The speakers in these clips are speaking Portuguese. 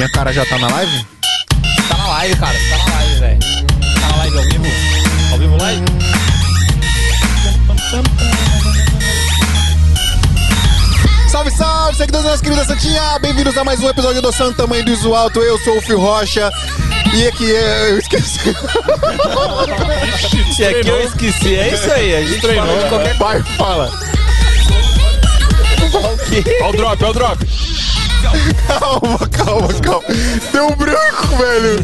Minha cara já tá na live? Tá na live, cara. Tá na live, velho. Tá na live ao vivo. Ao vivo live? Salve, salve, seguidores da nossa querida Santinha! Bem-vindos a mais um episódio do Santo Tamanho do Iso Alto. Eu sou o Fio Rocha. E aqui é. Eu esqueci. Se aqui eu esqueci, é isso aí. A gente fala de qualquer Vai, fala. Olha o drop, olha o drop. Calma, calma, calma. Deu um branco, velho.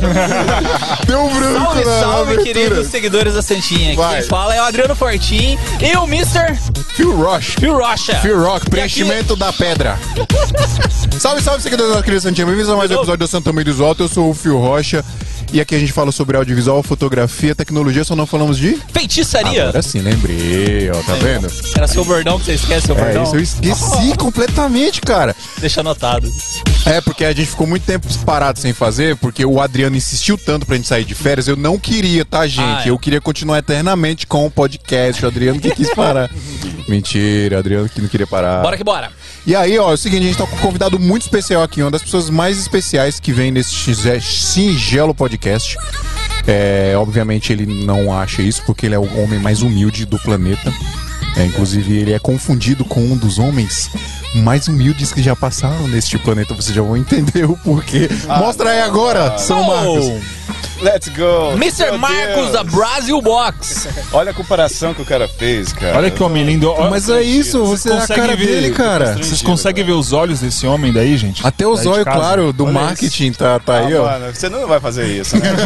Deu um branco Salve, salve, queridos seguidores da Santinha. Vai. Quem fala é o Adriano Fortin e o Mr. Phil Rush. Phil Rocha. Phil Rock, preenchimento da pedra. salve, salve, seguidores da querida Santinha. Bem-vindos a mais um episódio do Santo Tamanho do Iso Alto. Eu sou o Phil Rocha. E aqui a gente fala sobre audiovisual, fotografia, tecnologia, só não falamos de. Feitiçaria. Agora sim, lembrei, ó, tá vendo? Era seu bordão que você esquece, seu É bordão? isso, eu esqueci completamente, cara. Deixa anotado. É, porque a gente ficou muito tempo parado sem fazer, porque o Adriano insistiu tanto pra gente sair de férias. Eu não queria, tá, gente? Ah, é. Eu queria continuar eternamente com o podcast. O Adriano que quis parar. Mentira, o Adriano que não queria parar. Bora que bora. E aí, ó, é o seguinte, a gente tá com um convidado muito especial aqui, uma das pessoas mais especiais que vem nesse singelo podcast. É, obviamente ele não acha isso, porque ele é o homem mais humilde do planeta. É, inclusive, ele é confundido com um dos homens mais humildes que já passaram neste planeta. Vocês já vão entender o porquê. Mostra aí agora, São Marcos. Let's go! Mr. Meu Marcos Deus. da Brasil Box. Olha a comparação que o cara fez, cara. Olha que homem lindo. Mas é isso, você é a consegue cara ver- dele, cara. Vocês conseguem ver os olhos desse homem daí, gente? Até os de olhos, claro, do Olha marketing tá, tá Ah, aí, ó. mano, você não vai fazer isso, né?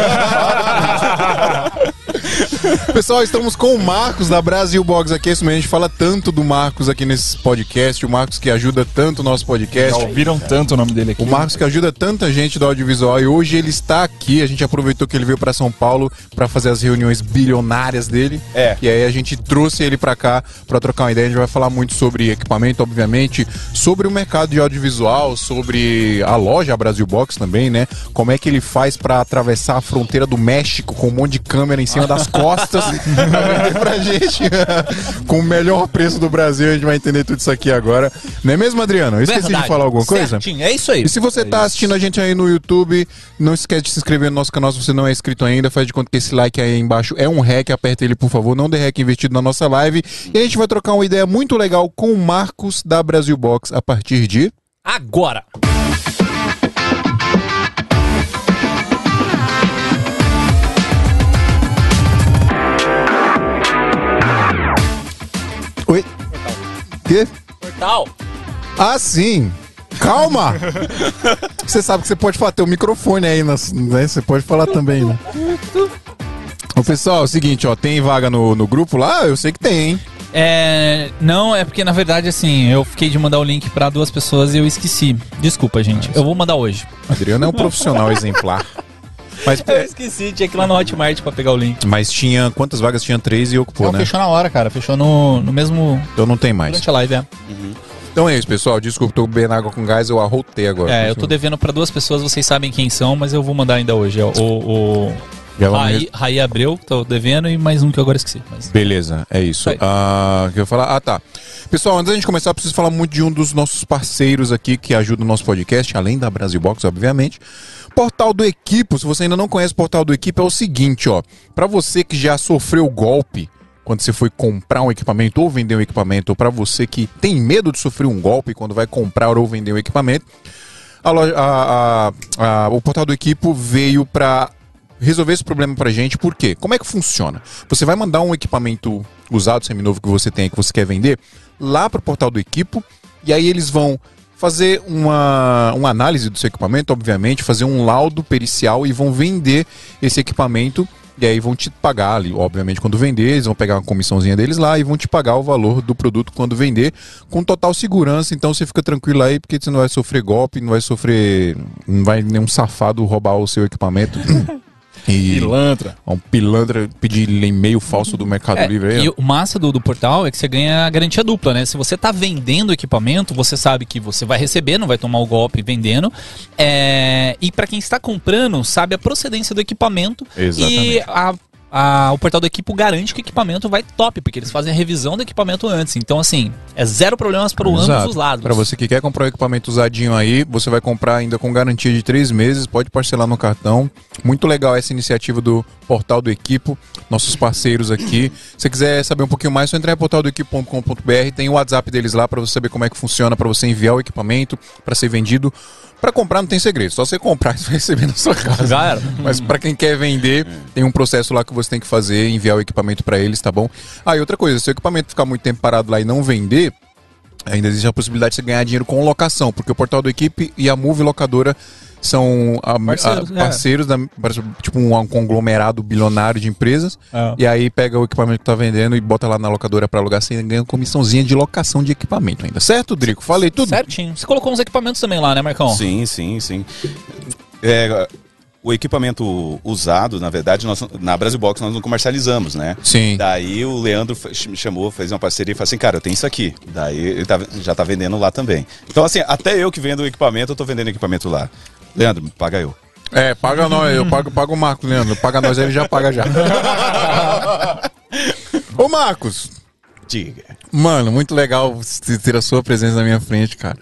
Pessoal, estamos com o Marcos da Brasil Box aqui. Isso mesmo, a gente fala tanto do Marcos aqui nesse podcast. O Marcos que ajuda tanto o nosso Já podcast. ouviram tanto o nome dele aqui. O Marcos que ajuda tanta gente do audiovisual e hoje ele está aqui. A gente aproveitou que ele veio para São Paulo para fazer as reuniões bilionárias dele. É. E aí a gente trouxe ele para cá para trocar uma ideia. A gente vai falar muito sobre equipamento, obviamente, sobre o mercado de audiovisual, sobre a loja Brasil Box também, né? Como é que ele faz para atravessar a fronteira do México com um monte de câmera em cima das costas pra gente com o melhor preço do Brasil. A gente vai entender tudo isso aqui agora. Não é mesmo, Adriano? Eu esqueci Verdade. de falar alguma coisa? Certinho, é isso aí. E se você tá assistindo a gente aí no YouTube, não esquece de se inscrever no nosso canal se você não é inscrito ainda. Faz de conta que esse like aí embaixo é um hack, aperta ele por favor, não dê hack investido na nossa live. E a gente vai trocar uma ideia muito legal com o Marcos da Brasil Box a partir de. Agora. Oi? Quê? Portal. Ah, sim! Calma! você sabe que você pode falar, tem o microfone aí, nas- né? Você pode falar também, né? Ô, pessoal, é o seguinte, ó, tem vaga no, no grupo lá? Eu sei que tem, hein? É, não, é porque na verdade assim, eu fiquei de mandar o link pra duas pessoas e eu esqueci. Desculpa, gente. Eu vou mandar hoje. Adriano é um profissional exemplar. Mas, Eu esqueci, tinha que ir lá no Hotmart pra pegar o link. mas tinha. Quantas vagas tinha? Três e ocupou, Não, né? fechou na hora, cara. Fechou no, no mesmo. Então não tem mais. Durante a live, é. Então é isso, pessoal. Desculpa, tô bebendo água com gás, eu arrotei agora. É, eu tô devendo pra duas pessoas, vocês sabem quem são, mas eu vou mandar ainda hoje. É o, o Raí, Raí Abreu, que tô devendo, e mais um que eu agora esqueci. Mas... Beleza, é isso. Ah, o que eu ia falar? Ah, tá. Pessoal, antes da gente começar, eu preciso falar muito de um dos nossos parceiros aqui que ajuda o nosso podcast, além da Brasil Box, obviamente. Portal do Equipo. Se você ainda não conhece o Portal do Equipo, é o seguinte, ó. Pra você que já sofreu golpe quando você foi comprar um equipamento ou vender um equipamento, ou pra você que tem medo de sofrer um golpe quando vai comprar ou vender um equipamento, a loja- a- a- o Portal do Equipo veio pra resolver esse problema pra gente, por quê? Como é que funciona? Você vai mandar um equipamento usado, seminovo que você tem que você quer vender, lá pro portal do Equipo, e aí eles vão fazer uma, uma análise do seu equipamento, obviamente, fazer um laudo pericial e vão vender esse equipamento. E aí vão te pagar ali, obviamente, quando vender, eles vão pegar uma comissãozinha deles lá e vão te pagar o valor do produto quando vender, com total segurança. Então você fica tranquilo aí, porque você não vai sofrer golpe, não vai sofrer. não vai nenhum safado roubar o seu equipamento. E Pilantra. um pilantra pedir e-mail falso do Mercado É, Livre aí. e o massa do, do portal é que você ganha a garantia dupla, né? Se você tá vendendo equipamento, você sabe que você vai receber, não vai tomar o golpe vendendo. É, e para quem está comprando, sabe a procedência do equipamento Exatamente. e a a- o portal do equipo garante que o equipamento vai top, porque eles fazem a revisão do equipamento antes. Então, assim, é zero problemas para ambos os lados. Pra você que quer comprar um equipamento usadinho aí, você vai comprar ainda com garantia de três meses, pode parcelar no cartão. Muito legal essa iniciativa do Portal do Equipo, nossos parceiros aqui. Se você quiser saber um pouquinho mais, só entrar em portaldoequipo.com.br, tem o WhatsApp deles lá pra você saber como é que funciona, pra você enviar o equipamento, pra ser vendido. Pra comprar não tem segredo, só você comprar e você vai receber na sua casa. Já era. Mas pra quem quer vender, tem um processo lá que você tem que fazer, enviar o equipamento pra eles, tá bom? Ah, e outra coisa, se o equipamento ficar muito tempo parado lá e não vender, ainda existe a possibilidade de você ganhar dinheiro com locação, porque o portal do equipe e a Move Locadora são a- a- Parceiros, parceiros, é. da, tipo um, um conglomerado bilionário de empresas. É. E aí pega o equipamento que tá vendendo e bota lá na locadora pra alugar, você ganha uma comissãozinha de locação de equipamento ainda. Certo, Drico? Falei tudo. Certinho. Você colocou uns equipamentos também lá, né, Marcão? Sim, sim, sim. É, o equipamento usado, na verdade, nós, na Brasil Box nós não comercializamos, né? Sim. Daí o Leandro me chamou, fez uma parceria e falou assim, cara, eu tenho isso aqui. Daí ele tá- já tá vendendo lá também. Então, assim, até eu que vendo o equipamento, eu tô vendendo equipamento lá. Leandro, paga eu. É, paga nós, eu pago, pago o Marcos, Leandro. Paga nós, ele já paga já. Ô Marcos, Diga. mano, muito legal você ter a sua presença na minha frente, cara.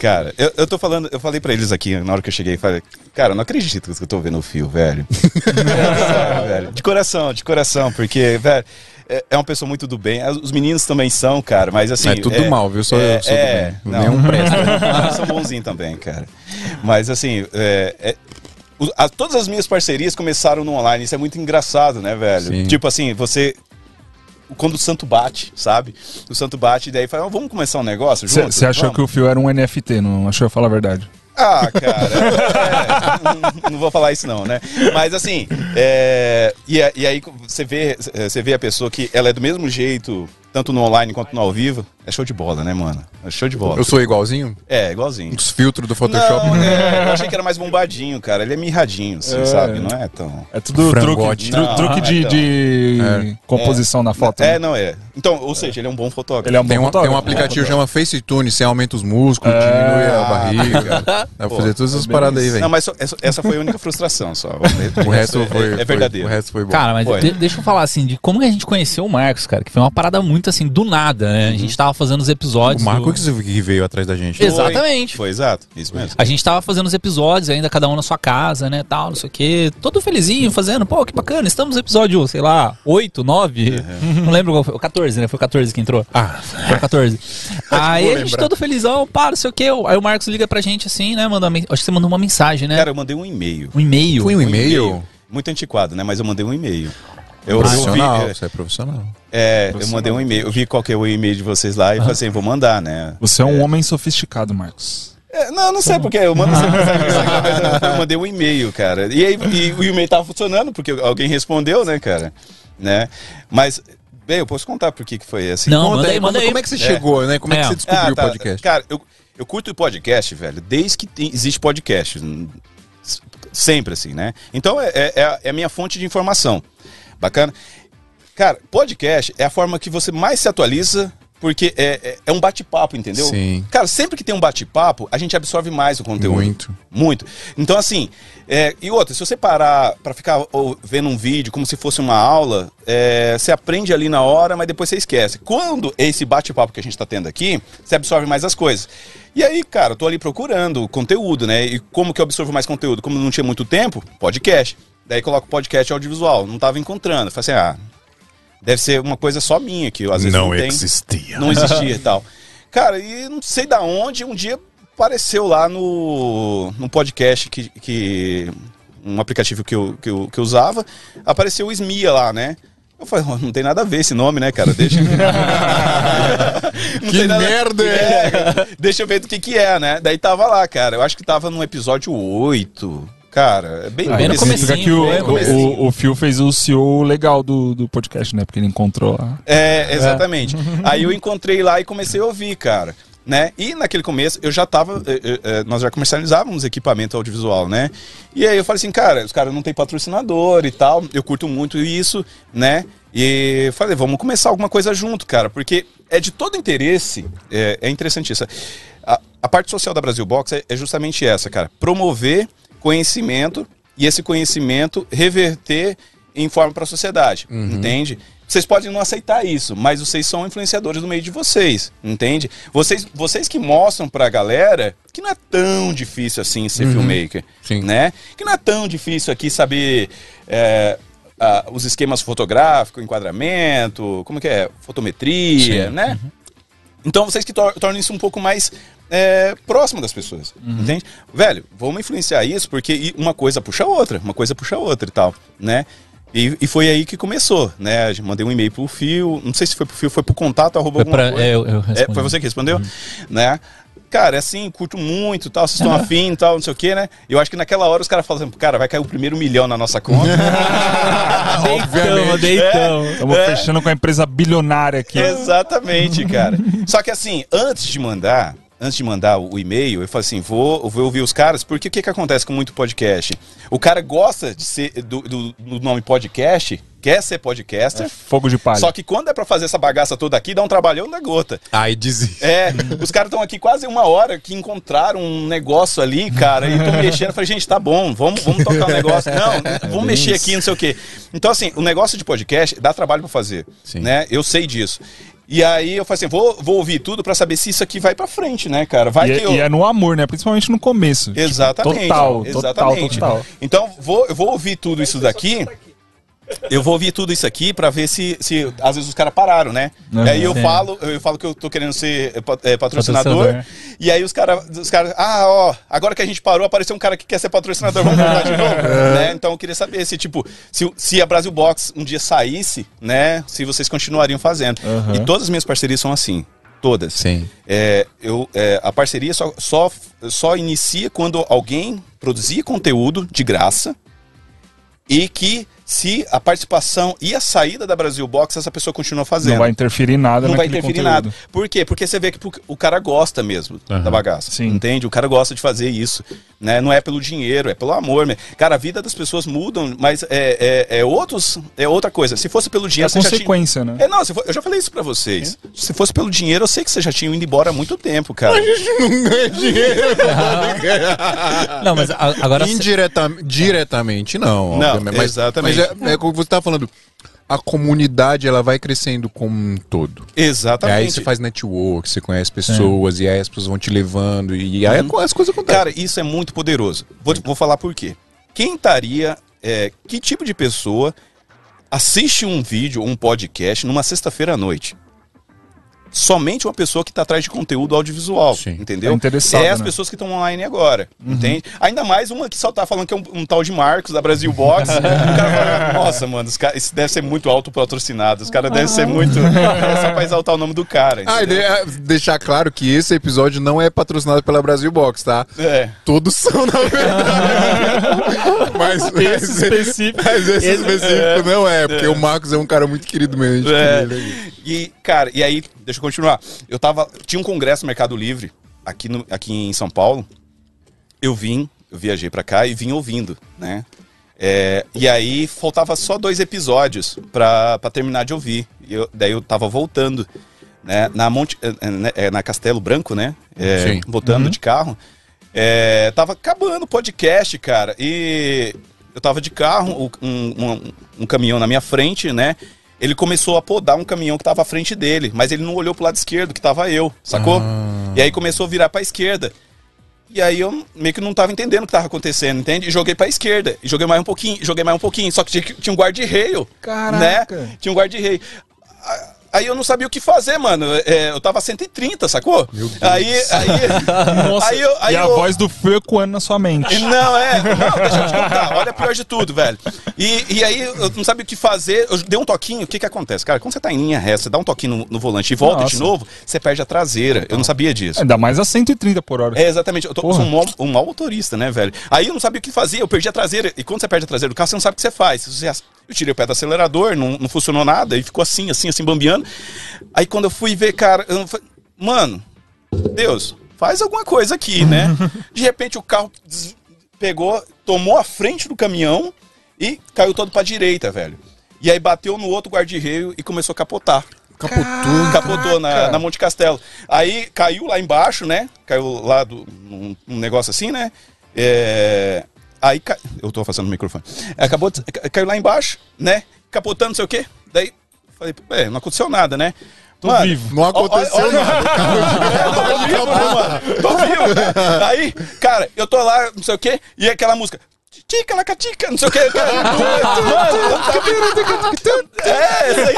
Cara, eu, eu tô falando, eu falei pra eles aqui na hora que eu cheguei, falei, cara, eu não acredito que eu tô vendo o fio, velho. Sério, velho. De coração, de coração, porque, velho, é, é uma pessoa muito do bem. As- Os meninos também são, cara, mas assim. é tudo mal, viu? Sou, eu sou do bem. não. Nenhum presta. São bonzinhos também, cara. Mas assim, é, é, o- a- todas as minhas parcerias começaram no online. Isso é muito engraçado, né, velho? Sim. Tipo assim, você. Quando o santo bate, sabe? O santo bate e daí fala, "Ah, vamos começar um negócio junto? Você achou Vamos." que o fio era um NFT, não achou eu falar a verdade? Ah, cara, é, não, vou falar isso não, né? Mas assim, é, e, a- e aí você vê, você vê a pessoa que ela é do mesmo jeito, tanto no online quanto no ao vivo, é show de bola, né, mano? É show de bola. Eu sou igualzinho? É, igualzinho. Os filtros do Photoshop. Não, né? é, eu achei que era mais bombadinho, cara. Ele é mirradinho, assim, É. sabe? Não é tão... É tudo Frangote. truque, tru- Não, truque de, então. de É. composição na foto. É, né? não é. Então, ou seja, ele é um bom fotógrafo. Ele é um bom Tem um, tem fotógrafo. um aplicativo que chama FaceTune, você aumenta os músculos, É. diminui a barriga. Dá pra fazer todas essas é paradas aí, velho. Não, mas só- essa, essa foi a única frustração só. O resto é, foi, é foi- verdadeiro. O resto foi bom. Cara, mas Foi. de- deixa eu falar assim, de como que a gente conheceu o Marcos, cara, que foi uma parada muito assim, do nada, né? A gente tava fazendo os o episódios. Marco do- que veio atrás da gente. Foi. Exatamente. Foi, exato. Isso mesmo. A gente tava fazendo os episódios ainda, cada um na sua casa, né, tal, não sei o quê. Todo felizinho, fazendo, pô, que bacana. Estamos no episódio, sei lá, 8, 9, não lembro qual foi, o 14, né? Foi o 14 que entrou. Ah, Foi o 14. Aí a gente todo felizão, pá, não sei o quê. Aí o Marcos liga pra gente assim, né, manda acho que você mandou uma mensagem, né? Cara, eu mandei um e-mail. um e-mail. foi um e-mail? Muito antiquado, né? Mas eu mandei um e-mail. Eu, eu vi, Profissional, é, você é profissional. é, eu mandei um e-mail. Eu vi qual que é o e-mail de vocês lá e falei assim, vou mandar, né? Você é um homem sofisticado, Marcos. É, não, não sei porque eu mando mas eu, mandei um e-mail, cara. E aí e o e-mail tava funcionando, porque alguém respondeu, né, cara? Né? Mas, bem, eu posso contar por que que foi assim. Não, Conta manda aí, manda como, aí. como é que você chegou, né? Como é, que É. você descobriu Ah, tá. o podcast? Cara, eu, eu curto o podcast, velho, desde que tem- existe podcast. Sempre assim, né? Então é, é- é é a minha fonte de informação. Bacana? Cara, podcast é a forma que você mais se atualiza, porque é, é- é um bate-papo, entendeu? Sim. Cara, sempre que tem um bate-papo, a gente absorve mais o conteúdo. Muito. Muito. Então, assim, é, e outra, se você parar pra ficar ou, vendo um vídeo como se fosse uma aula, é, você aprende ali na hora, mas depois você esquece. Quando esse bate-papo que a gente tá tendo aqui, você absorve mais as coisas. E aí, cara, eu tô ali procurando conteúdo, né? E como que eu absorvo mais conteúdo? Como não tinha muito tempo, podcast. Daí coloco podcast audiovisual. Não tava encontrando. Falei assim, ah, deve ser uma coisa só minha que eu, às vezes não, tem existia. não existia e tal. Cara, e não sei da onde, um dia apareceu lá no, no podcast que, que. Um aplicativo que eu, que, eu, que eu usava, apareceu o Smia lá, né? Eu falei, "Oh, não tem nada a ver esse nome, né, cara? Deixa. Não Que tem nada- merda É, Deixa eu ver do que que é, né? Daí tava lá, cara. Eu acho que tava no episódio 8. Cara, é bem, Ah, bem no comecinho. que o, bem no comecinho. o, o Phil fez o CEO legal do, do podcast, né? Porque ele encontrou lá. É, exatamente. Aí eu encontrei lá e comecei a ouvir, cara. Né? E naquele começo eu já tava. eh, eh, eh, nós já comercializávamos equipamento audiovisual, né? E aí eu falei assim, cara, os caras não tem patrocinador e tal. Eu curto muito isso, né? E falei, vamos começar alguma coisa junto, cara, porque é de todo interesse, é, é interessante isso. A, a parte social da Brasil Box é, é justamente essa, cara. Promover conhecimento e esse conhecimento reverter informam para a sociedade, entende? Vocês podem não aceitar isso, mas vocês são influenciadores no meio de vocês, entende? Vocês, vocês que mostram pra galera que não é tão difícil assim ser filmmaker, Sim. né? Que não é tão difícil aqui saber é, ah, os esquemas fotográficos, enquadramento, como que é? Fotometria, né? Então vocês que tor tornam isso um pouco mais é, próximo das pessoas, entende? Velho, vamos influenciar isso porque uma coisa puxa a outra, uma coisa puxa a outra e tal, né? E, e foi aí que começou, né? Mandei um e-mail pro Fio, não sei se foi pro Fio, foi pro contato, arroba Foi pra- coisa. é, eu- eu É, foi você que respondeu? Né? Cara, é assim, curto muito, tal, vocês estão afim, tal, não sei o que, né? Eu acho que naquela hora os caras falam assim, cara, vai cair o primeiro milhão na nossa conta. Deitamos, deitamos. Estamos É. fechando com a empresa bilionária aqui. Exatamente, cara. Só que assim, antes de mandar, antes de mandar o e-mail, eu falei assim, vou, vou ouvir os caras, porque o que, que acontece com muito podcast? O cara gosta de ser do, do- do nome podcast, quer ser podcaster, Fogo de palha. só que quando é pra fazer essa bagaça toda aqui, dá um trabalhão da gota. Aí desiste. É, os caras estão aqui quase uma hora que encontraram um negócio ali, cara, e estão mexendo. Eu falei, gente, tá bom, vamos, vamos tocar o negócio. Não, vamos mexer aqui, não sei o quê. Então, assim, o negócio de podcast dá trabalho pra fazer, Sim. né? Eu sei disso. E aí eu falei assim, vou, vou ouvir tudo pra saber se isso aqui vai pra frente, né, cara? Vai E, que é- eu... e é no amor, né? Principalmente no começo. Tipo, Exatamente. total, exatamente. total, total. Então, vou, eu vou ouvir tudo isso daqui. Eu vou ouvir tudo isso aqui pra ver se, se às vezes os caras pararam, né? Uhum. e aí eu Sim. falo, eu falo que eu tô querendo ser é, pa- é, patrocinador, Patrocinador. E aí os caras, os cara, ah, ó, agora que a gente parou, apareceu um cara que quer ser patrocinador, vamos voltar de novo, né? Então eu queria saber se tipo, se, se a Brasil Box um dia saísse, né? Se vocês continuariam fazendo. Uhum. E todas as minhas parcerias são assim. Todas. Sim. É, eu, é, a parceria só, só, só inicia quando alguém produzir conteúdo de graça e que se a participação e a saída da Brasil Box, essa pessoa continua fazendo. Não vai interferir em nada Não vai interferir em conteúdo. nada. Por quê? Porque você vê que o cara gosta mesmo da bagaça. Sim. Entende? O cara gosta de fazer isso. Né? Não é pelo dinheiro, é pelo amor. mesmo. Cara, a vida das pessoas mudam, mas é, é, é outros, é outra coisa. Se fosse pelo É dinheiro, a você já tinha- consequência, né? é, não, for- eu já falei isso pra vocês. Se fosse pelo dinheiro, eu sei que vocês já tinham ido embora há muito tempo, cara. Não ganha dinheiro. Não, mas a- agora. Indireta, diretamente, não. Não, obviamente. Mas, exatamente. Mas é, é como você tá falando. A comunidade ela vai crescendo como um todo. E Exatamente. aí você faz network, você conhece pessoas, e aí as pessoas vão te levando, e aí Uhum. as coisas acontecem. Cara, isso é muito poderoso. Vou, vou falar por quê. Quem estaria. é, que tipo de pessoa assiste um vídeo ou um podcast numa sexta-feira à noite? Somente uma pessoa que está atrás de conteúdo audiovisual, Sim. entendeu? É interessado, é as né? pessoas que estão online agora, entende? Ainda mais uma que só tá falando que é um, um tal de Marcos da Brasil Box. o cara fala, nossa, mano, os cara, isso deve ser muito autopatrocinado. Os caras devem ser muito. É só pra exaltar o nome do cara. Ah, e de- é, deixar claro que esse episódio não é patrocinado pela Brasil Box, tá? É. Todos são, na verdade. mas, mas Esse específico. Mas esse específico não é, porque o Marcos é um cara muito querido mesmo. É. E, cara, e aí, deixa eu continuar. Eu tava. Tinha um congresso Mercado Livre aqui, no, aqui em São Paulo. Eu vim, eu viajei pra cá e vim ouvindo, né? É, e aí faltava só dois episódios pra, pra terminar de ouvir. E eu- daí eu tava voltando, né? Na Monte, é, é, né, é, na Castelo Branco, né? É, Sim. voltando de carro. É, tava acabando o podcast, cara. E eu tava de carro, um, um- um caminhão na minha frente, né? Ele começou a podar um caminhão que tava à frente dele, mas ele não olhou pro lado esquerdo, que tava eu, sacou? E aí começou a virar pra esquerda. E aí eu meio que não tava entendendo o que tava acontecendo, entende? E joguei pra esquerda. E joguei mais um pouquinho, joguei mais um pouquinho. Só que tinha, tinha um guarda-reio. Caraca. Né? Tinha um guarda-reio. Aí eu não sabia o que fazer, mano. É, eu tava 130, sacou? Meu Deus. Aí, aí, Nossa, aí eu, aí e a eu- voz do Fê ecoando na sua mente. não, é. Não, deixa eu te contar. Olha, pior de tudo, velho. E, e aí, eu não sabia o que fazer. Eu dei um toquinho. O que que acontece, cara? Quando você tá em linha reta, você dá um toquinho no, no volante e volta Nossa. de novo, você perde a traseira. Eu não sabia disso. Ainda mais a 130 por hora. É, exatamente. Eu tô, Porra. sou um mau, um mau motorista, né, velho? Aí eu não sabia o que fazer, eu perdi a traseira. E quando você perde a traseira do carro, você não sabe o que você faz. Você- eu tirei o pé do acelerador, não, não funcionou nada, e ficou assim, assim, assim, Aí quando eu fui ver, cara, eu fa- mano, Deus, faz alguma coisa aqui, né? De repente o carro pegou, tomou a frente do caminhão e caiu todo pra direita, velho. E aí bateu no outro guarda-reio e começou a capotar. Capotou. Capotou na, na Monte Castelo. Aí caiu lá embaixo, né? Caiu lá do, num, num negócio assim, né? É, aí ca... eu tô afastando o microfone. Acabou, de- ca- caiu lá embaixo, né? Capotando, não sei o quê. Daí, falei, é, não aconteceu nada, né? Tô vivo. Não aconteceu olha- nada. É, tô vivo, né, mano? Tô vivo. Aí, cara, eu tô lá, não sei o quê, e aquela música. Tica, lacatica, não sei o tava... É, isso aí.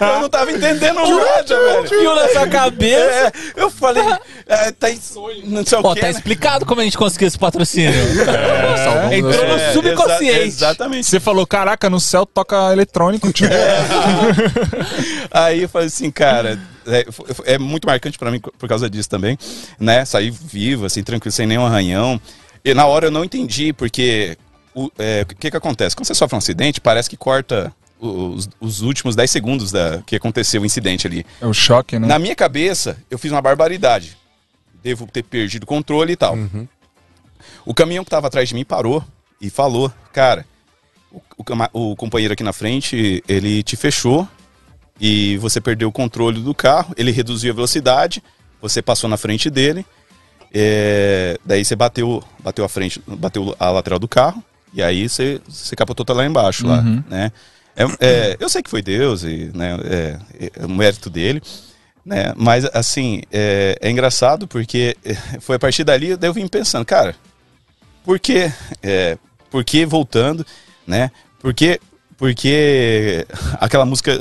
Eu não tava entendendo nada, velho. Viu na sua cabeça? É, eu falei, é, tá em- não sei o Pô, quê. tá né? explicado como a gente conseguiu esse patrocínio. salvamos Entrou no É, subconsciente. exa- exatamente. Você falou, caraca, no céu toca eletrônico, tio. Aí eu falei assim, cara, é, é muito marcante pra mim por causa disso também, né? Sair vivo, assim, tranquilo, sem nenhum arranhão. E na hora eu não entendi, porque o é, que que acontece? Quando você sofre um acidente, parece que corta os, os últimos 10 segundos da que aconteceu o incidente ali. É o choque, né? Na minha cabeça, eu fiz uma barbaridade. Devo ter perdido o controle e tal. O caminhão que estava atrás de mim parou e falou: Cara, o, o o companheiro aqui na frente, ele te fechou e você perdeu o controle do carro. Ele reduziu a velocidade, você passou na frente dele. É, daí você bateu, bateu a frente, bateu a lateral do carro. E aí você, você capotou tá lá embaixo, lá, né? É, é, eu sei que foi Deus e né, é, é o mérito dele, né? Mas assim é, é engraçado porque é, foi a partir dali daí eu vim pensando, cara, por que, é, por que voltando, né? Porque, porque aquela música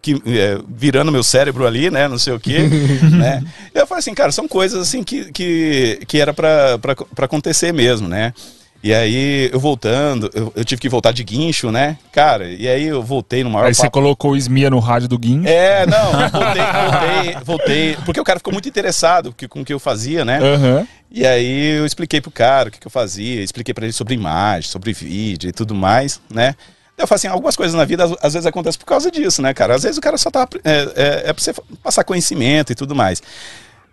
que é, virando meu cérebro ali, né? Não sei o quê, né? Eu falei assim, cara, são coisas assim que, que, que era pra acontecer mesmo, né? E aí eu voltando, eu, eu tive que voltar de guincho, né? Cara, e aí eu voltei no maior Aí você papo- colocou o Smia no rádio do Guin. É, não, voltei, voltei, voltei. Porque o cara ficou muito interessado com o que eu fazia, né? Aham. E aí eu expliquei pro cara o que, que eu fazia, expliquei pra ele sobre imagem, sobre vídeo e tudo mais, né? Eu falo assim, algumas coisas na vida às, vezes acontecem por causa disso, né, cara? Às vezes o cara só tá. É, é, é pra você passar conhecimento e tudo mais.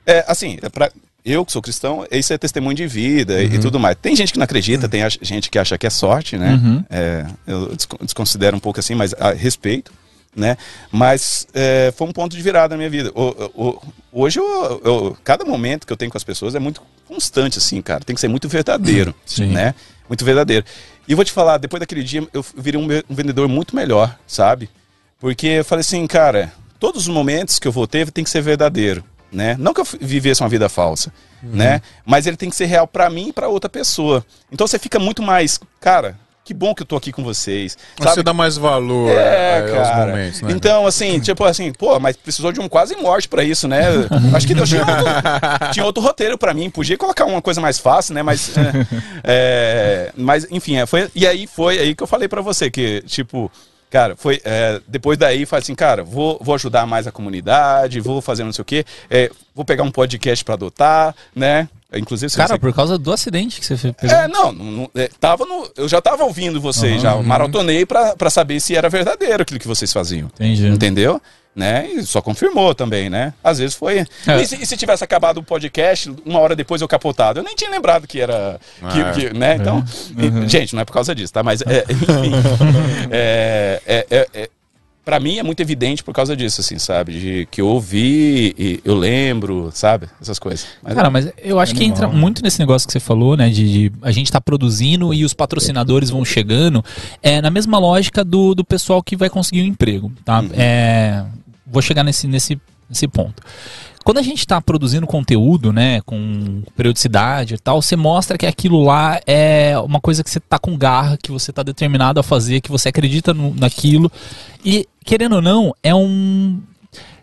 É, assim, é pra, eu que sou cristão, isso é testemunho de vida e tudo mais. Tem gente que não acredita, tem ach- gente que acha que é sorte, né? É, eu desco- desconsidero um pouco assim, mas a respeito, né? Mas é, foi um ponto de virada na minha vida. O- o- hoje, eu, eu- cada momento que eu tenho com as pessoas é muito constante, assim, cara. Tem que ser muito verdadeiro, Sim. né? Muito verdadeiro. E vou te falar, depois daquele dia, eu virei um, um vendedor muito melhor, sabe? Porque eu falei assim, cara, todos os momentos que eu vou ter tem que ser verdadeiro, né? Não que eu vivesse uma vida falsa, né? Mas ele tem que ser real pra mim e pra outra pessoa. Então você fica muito mais, cara, que bom que eu tô aqui com vocês. Você dá mais valor É, eh, aos momentos, né? Então, assim, tipo assim, pô, mas precisou de um quase morte pra isso, né? Acho que Deus tinha outro, tinha outro roteiro pra mim. Podia colocar uma coisa mais fácil, né? Mas, é, é, mas enfim, é, foi, e aí foi aí que eu falei pra você que, tipo, cara, foi é, depois daí, falei assim, cara, vou, vou ajudar mais a comunidade, vou fazer não sei o quê, é, vou pegar um podcast pra adotar, né? Inclusive, Cara, você por causa do acidente que você fez. é, não, não, não- é, tava no, eu já tava ouvindo vocês, já maratonei pra, pra saber se era verdadeiro aquilo que vocês faziam. Entendi. Entendeu? Né? E só confirmou também, né? Às vezes foi. É. E, se, e se tivesse acabado o podcast, uma hora depois eu capotado? Eu nem tinha lembrado que era. que- É. que, né? Então. e- gente, não é por causa disso, tá? Mas, é, enfim. é, é, é, é- pra mim é muito evidente por causa disso, assim, sabe? De que eu ouvi e eu lembro, sabe? Essas coisas. Mas, Cara, mas eu acho que entra muito nesse negócio que você falou, né? De, de a gente tá produzindo e os patrocinadores vão chegando. É na mesma lógica do, do pessoal que vai conseguir um emprego, tá? É, vou chegar nesse, nesse, nesse ponto. Quando a gente está produzindo conteúdo, né, com periodicidade e tal, você mostra que aquilo lá é uma coisa que você tá com garra, que você tá determinado a fazer, que você acredita no- naquilo. E, querendo ou não, é um.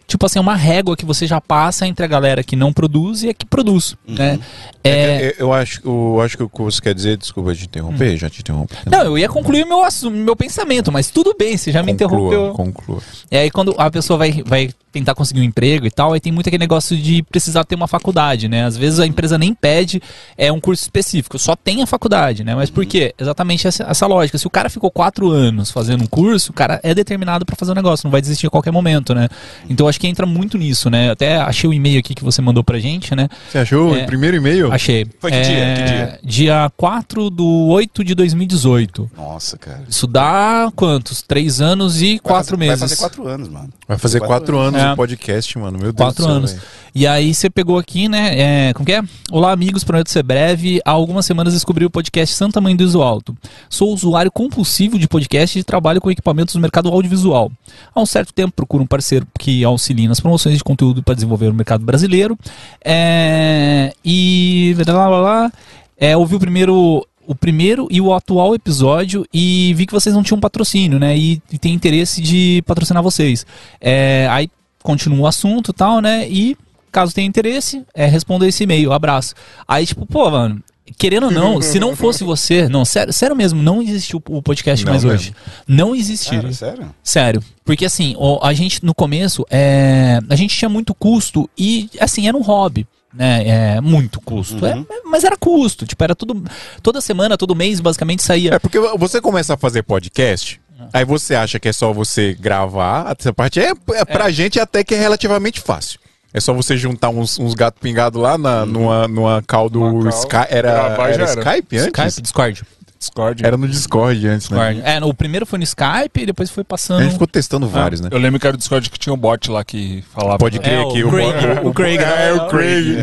Tipo assim, uma régua que você já passa entre a galera que não produz e a que produz, né? É, É, eu, acho, eu acho que o que você quer dizer, desculpa te interromper, já te interrompi. não, eu ia concluir meu, meu pensamento, mas tudo bem, você já me interrompeu. Conclua. E aí quando a pessoa vai, vai tentar conseguir um emprego e tal, aí tem muito aquele negócio de precisar ter uma faculdade, né? Às vezes a empresa nem pede é um curso específico, só tem a faculdade, né? Mas por quê? Exatamente essa, essa lógica. Se o cara ficou quatro anos fazendo um curso, o cara é determinado para fazer um negócio, não vai desistir a qualquer momento, né? Então eu acho acho que entra muito nisso, né? Até achei o e-mail aqui que você mandou pra gente, né? Você achou É. o primeiro e-mail? Achei. Foi que dia? Que dia? Dia 4 do 8 de 2018. Nossa, cara. Isso dá quantos? Três anos e Vai quatro fazer- meses. Vai fazer quatro anos, mano. Vai fazer Quatro quatro anos É. o podcast, mano. Meu Deus Quatro do céu, anos. velho. E aí você pegou aqui, né? É, como que é? Olá, amigos, prometo ser breve. Há algumas semanas descobri o podcast Santa Mãe do Iso Alto. Sou usuário compulsivo de podcast e trabalho com equipamentos no mercado audiovisual. Há um certo tempo procuro um parceiro que auxilie nas promoções de conteúdo para desenvolver o mercado brasileiro. É, e. Lá, lá, lá, é, ouvi o primeiro. O primeiro e o atual episódio e vi que vocês não tinham patrocínio, né? E, e tem interesse de patrocinar vocês. É, aí continua o assunto e tal, né? E caso tenha interesse, é, responda esse e-mail, abraço. Aí, tipo, pô, mano, querendo ou não, se não fosse você, não, sério, sério mesmo, não existiu o podcast Não mais mesmo. hoje. Não existiria. Cara, sério? Sério. Porque assim, a gente no começo, é, a gente tinha muito custo e assim, era um hobby. Né, é muito custo, Uhum. É, mas era custo, tipo, era tudo, toda semana, todo mês, basicamente saía. É porque você começa a fazer podcast, aí você acha que é só você gravar. Essa parte é, é pra gente até que é relativamente fácil. É só você juntar uns, uns gatos pingados lá na, numa, numa call do Uma call, Sky. Era, gravar era. Skype antes? Skype, Discord. Discord. Era no Discord antes, né? Discord. É, no- o primeiro foi no Skype e depois foi A passando. gente ficou testando vários, né? Eu lembro que era o Discord que tinha um bot lá que falava. Pode crer É, o que o, Craig, o, o Craig, É, né? o Craig.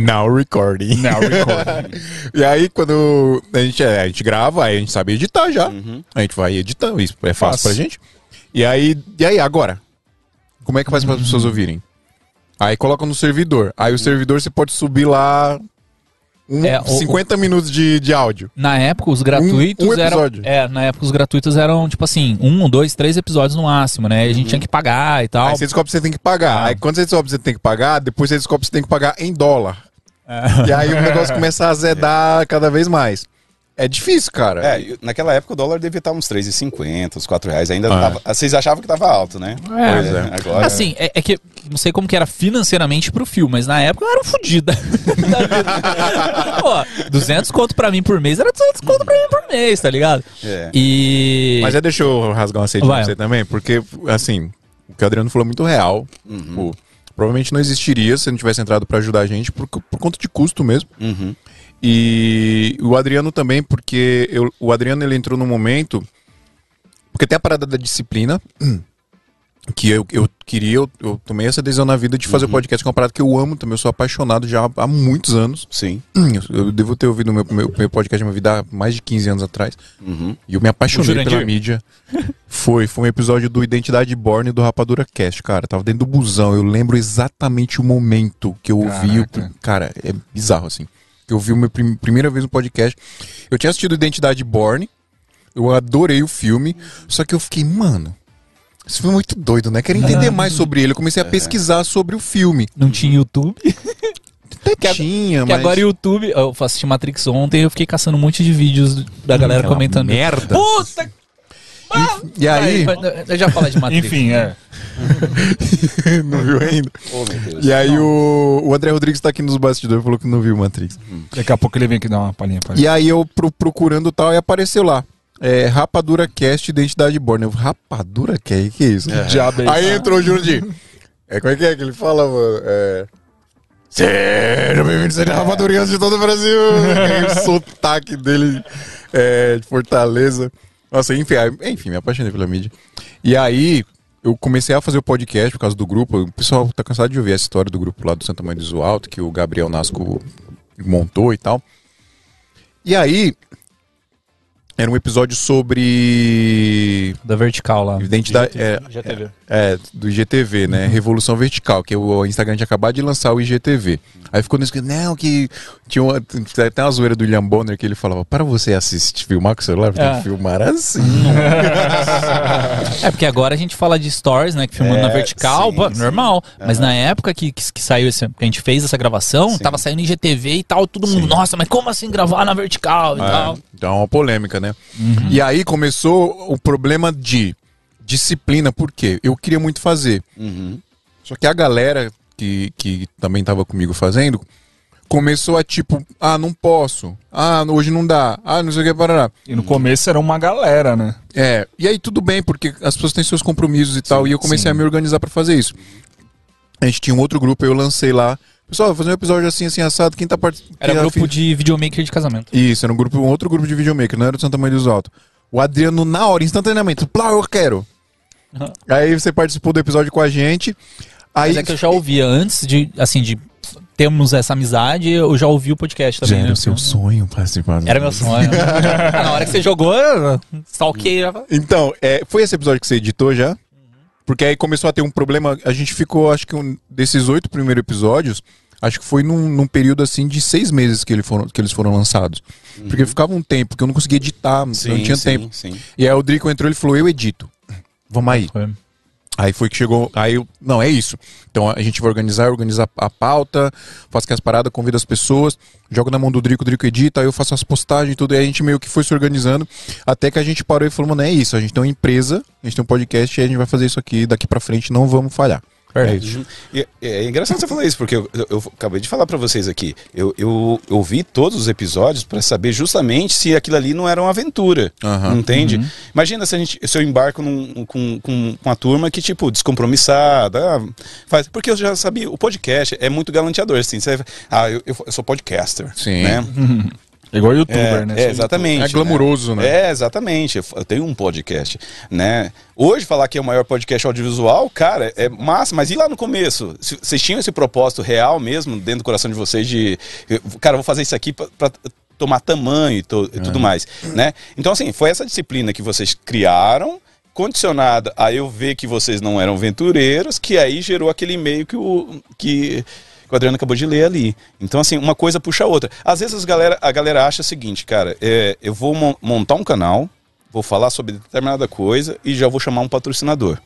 Now recording. Não, record. E aí, quando a gente, é, a gente grava, aí a gente sabe editar já. Uhum. A gente vai editando, isso é fácil Fácil. pra gente. E aí, e aí, agora? Como é que faz para as pessoas ouvirem? Aí coloca no servidor. Aí o servidor você pode subir lá um, É, o- 50 minutos de, de áudio. Na época, os gratuitos Um- um eram. É, na época, os gratuitos eram, tipo assim, um, dois, três episódios no máximo, né? E a gente tinha que pagar e tal. Aí você descobre que você tem que pagar. Ah. Aí quando você descobre que você tem que pagar, depois você descobre que você tem que pagar em dólar. É. E aí o negócio começa a azedar cada vez mais. É difícil, cara. É, naquela época o dólar devia estar uns 3,50, uns 4 reais. Ainda Ah. tava, vocês achavam que tava alto, né? É. Pois é. Agora, Assim, é, é que não sei como que era financeiramente pro filme, mas na época eu era um fudido. Pô, 200 conto pra mim por mês era 200 conto pra mim por mês, tá ligado? É. E. Mas é deixa eu rasgar uma sede pra você também, porque, assim, o que o Adriano falou é muito real. Pô, provavelmente não existiria se não tivesse entrado pra ajudar a gente por, por conta de custo mesmo. Uhum. E o Adriano também, porque eu- o Adriano ele entrou num momento. Porque tem a parada da disciplina. Que eu, eu queria, eu, eu tomei essa decisão na vida de fazer o podcast, que é uma parada que eu amo também. Eu sou apaixonado já há muitos anos. Sim. Eu, eu devo ter ouvido o meu, meu, meu podcast na minha vida há mais de 15 anos atrás. Uhum. E eu me apaixonei pela mídia. Foi, foi um episódio do Identidade Born e do Rapadura Cast, cara. Tava dentro do busão. Eu lembro exatamente o momento que eu ouvi. cara, é bizarro, assim. Eu ouvi a minha prim- primeira vez no podcast. Eu tinha assistido Identidade Born. Eu adorei o filme. Só que eu fiquei, mano. Esse filme é muito doido, né? Quero entender mais sobre ele. Eu comecei a pesquisar sobre o filme. Não tinha YouTube. Até Que tinha, Que mas... agora o YouTube. Eu assisti Matrix ontem e eu fiquei caçando um monte de vídeos da galera Aquela comentando. merda. Puta! E aí... Eu já falei de Matrix. Enfim, é. não viu ainda? Oh. E aí o, o André Rodrigues tá aqui nos bastidores falou que não viu Matrix. Daqui a pouco ele vem aqui dar uma palhinha pra E aí eu pro- procurando tal e apareceu lá. É, Rapadura Cast Identidade Born. Eu, Rapadura Cast? Que isso? Que diabo é isso? Aí entrou o Jurandir. É, como é que é que ele fala, mano? É... Seja bem-vindo a Rapadurinhas de todo o Brasil. Aquele sotaque dele é, de Fortaleza. Nossa, enfim, enfim, me apaixonei pela mídia. E aí, eu comecei a fazer o podcast por causa do grupo. O pessoal tá cansado de ouvir essa história do grupo lá do Santa Mãe do Iso Alto, que o Gabriel Nasco montou e tal. E aí, era um episódio sobre Da vertical lá. identidade. É, GTV. é, do IGTV, né? Revolução Vertical, que o Instagram tinha acabado de lançar o IGTV. Aí ficou nesse não, que tinha uma, até uma zoeira do William Bonner que ele falava, para você assistir, filmar com o celular, tem É. que filmar assim. É, porque agora a gente fala de stories, né? Que filmando É, na vertical, sim, pô, sim. normal. Mas na época que, que, que saiu esse, que a gente fez essa gravação, Sim. tava saindo em GTV e tal, todo mundo, nossa, mas como assim gravar na vertical e tal? É, então é uma polêmica, né? E aí começou o problema de disciplina, por quê? Eu queria muito fazer. Uhum. Só que a galera que, que também tava comigo fazendo começou a tipo, ah, não posso. Ah, hoje não dá. Ah, não sei o que, parará. E no começo era uma galera, né? É, e aí tudo bem, porque as pessoas têm seus compromissos e tal, e eu comecei sim. a me organizar pra fazer isso. A gente tinha um outro grupo, eu lancei lá. Pessoal, vou fazer um episódio assim, assim, assado. Quem tá participando? Era grupo de videomaker de casamento. Isso, era um, grupo, um outro grupo de videomaker, não era do Santa Maria dos Altos. O Adriano, na hora, instantaneamente, plá, eu quero. Uhum. Aí você participou do episódio com a gente. Aí, Mas é que eu já ouvia antes de, assim, de termos essa amizade, eu já ouvi o podcast também. Já era né? o seu sonho participar. do- Era meu sonho. Na hora que você jogou, já- Então, é, foi esse episódio que você editou já? Porque aí começou a ter um problema. A gente ficou, acho que um, desses oito primeiros episódios, acho que foi num, num período assim de seis meses que, ele foram, que eles foram lançados. Porque ficava um tempo que eu não conseguia editar, não tinha sim, tempo. Sim. E aí o Drico entrou e falou: Eu edito. Vamos aí. Foi. Aí foi que chegou. Aí eu. Não, é isso. Então a gente vai organizar, organizar a pauta, faço as paradas, convido as pessoas, jogo na mão do Drico, o Drico edita, aí eu faço as postagens e tudo. E a gente meio que foi se organizando. Até que a gente parou e falou, mano, é isso. A gente tem uma empresa, a gente tem um podcast e a gente vai fazer isso aqui daqui pra frente, não vamos falhar. É isso. E- É, engraçado você falar isso, porque eu, eu- eu acabei de falar pra vocês aqui. Eu, eu, eu vi todos os episódios pra saber justamente se aquilo ali não era uma aventura. Aham. Entende? Imagina se, a gente, se eu embarco num- com, com uma turma que, tipo, descompromissada. ah, faz, porque eu já sabia, o podcast é muito galanteador, assim. Você, ah, eu, eu sou podcaster. Sim. Né? É igual youtuber, É, né? é, exatamente. É glamuroso, né? É, exatamente. Eu tenho um podcast, né? Hoje, falar que é o maior podcast audiovisual, cara, é massa, mas e lá no começo? Vocês tinham esse propósito real mesmo, dentro do coração de vocês, de, cara, vou fazer isso aqui pra, pra tomar tamanho e, to- e tudo mais, né? Então, assim, foi essa disciplina que vocês criaram, condicionada a eu ver que vocês não eram aventureiros, que aí gerou aquele e-mail que o, que, que o Adriano acabou de ler ali. Então, assim, uma coisa puxa a outra. Às vezes as galera, a galera acha o seguinte, cara, é, eu vou mon- montar um canal, vou falar sobre determinada coisa e já vou chamar um patrocinador.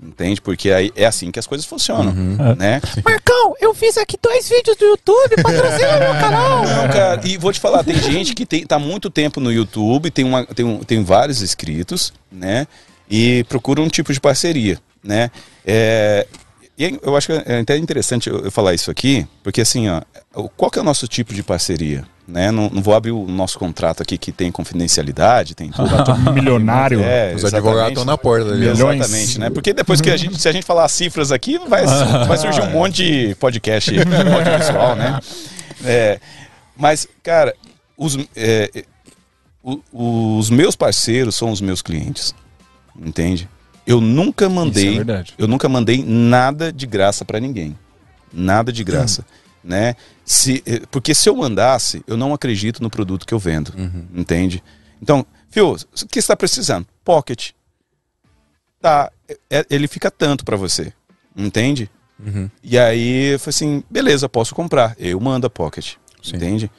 Entende? Porque aí é assim que as coisas funcionam, né? Marcão, eu fiz aqui dois vídeos do YouTube, patrocina meu canal. Não, cara, e vou te falar, tem gente que tem, tá muito tempo no YouTube, tem, uma, tem, um, tem vários inscritos, né? E procura um tipo de parceria, né? É, e eu acho que é até interessante eu, falar isso aqui, porque assim, ó, qual que é o nosso tipo de parceria? Né? Não, não vou abrir o nosso contrato aqui que tem confidencialidade, tem tudo. um milionário. É, Os advogados estão na porta ali. Milhões. Exatamente, né? Porque depois que a gente, se a gente falar as cifras aqui, vai, vai surgir um monte de podcast audiovisual, né? É, mas, cara, os, é, o- os meus parceiros são os meus clientes, entende? Eu nunca é mandei, verdade. eu nunca mandei nada de graça pra ninguém, nada de graça, né? Se, eh, porque se eu mandasse, eu não acredito no produto que eu vendo, entende? Então, Fio, o que você está precisando? Pocket. Tá, é- ele fica tanto pra você, entende? E aí falei assim, beleza, posso comprar. Eu mando a Pocket, entende?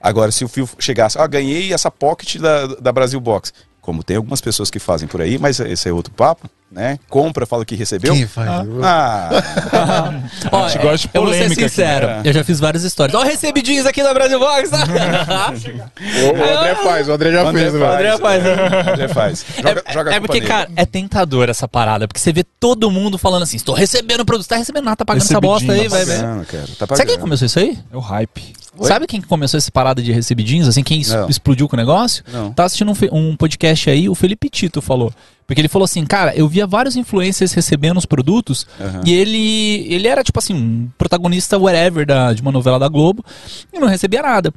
Agora, se o Fio chegasse, ah, ganhei essa Pocket da, da Brasil Box. Como tem algumas pessoas que fazem por aí, mas esse é outro papo, né? Compra, fala que recebeu. Quem faz? Ah, Ó, gente gosta de eu vou ser polêmica aqui, sincero, né? eu já fiz várias histórias. Ó, recebi jeans aqui da Brasil Box. O, o André faz, o André já o André fez, faz, velho. André faz, né? o André faz. Joga, é, joga é porque, nele. cara, é tentador essa parada. Porque você vê todo mundo falando assim: estou recebendo produto. Você tá recebendo nada, tá pagando essa bosta aí, vai, tá vai. Pagando, cara, tá Sabe quem começou isso aí? É o hype. Oi? Sabe quem que começou essa parada de recebidinhos? Assim, quem es- Não. explodiu com o negócio? Não. Tá assistindo um, um podcast aí, o Felipe Tito falou. Porque ele falou assim, cara, eu via vários influencers recebendo os produtos Aham. e ele ele era tipo assim, um protagonista whatever da, de uma novela da Globo e não recebia nada.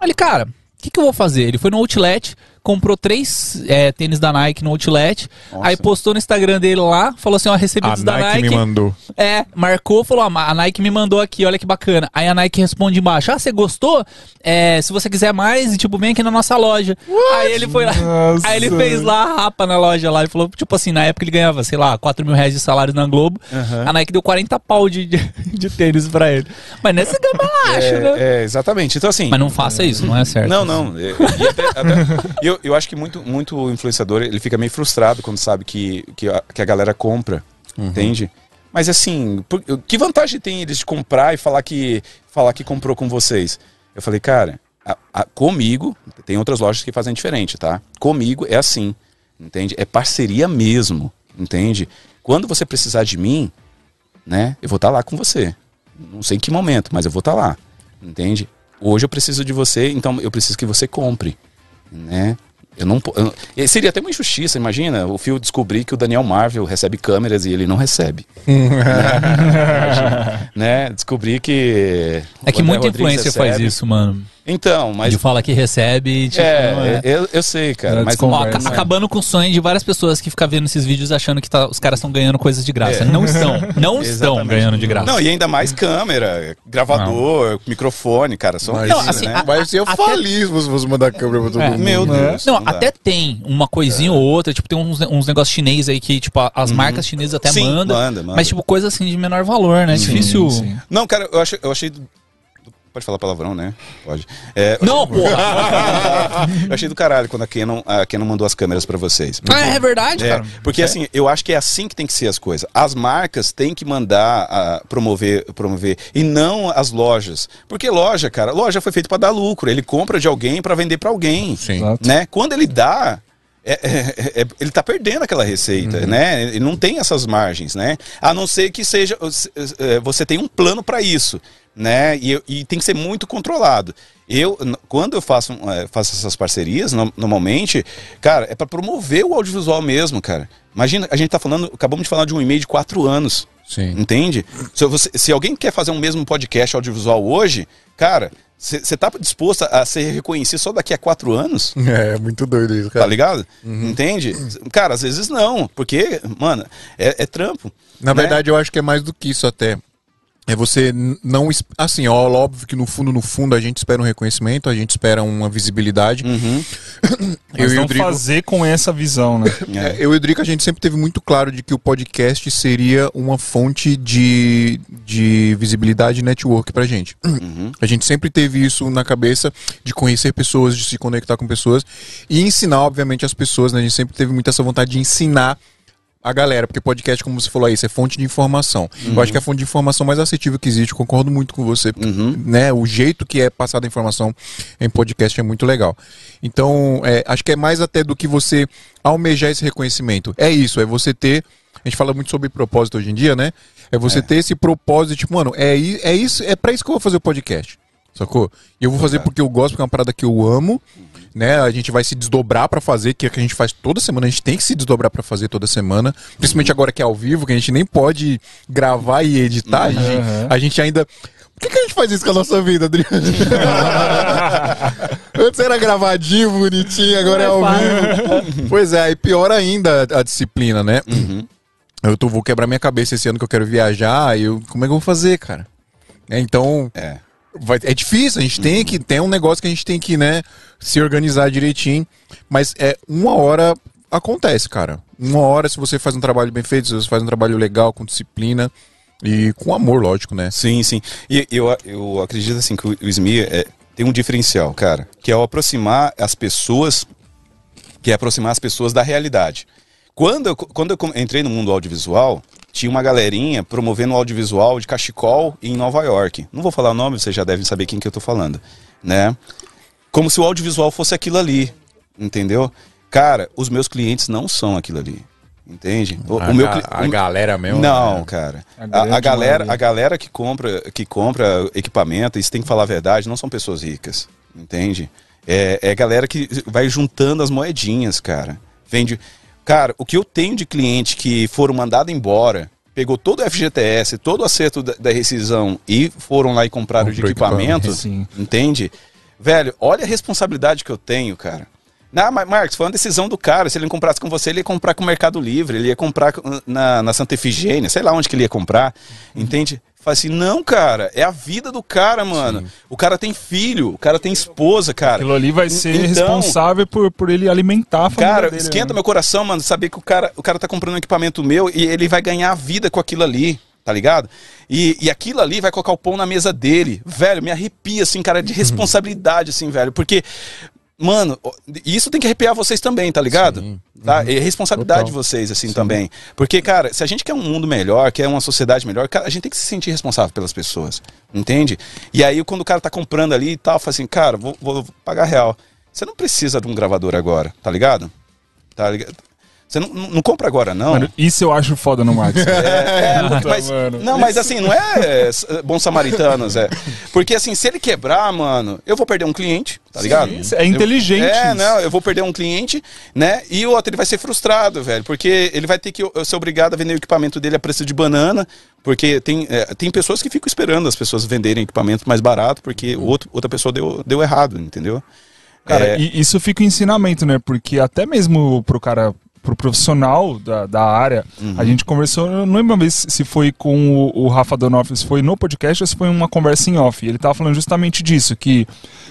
Aí ele, cara, o que, que eu vou fazer? Ele foi no Outlet, comprou três é, tênis da Nike no Outlet, Nossa. aí postou no Instagram dele lá, falou assim, ó, A recebidos da Nike Nike. me mandou. É, marcou, falou, "Ah, a Nike me mandou aqui, olha que bacana. Aí a Nike responde embaixo, ah, você gostou? É, se você quiser mais, tipo, vem aqui na nossa loja. Aí ele foi lá, Nossa. aí ele fez lá a rapa na loja lá e falou, tipo assim, na época ele ganhava, sei lá, 4 mil reais de salário na Globo, a Nike deu 40 pau de, de, de tênis pra ele. Mas nessa gama acho, né? É, é, exatamente. Então, assim. Mas não faça isso, não é certo. Não, não. É, e até- até- eu, eu acho que muito, muito influenciador ele fica meio frustrado quando sabe que, que, a, que a galera compra, entende? Mas assim, por- que vantagem tem eles de comprar e falar que, falar que comprou com vocês? Eu falei, cara, a- a- comigo, tem outras lojas que fazem diferente, tá? Comigo é assim, entende? É parceria mesmo, entende? Quando você precisar de mim, né? Eu vou estar lá com você. Não sei em que momento, mas eu vou estar lá. Entende? Hoje eu preciso de você, então eu preciso que você compre, né? Eu não, eu- seria até uma injustiça, imagina o Phil descobrir que o Daniel Marvel recebe câmeras e ele não recebe. Imagina, né? Descobrir que. É que muita Rodrigues influência faz recebe. isso, mano. Então, mas. De fala que recebe tipo, não é, é. Eu, eu sei, cara. É, Mas Ó, desconversa. aca- Conversa. acabando com o sonho de várias pessoas que ficam vendo esses vídeos achando que tá- os caras estão ganhando coisas de graça. É. Não estão. Não estão ganhando de graça. Não, e ainda mais câmera, gravador, microfone, cara. São Mas, Não, assim, né? a- vai ser até- faliz se você mandar câmera pra todo É. mundo. Meu né? Deus. Não, dá. até tem uma coisinha ou outra, tipo, tem uns, uns negócios chineses aí que, tipo, as marcas chinesas até Uhum. Sim, mandam. manda, manda. Mas, tipo, coisa assim de menor valor, né? É difícil. sim. Não, cara, eu achei. Eu achei Pode falar palavrão, né? Pode. É, Não, porra! eu achei do caralho quando a Canon, a Canon mandou as câmeras pra vocês. ah, é verdade, É, cara. porque assim, eu acho que é assim que tem que ser as coisas. As marcas têm que mandar ah, promover, promover e não as lojas. Porque loja, cara, loja foi feita para dar lucro. Ele compra de alguém para vender para alguém. Sim. Né? Quando ele dá, é- é- é- ele tá perdendo aquela receita, né? Ele não tem essas margens, né? A não ser que seja eh, você tem um plano para isso, né? E, e tem que ser muito controlado. Eu, quando eu faço, eh, faço essas parcerias, no- normalmente, cara, é para promover o audiovisual mesmo, cara. Imagina, a gente tá falando, acabamos de falar de um e-mail de quatro anos. Sim. Entende? Se, você- se alguém quer fazer um mesmo podcast audiovisual hoje, cara, você tá disposto a ser reconhecido só daqui a quatro anos? É, muito doido isso, Tá cara. ligado? Entende? Cara, às vezes não, porque, mano, é, é trampo. Na né? verdade, eu acho que é mais do que isso até. É você não. Assim, ó, óbvio que no fundo, no fundo, a gente espera um reconhecimento, a gente espera uma visibilidade. Uhum. Eu Mas e o não Drigo. fazer com essa visão, né? É, eu e o Drico, a gente sempre teve muito claro de que o podcast seria uma fonte de, de visibilidade e network pra gente. Uhum. A gente sempre teve isso na cabeça de conhecer pessoas, de se conectar com pessoas e ensinar, obviamente, as pessoas, né? A gente sempre teve muito essa vontade de ensinar a galera, porque podcast, como você falou aí, é fonte de informação. Eu acho que é a fonte de informação mais assertiva que existe, concordo muito com você, porque, né? O jeito que é passada a informação em podcast é muito legal. Então, é, acho que é mais até do que você almejar esse reconhecimento. É isso, é você ter. A gente fala muito sobre propósito hoje em dia, né? É você ter esse propósito, tipo, mano, é, é isso, é pra isso que eu vou fazer o podcast. Sacou? E eu vou fazer porque eu gosto, porque é uma parada que eu amo, né? A gente vai se desdobrar pra fazer, que é o que a gente faz toda semana, a gente tem que se desdobrar pra fazer toda semana, principalmente agora que é ao vivo, que a gente nem pode gravar e editar, a, gente, Uhum. a gente ainda por que, que a gente faz isso com a nossa vida, Adriano? Antes era gravadinho, bonitinho, agora é ao vivo. Pois é, e pior ainda a disciplina, né? Eu tô, vou quebrar minha cabeça esse ano que eu quero viajar, e eu, como é que eu vou fazer, cara? É, então, É. vai- é difícil, a gente tem que, tem um negócio que a gente tem que, né, se organizar direitinho, mas é uma hora acontece, cara. Uma hora se você faz um trabalho bem feito, se você faz um trabalho legal, com disciplina e com amor, lógico, né? Sim, sim. E eu, eu acredito assim que o, o SMI é, tem um diferencial, cara, que é o aproximar as pessoas, que é aproximar as pessoas da realidade. Quando eu, quando eu entrei no mundo audiovisual, tinha uma galerinha promovendo o audiovisual de cachecol em Nova York. Não vou falar o nome, vocês já devem saber quem que eu tô falando, né? Como se o audiovisual fosse aquilo ali, entendeu? Cara, os meus clientes não são aquilo ali, entende? O, a, o meu ga- a o- galera mesmo. não, né? cara. A A, galera, a galera que compra, que compra equipamento, isso tem que falar a verdade, não são pessoas ricas, entende? É, é galera que vai juntando as moedinhas, cara. Vende. Cara, o que eu tenho de cliente que foram mandados embora, pegou todo o FGTS, todo o acerto da, da rescisão e foram lá e compraram de equipamento, entende? Velho, olha a responsabilidade que eu tenho, cara. Não, mas Marcos, foi uma decisão do cara. Se ele não comprasse com você, ele ia comprar com o Mercado Livre, ele ia comprar com- na, na Santa Efigênia, sei lá onde que ele ia comprar. Entende? Fala assim, não, cara, é a vida do cara, mano. O cara tem filho, o cara tem esposa, cara. Aquilo ali vai ser Então, responsável por, por ele alimentar a família Cara, dele. esquenta né? meu coração, mano, saber que o cara, o cara tá comprando um equipamento meu e ele vai ganhar a vida com aquilo ali, tá ligado? E, e aquilo ali vai colocar o pão na mesa dele. Velho, me arrepia, assim, cara, de responsabilidade, assim, velho. Porque, mano, isso tem que arrepiar vocês também, tá ligado? Sim. Tá? É responsabilidade Total. de vocês, assim, também. Porque, cara, se a gente quer um mundo melhor, quer uma sociedade melhor, cara, a gente tem que se sentir responsável pelas pessoas, entende? E aí, quando o cara tá comprando ali e tal, fala assim, cara, vou, vou pagar real. Você não precisa de um gravador agora, tá ligado? Tá ligado? Você não, não compra agora, não. Mano, isso eu acho foda no Max. É, Puta, mas, mano. não, mas assim, não é é, bons samaritanos, é. Porque assim, se ele quebrar, mano, eu vou perder um cliente, tá ligado? Sim, é inteligente Eu, é, não, eu vou perder um cliente, né? E o outro, ele vai ser frustrado, velho. Porque ele vai ter que ser obrigado a vender o equipamento dele a preço de banana. Porque tem, é, tem pessoas que ficam esperando as pessoas venderem equipamento mais barato, porque o outro, outra pessoa deu, deu errado, entendeu? Cara, É, e isso fica um ensinamento, né? Porque até mesmo pro cara, pro profissional da, da área, Uhum. a gente conversou, eu não lembro uma vez se foi com o, o Rafa Donoff, se foi no podcast ou se foi uma conversa em off. Ele tava falando justamente disso, que,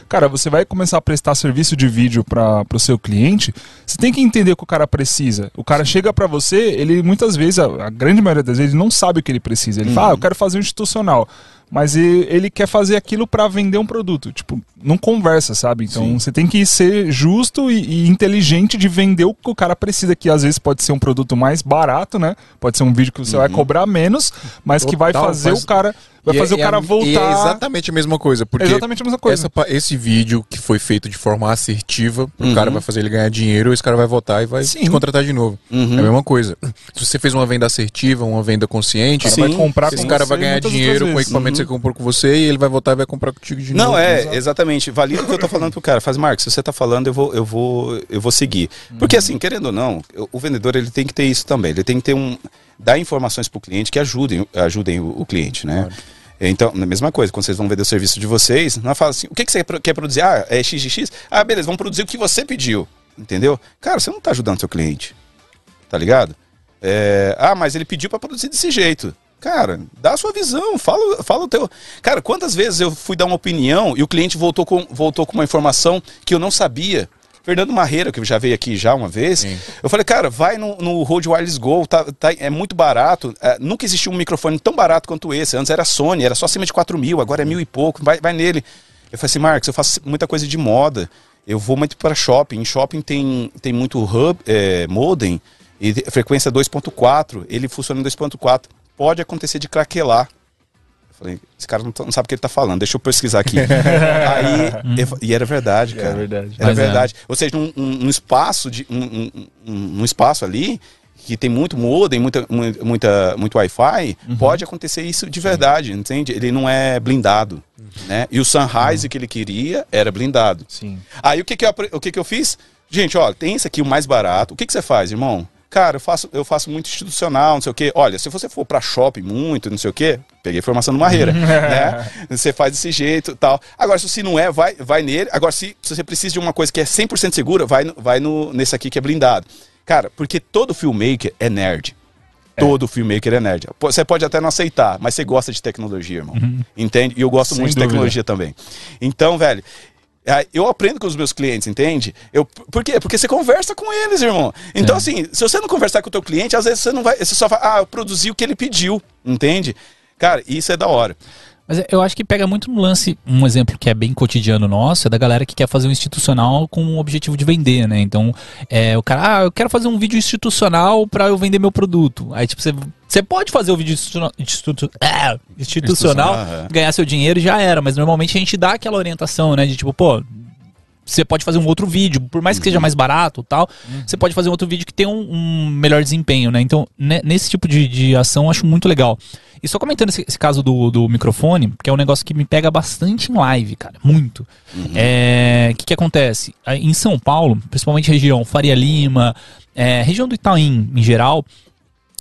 cara, você vai começar a prestar serviço de vídeo para pro seu cliente, você tem que entender o que o cara precisa. O cara chega para você, ele muitas vezes, a, a grande maioria das vezes, ele não sabe o que ele precisa. Ele Uhum. fala, ah, eu quero fazer um institucional. Mas ele quer fazer aquilo para vender um produto. Tipo, não conversa, sabe? Então Sim. você tem que ser justo e, e inteligente de vender o que o cara precisa, que às vezes pode ser um produto mais barato, né? Pode ser um vídeo que você vai cobrar menos, mas que vai Total, fazer mas- o cara. Vai E é- fazer o é cara a- voltar. E é exatamente a mesma coisa. Porque É exatamente a mesma coisa. essa esse vídeo que foi feito de forma assertiva, o Uhum. cara vai fazer ele ganhar dinheiro, esse cara vai voltar e vai Sim. te contratar de novo. Uhum. É a mesma coisa. Se você fez uma venda assertiva, uma venda consciente, O cara vai comprar esse com cara você vai ganhar dinheiro com o equipamento que você comprou com você e ele vai voltar e vai comprar contigo de Não, novo. é, exatamente. Valida o que eu tô falando pro cara. Faz, Marcos, se você tá falando, eu vou, eu vou, eu vou seguir. Porque assim, querendo ou não, o- o vendedor ele tem que ter isso também. Ele tem que ter um. Dar informações pro cliente que ajudem, ajudem o, o cliente, né? Então, a mesma coisa, quando vocês vão vender o serviço de vocês, não fala assim, o que, que você quer produzir? Ah, é XXX? Ah, beleza, vamos produzir o que você pediu. Entendeu? Cara, você não tá ajudando seu cliente. Tá ligado? É, ah, mas ele pediu pra produzir desse jeito. Cara, dá a sua visão, fala, fala o teu. Cara, quantas vezes eu fui dar uma opinião e o cliente voltou com, voltou com uma informação que eu não sabia? Fernando Marreira, que já veio aqui já uma vez, Sim. eu falei, cara, vai no, no Rode Wireless Go, tá, tá- é muito barato. É, nunca existiu um microfone tão barato quanto esse. Antes era Sony, era só acima de 4 mil, agora é mil e pouco, vai, vai nele. Eu falei assim, Marcos, eu faço muita coisa de moda. Eu vou muito para shopping. Em shopping tem, tem muito hub, é, modem, e frequência 2.4. Ele funciona em 2.4. Pode acontecer de craquelar. Falei, esse cara não, tá- não sabe o que ele tá falando, deixa eu pesquisar aqui. Aí, eu e era verdade, cara. verdade. Era Mas é. verdade. Ou seja, num, num- num espaço de um, um- um- um espaço ali que tem muito modem, muita, mu- muita, muito Wi-Fi, pode acontecer isso de verdade, entende? Ele não é blindado, né? E o Sunrise que ele queria era blindado. Sim. Aí o que que eu, o que que eu fiz? Gente, ó, tem esse aqui o mais barato. O que que você faz, irmão? Cara, eu faço, eu faço muito institucional, não sei o quê. Olha, se você for pra shopping muito, não sei o quê, peguei informação do Marreira, né? Você faz desse jeito e tal. Agora, se não é, vai, vai nele. Agora, se, se você precisa de uma coisa que é 100% segura, vai, no- vai no, nesse aqui que é blindado. Cara, porque todo filmmaker é nerd. Todo filmmaker é nerd. Você pode até não aceitar, mas você gosta de tecnologia, irmão. Entende? E eu gosto Sem muito de dúvida. tecnologia também. Então, velho, eu aprendo com os meus clientes, entende? Eu, por quê? Porque você conversa com eles, irmão. Então, É. assim, se você não conversar com o teu cliente, às vezes você não vai. Você só vai, ah, eu produzi o que ele pediu, entende? Cara, isso é da hora. Mas eu acho que pega muito no lance, um exemplo que é bem cotidiano nosso, é da galera que quer fazer um institucional com o objetivo de vender, né? Então, é, o cara, ah, eu quero fazer um vídeo institucional para eu vender meu produto. Aí, tipo, você, você pode fazer o vídeo institucional, institu- ah, institucional, Institucional, é. ganhar seu dinheiro já era, mas normalmente a gente dá aquela orientação, né? De tipo, pô, você pode fazer um outro vídeo, por mais que seja mais barato e tal, você pode fazer um outro vídeo que tenha um, um melhor desempenho, né? Então, ne- nesse tipo de, de ação, eu acho muito legal. E só comentando esse, esse caso do, do microfone, que é um negócio que me pega bastante em live, cara, muito. É, O que, que acontece? Em São Paulo, principalmente região Faria Lima, é, região do Itaim em geral,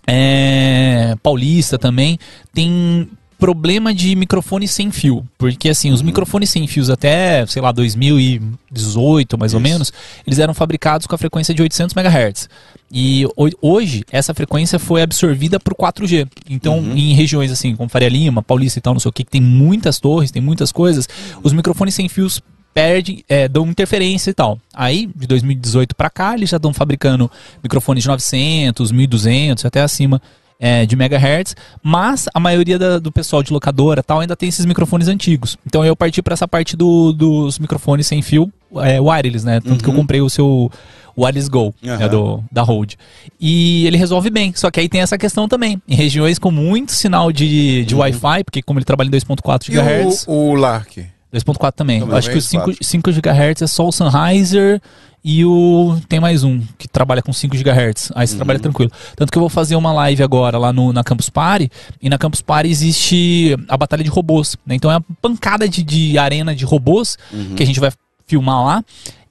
é, Paulista também, tem problema de microfone sem fio. Porque assim, os microfones sem fios até, sei lá, 2018 mais ou Isso. menos, eles eram fabricados com a frequência de 800 MHz. E ho- hoje, essa frequência foi absorvida por 4G. Então, em regiões assim, como Faria Lima, Paulista e tal, não sei o que, que tem muitas torres, tem muitas coisas, os microfones sem fios perdem, é, dão interferência e tal. Aí, de 2018 pra cá, eles já estão fabricando microfones de 900, 1200, até acima é, de megahertz, mas a maioria da- do pessoal de locadora tal ainda tem esses microfones antigos. Então eu parti para essa parte do- dos microfones sem fio é, wireless, né? Tanto que eu comprei o seu Wireless Go, né, Aham. do, da Rode. E ele resolve bem, só que aí tem essa questão também. Em regiões com muito sinal de, de Wi-Fi, porque como ele trabalha em 2.4 E GHz, o, o Lark? 2.4 também. Também Eu acho que o 5, 4. 5 GHz é só o Sennheiser e o tem mais um que trabalha com 5 GHz. Aí você Uhum. trabalha tranquilo. Tanto que eu vou fazer uma live agora lá no, na Campus Party, e na Campus Party existe a batalha de robôs. né? Então é uma pancada de, de arena de robôs Uhum. que a gente vai filmar lá.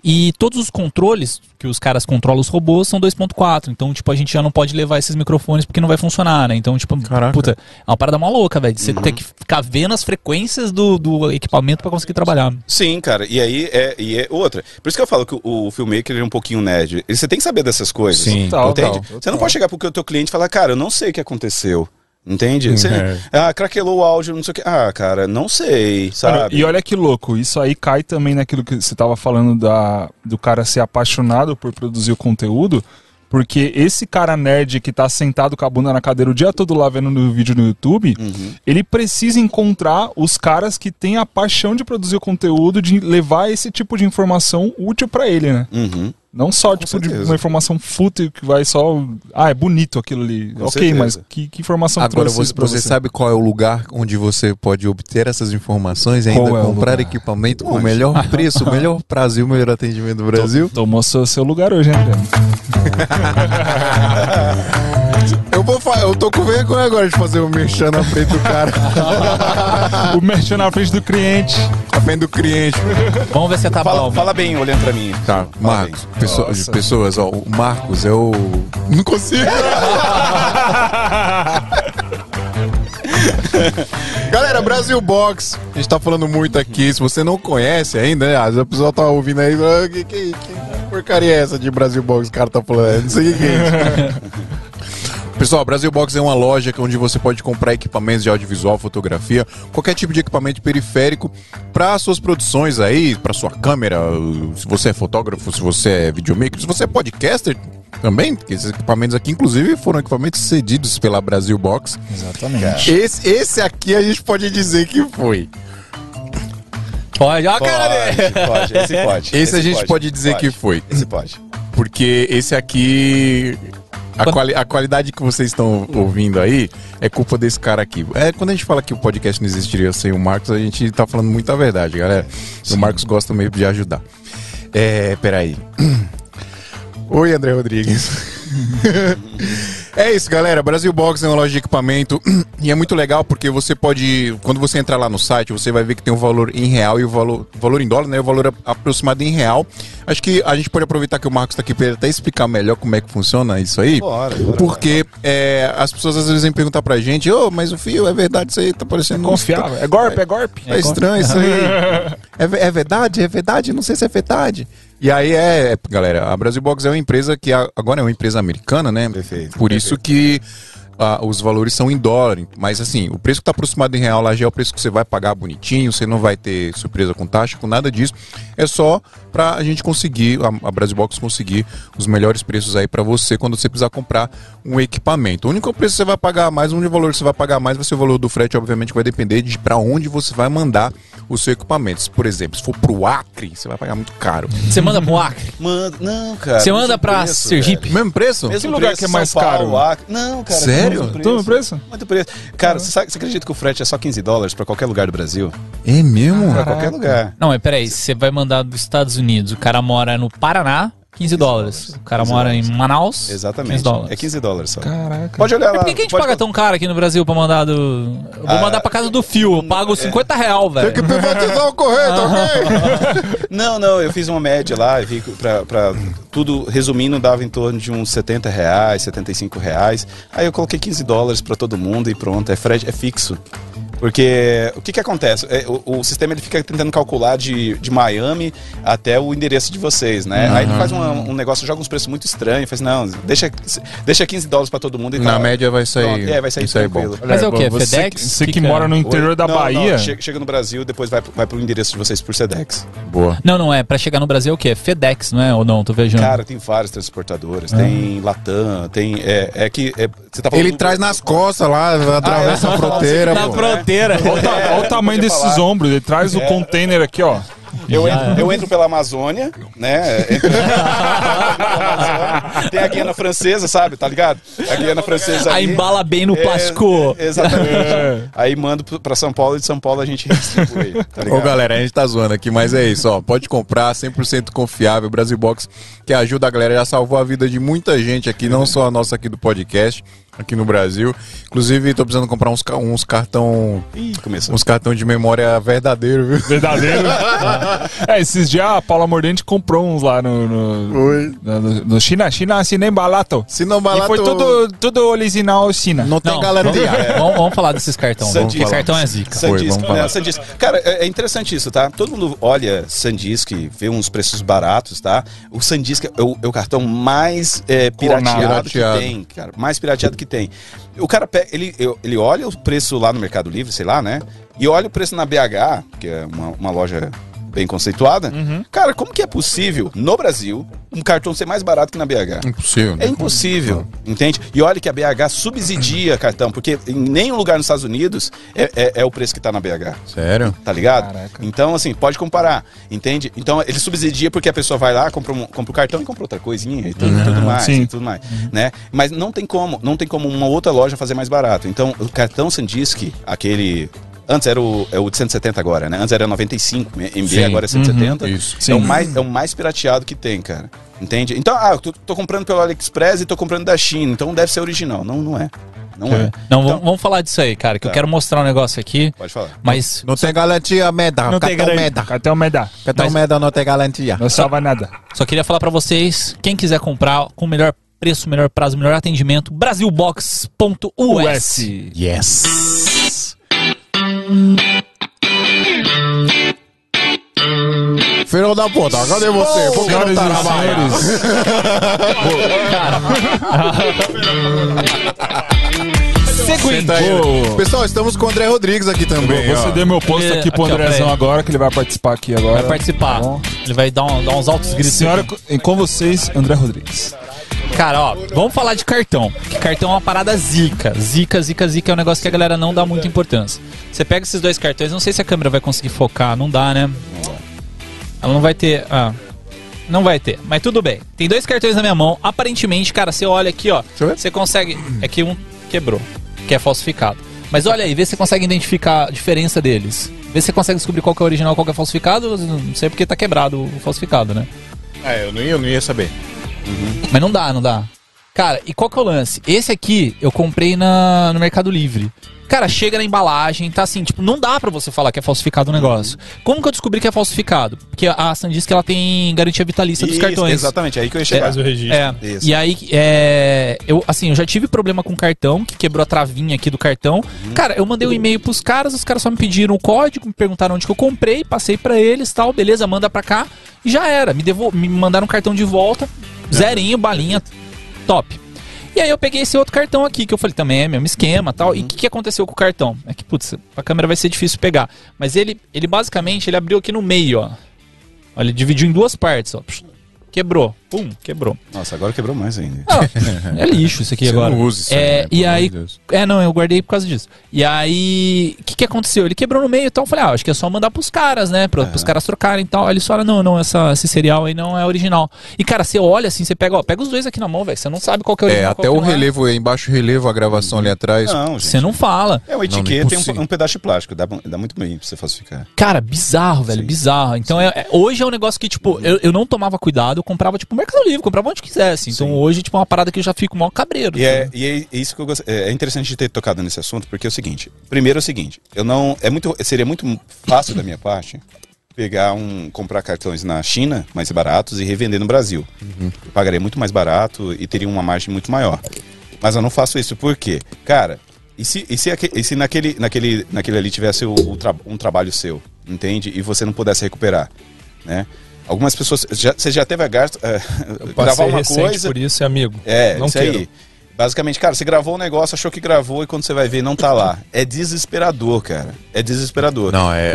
E todos os controles que os caras controlam os robôs são 2.4. Então, tipo, a gente já não pode levar esses microfones porque não vai funcionar, né? Então, tipo, Caraca. puta, é uma parada mó louca, velho. de Você Uhum. ter que ficar vendo as frequências do, do equipamento pra conseguir trabalhar. Sim, cara. E aí é, e é outra. Por isso que eu falo que o, o filmmaker ele é um pouquinho nerd. Você tem que saber dessas coisas. Sim, Total, Entende? total. Você não pode chegar porque o teu cliente e falar, cara, eu não sei o que aconteceu. Entende? Você, É. Ah, craquelou o áudio, não sei o que. Ah, cara, não sei, sabe? e olha que louco, isso aí cai também naquilo que você tava falando da, do cara ser apaixonado por produzir o conteúdo, porque esse cara nerd que tá sentado com a bunda na cadeira o dia todo lá vendo no vídeo no YouTube, Uhum. ele precisa encontrar os caras que têm a paixão de produzir o conteúdo, de levar esse tipo de informação útil pra ele, né? Uhum. Não só tipo de uma informação fútil que vai só, ah, é bonito aquilo ali. Com ok, certeza. mas que, que informação Agora trouxe você, você sabe qual é o lugar onde você pode obter essas informações e ainda Qual é comprar equipamento com o melhor preço, o melhor prazo e o melhor atendimento do Brasil? Tomou seu, seu lugar hoje, né? Eu vou eu tô com vergonha agora de fazer o merchan na frente do cara, o merchan na frente do cliente. Frente do cliente. Vamos ver se tá Fala, bom. fala bem olhando pra mim. Tá, Fala Marcos, pessoa- pessoas, ó, o Marcos é o. Não consigo! Galera, Brasil Box, a gente tá falando muito aqui. Se você não conhece ainda, né? Às vezes o pessoal tá ouvindo aí, ah, que, que, que porcaria é essa de Brasil Box? O cara tá falando, não sei o que é isso. Pessoal, a Brasil Box é uma loja onde você pode comprar equipamentos de audiovisual, fotografia, qualquer tipo de equipamento periférico para suas produções aí, para sua câmera, se você é fotógrafo, se você é videomaker, se você é podcaster também, porque esses equipamentos aqui, inclusive, foram equipamentos cedidos pela Brasil Box. Exatamente. Esse, esse aqui a gente pode dizer que foi. Pode, ó a cara dele. Pode, pode, esse pode. Esse, a gente pode, dizer que foi. Esse pode. Porque esse aqui. A, quali- a qualidade que vocês estão ouvindo aí é culpa desse cara aqui. É, quando a gente fala que o podcast não existiria sem o Marcos, a gente tá falando muita verdade, galera. O Marcos gosta mesmo de ajudar. É, peraí. Oi, André Rodrigues. é isso, galera. Brasil Box é uma loja de equipamento e é muito legal porque você pode, quando você entrar lá no site, você vai ver que tem o valor em real e o valor, valor em dólar, né? O valor aproximado em real. Acho que a gente pode aproveitar que o Marcos tá aqui para ele até explicar melhor como é que funciona isso aí. Bora, bora. Porque é, as pessoas às vezes vêm perguntar pra gente, ô, mas o fio é verdade, isso aí tá parecendo. Confiável. É golpe, é golpe. Tá estranho isso aí. É, é verdade? É verdade? Não sei se é verdade. E aí é, é, galera, a Brasil Box é uma empresa que agora é uma empresa americana, né? Perfeito, Por isso que ah, os valores são em dólar. Mas assim, o preço que tá aproximado em real lá já é o preço que você vai pagar bonitinho, você não vai ter surpresa com taxa, com nada disso. É só pra a gente conseguir, a, a Brasil Box conseguir os melhores preços aí pra você quando você precisar comprar um equipamento. O único preço que você vai pagar mais, o único valor que você vai pagar mais vai ser o valor do frete, obviamente, que vai depender de pra onde você vai mandar o seu equipamento. Se, Por exemplo, se for pro Acre, você vai pagar muito caro. Você manda pro Acre. Manda, não, cara. Você manda pra preço, Sergipe. Mesmo preço? velho. Mesmo lugar preço, que é mais São Paulo, caro? Acre. Não, cara. Sério? Muito Todo preço? Muito preço. Cara, você, sabe, você acredita que o frete é só 15 dólares pra qualquer lugar do Brasil? É mesmo? Pra qualquer lugar. Não, mas peraí, você vai mandar dos Estados Unidos, o cara mora no Paraná, 15 dólares. O cara 15 mora dólares. em Manaus, Exatamente. 15 dólares. É 15 dólares só. Caraca. Pode olhar lá. por que, a gente pode- paga tão caro aqui no Brasil pra mandar do. Eu vou Ah, mandar pra casa do fio, eu pago 50 real, velho. Tem que privatizar o correio, tá ok? Não, não, eu fiz uma média lá, eu vi que pra, pra tudo, resumindo, dava em torno de uns 70 reais, 75 reais. Aí eu coloquei 15 dólares pra todo mundo e pronto, é, frete, é fixo. Porque o que que acontece? É, o, o sistema ele fica tentando calcular de, de Miami até o endereço de vocês, né? Aí ele faz uma- um negócio, joga uns preços muito estranhos, faz, não, deixa, deixa 15 dólares pra todo mundo e Na tá- média vai sair. Pronto, é, vai sair, isso aí bom. tranquilo. Mas é o quê? Você, FedEx? Você que, Que que mora é? no interior Oi? da Não, não, Bahia. chega, chega no Brasil, depois vai, vai pro endereço de vocês por Sedex. Boa. Não, não, é pra chegar no Brasil é o quê? FedEx, não é? Ou não? Tô viajando. Cara, tem várias transportadoras. Tem Latam, tem. É, é que. é, você tá falando Ele do- traz nas costas lá, atravessa Ah, é? a fronteira. Na pô. Fronteira. Olha É, olha o tamanho desses falar. ombros. Ele traz o container aqui, ó. Eu entro, é. eu entro pela Amazônia, né? Entro. Tem a Guiana Francesa, sabe? Tá ligado? A Guiana Francesa Aí ali. embala bem no É, plástico. Exatamente. É. Aí mando pra São Paulo e de São Paulo a gente distribui. Tá ligado? Ô galera, a gente tá zoando aqui, mas é isso, ó. Pode comprar, 100% confiável, Brasil Box, que ajuda a galera, já salvou a vida de muita gente aqui, não só a nossa aqui do podcast, aqui no Brasil. Inclusive, tô precisando comprar uns, uns cartão. Ih. Uns cartão de memória verdadeiro, viu? Verdadeiro. é, esses dias a Paula Mordente comprou uns lá no. no, Oi. no, no China. China assim nem barato. Se não E barato, foi tudo, tudo original China. não tem Não, garantia. Vamos, vamos- vamos falar desses cartões. Vamos Sandisk. falar. Cartão é zica. Sandisk, vamos falar. né, Sandisk. Cara, é, é interessante isso, tá? Todo mundo olha Sandisk, vê uns preços baratos, tá? O Sandisk é o, é o cartão mais é, pirateado, Pirateado. que tem, cara. Mais pirateado que tem. O cara ele, ele olha o preço lá no Mercado Livre, sei lá, né? E olha o preço na BH, que é uma, uma loja bem conceituada. Cara, como que é possível, no Brasil, um cartão ser mais barato que na BH? Impossível. É impossível, entende? E olha que a BH subsidia cartão, porque em nenhum lugar nos Estados Unidos é, é- é o preço que tá na BH. Sério? Tá ligado? Caraca. Então, assim, pode comparar, entende? Então, ele subsidia porque a pessoa vai lá, compra, um, compra o cartão e compra outra coisinha e tudo, tudo mais, sim. e tudo mais, né? Mas não tem como, não tem como uma outra loja fazer mais barato. Então, o cartão Sandisk, aquele... Antes era o, é o de 170 agora, né? Antes era 95, MB Sim. agora é 170. Isso. É Sim. o, mais, é o mais pirateado que tem, cara. Entende? Então, ah, eu tô, tô comprando pelo AliExpress e tô comprando da China, então deve ser original. Não, não é. Não é. Não, Então, vamos, falar disso aí, cara, que eu Tá. quero mostrar um negócio aqui. Pode falar. Mas Não tem garantia, meda. Não tem cartão garantia. meda. Cartão meda. Cartão Mas- meda não tem garantia. Não salva nada. só queria falar pra vocês, quem quiser comprar com o melhor preço, melhor prazo, melhor atendimento, brasilbox.us. US. Yes. Filho da puta, cadê você? Por que não tá na barra? Seguinte. Ô. Pessoal, estamos com o André Rodrigues aqui também. Vou ó. ceder meu posto Ele- aqui pro aqui, ó, Andrezão peraí. agora, que ele vai participar aqui agora. vai participar. Tá bom? Ele vai dar, um- dar uns altos gritos. Senhora, com vocês, André Rodrigues. Cara, ó, vamos falar de cartão. Que cartão é uma parada zica. Zica, zica, zica é um negócio que a galera não dá muita importância. Você pega esses dois cartões, não sei se a câmera vai conseguir focar, não dá, né? Ela não vai ter. Ah, não vai ter, mas tudo bem. Tem dois cartões na minha mão. Aparentemente, cara, você olha aqui, ó. eu ver. Você consegue. É que um quebrou, que é falsificado. Mas olha aí, vê se você consegue identificar a diferença deles. Vê se você consegue descobrir qual que é o original e qual que é falsificado. Não sei porque tá quebrado o falsificado, né? É, eu não ia, eu não ia saber. Mas não dá, não dá. Cara, e qual que é o lance? Esse aqui eu comprei na, no Mercado Livre. Cara, chega na embalagem, tá assim, tipo, não dá pra você falar que é falsificado o negócio. Como que eu descobri que é falsificado? Porque a Sandisk, ela tem garantia vitalícia dos Isso, cartões. Exatamente, aí que eu ia chegar. É, é. Isso. E aí, é, eu, assim, eu já tive problema com o cartão, que quebrou a travinha aqui do cartão. Cara, eu mandei um e-mail pros caras, os caras só me pediram o código, me perguntaram onde que eu comprei, passei pra eles, tal, beleza, manda pra cá e já era. Me, devol me mandaram um cartão de volta, zerinho, balinha, top. E aí eu peguei esse outro cartão aqui, que eu falei, também é mesmo esquema tal. E o que, que aconteceu com o cartão? É que, putz, a câmera vai ser difícil pegar. Mas ele, ele basicamente, ele abriu aqui no meio, ó. Olha, ele dividiu em duas partes, ó. Quebrou. Pum, quebrou. Nossa, agora quebrou mais ainda. Ah, é lixo isso aqui Você agora. não usa isso aí, é, né, e aí, amor de Deus. é, não, eu guardei por causa disso. E aí, o que, que aconteceu? Ele quebrou no meio, então eu falei, ah, acho que é só mandar pros caras, né? Pra, Pros caras trocarem e tal. Aí eles falaram, não, não, essa, esse cereal aí não é original. E cara, você olha assim, você pega, ó, pega os dois aqui na mão, velho. Você não sabe qual que é É, original. até qual o é. relevo, aí embaixo o relevo, a gravação ali atrás. Não, gente. Você não fala. É uma Não, etiqueta e impossível. um, um pedaço de plástico. Dá, dá muito bem pra você falsificar. Cara, bizarro, velho, Sim. bizarro. Então, é- é- hoje é um negócio que, tipo, eu, eu não tomava cuidado, eu comprava, tipo, no Mercado Livre, comprava onde quisesse. Então, Sim. hoje, tipo, é uma parada que eu já fico mó cabreiro. E é, e é isso que eu. É é interessante de ter tocado nesse assunto, porque é o seguinte. Primeiro é o seguinte, eu não. É muito, seria muito fácil da minha parte pegar um. comprar cartões na China mais baratos e revender no Brasil. Eu pagaria muito mais barato e teria uma margem muito maior. Mas eu não faço isso por quê? Cara, e se, e se, e se naquele, naquele, naquele ali tivesse o, o tra- um trabalho seu, entende? E você não pudesse recuperar, né? Algumas pessoas. Já, você já teve a gasto. eh, Eu gravar uma coisa. por isso, amigo. É, não isso quero. aí. Basicamente, cara, você gravou um negócio, achou que gravou e quando você vai ver não tá lá. É desesperador, cara. É desesperador. Não, é.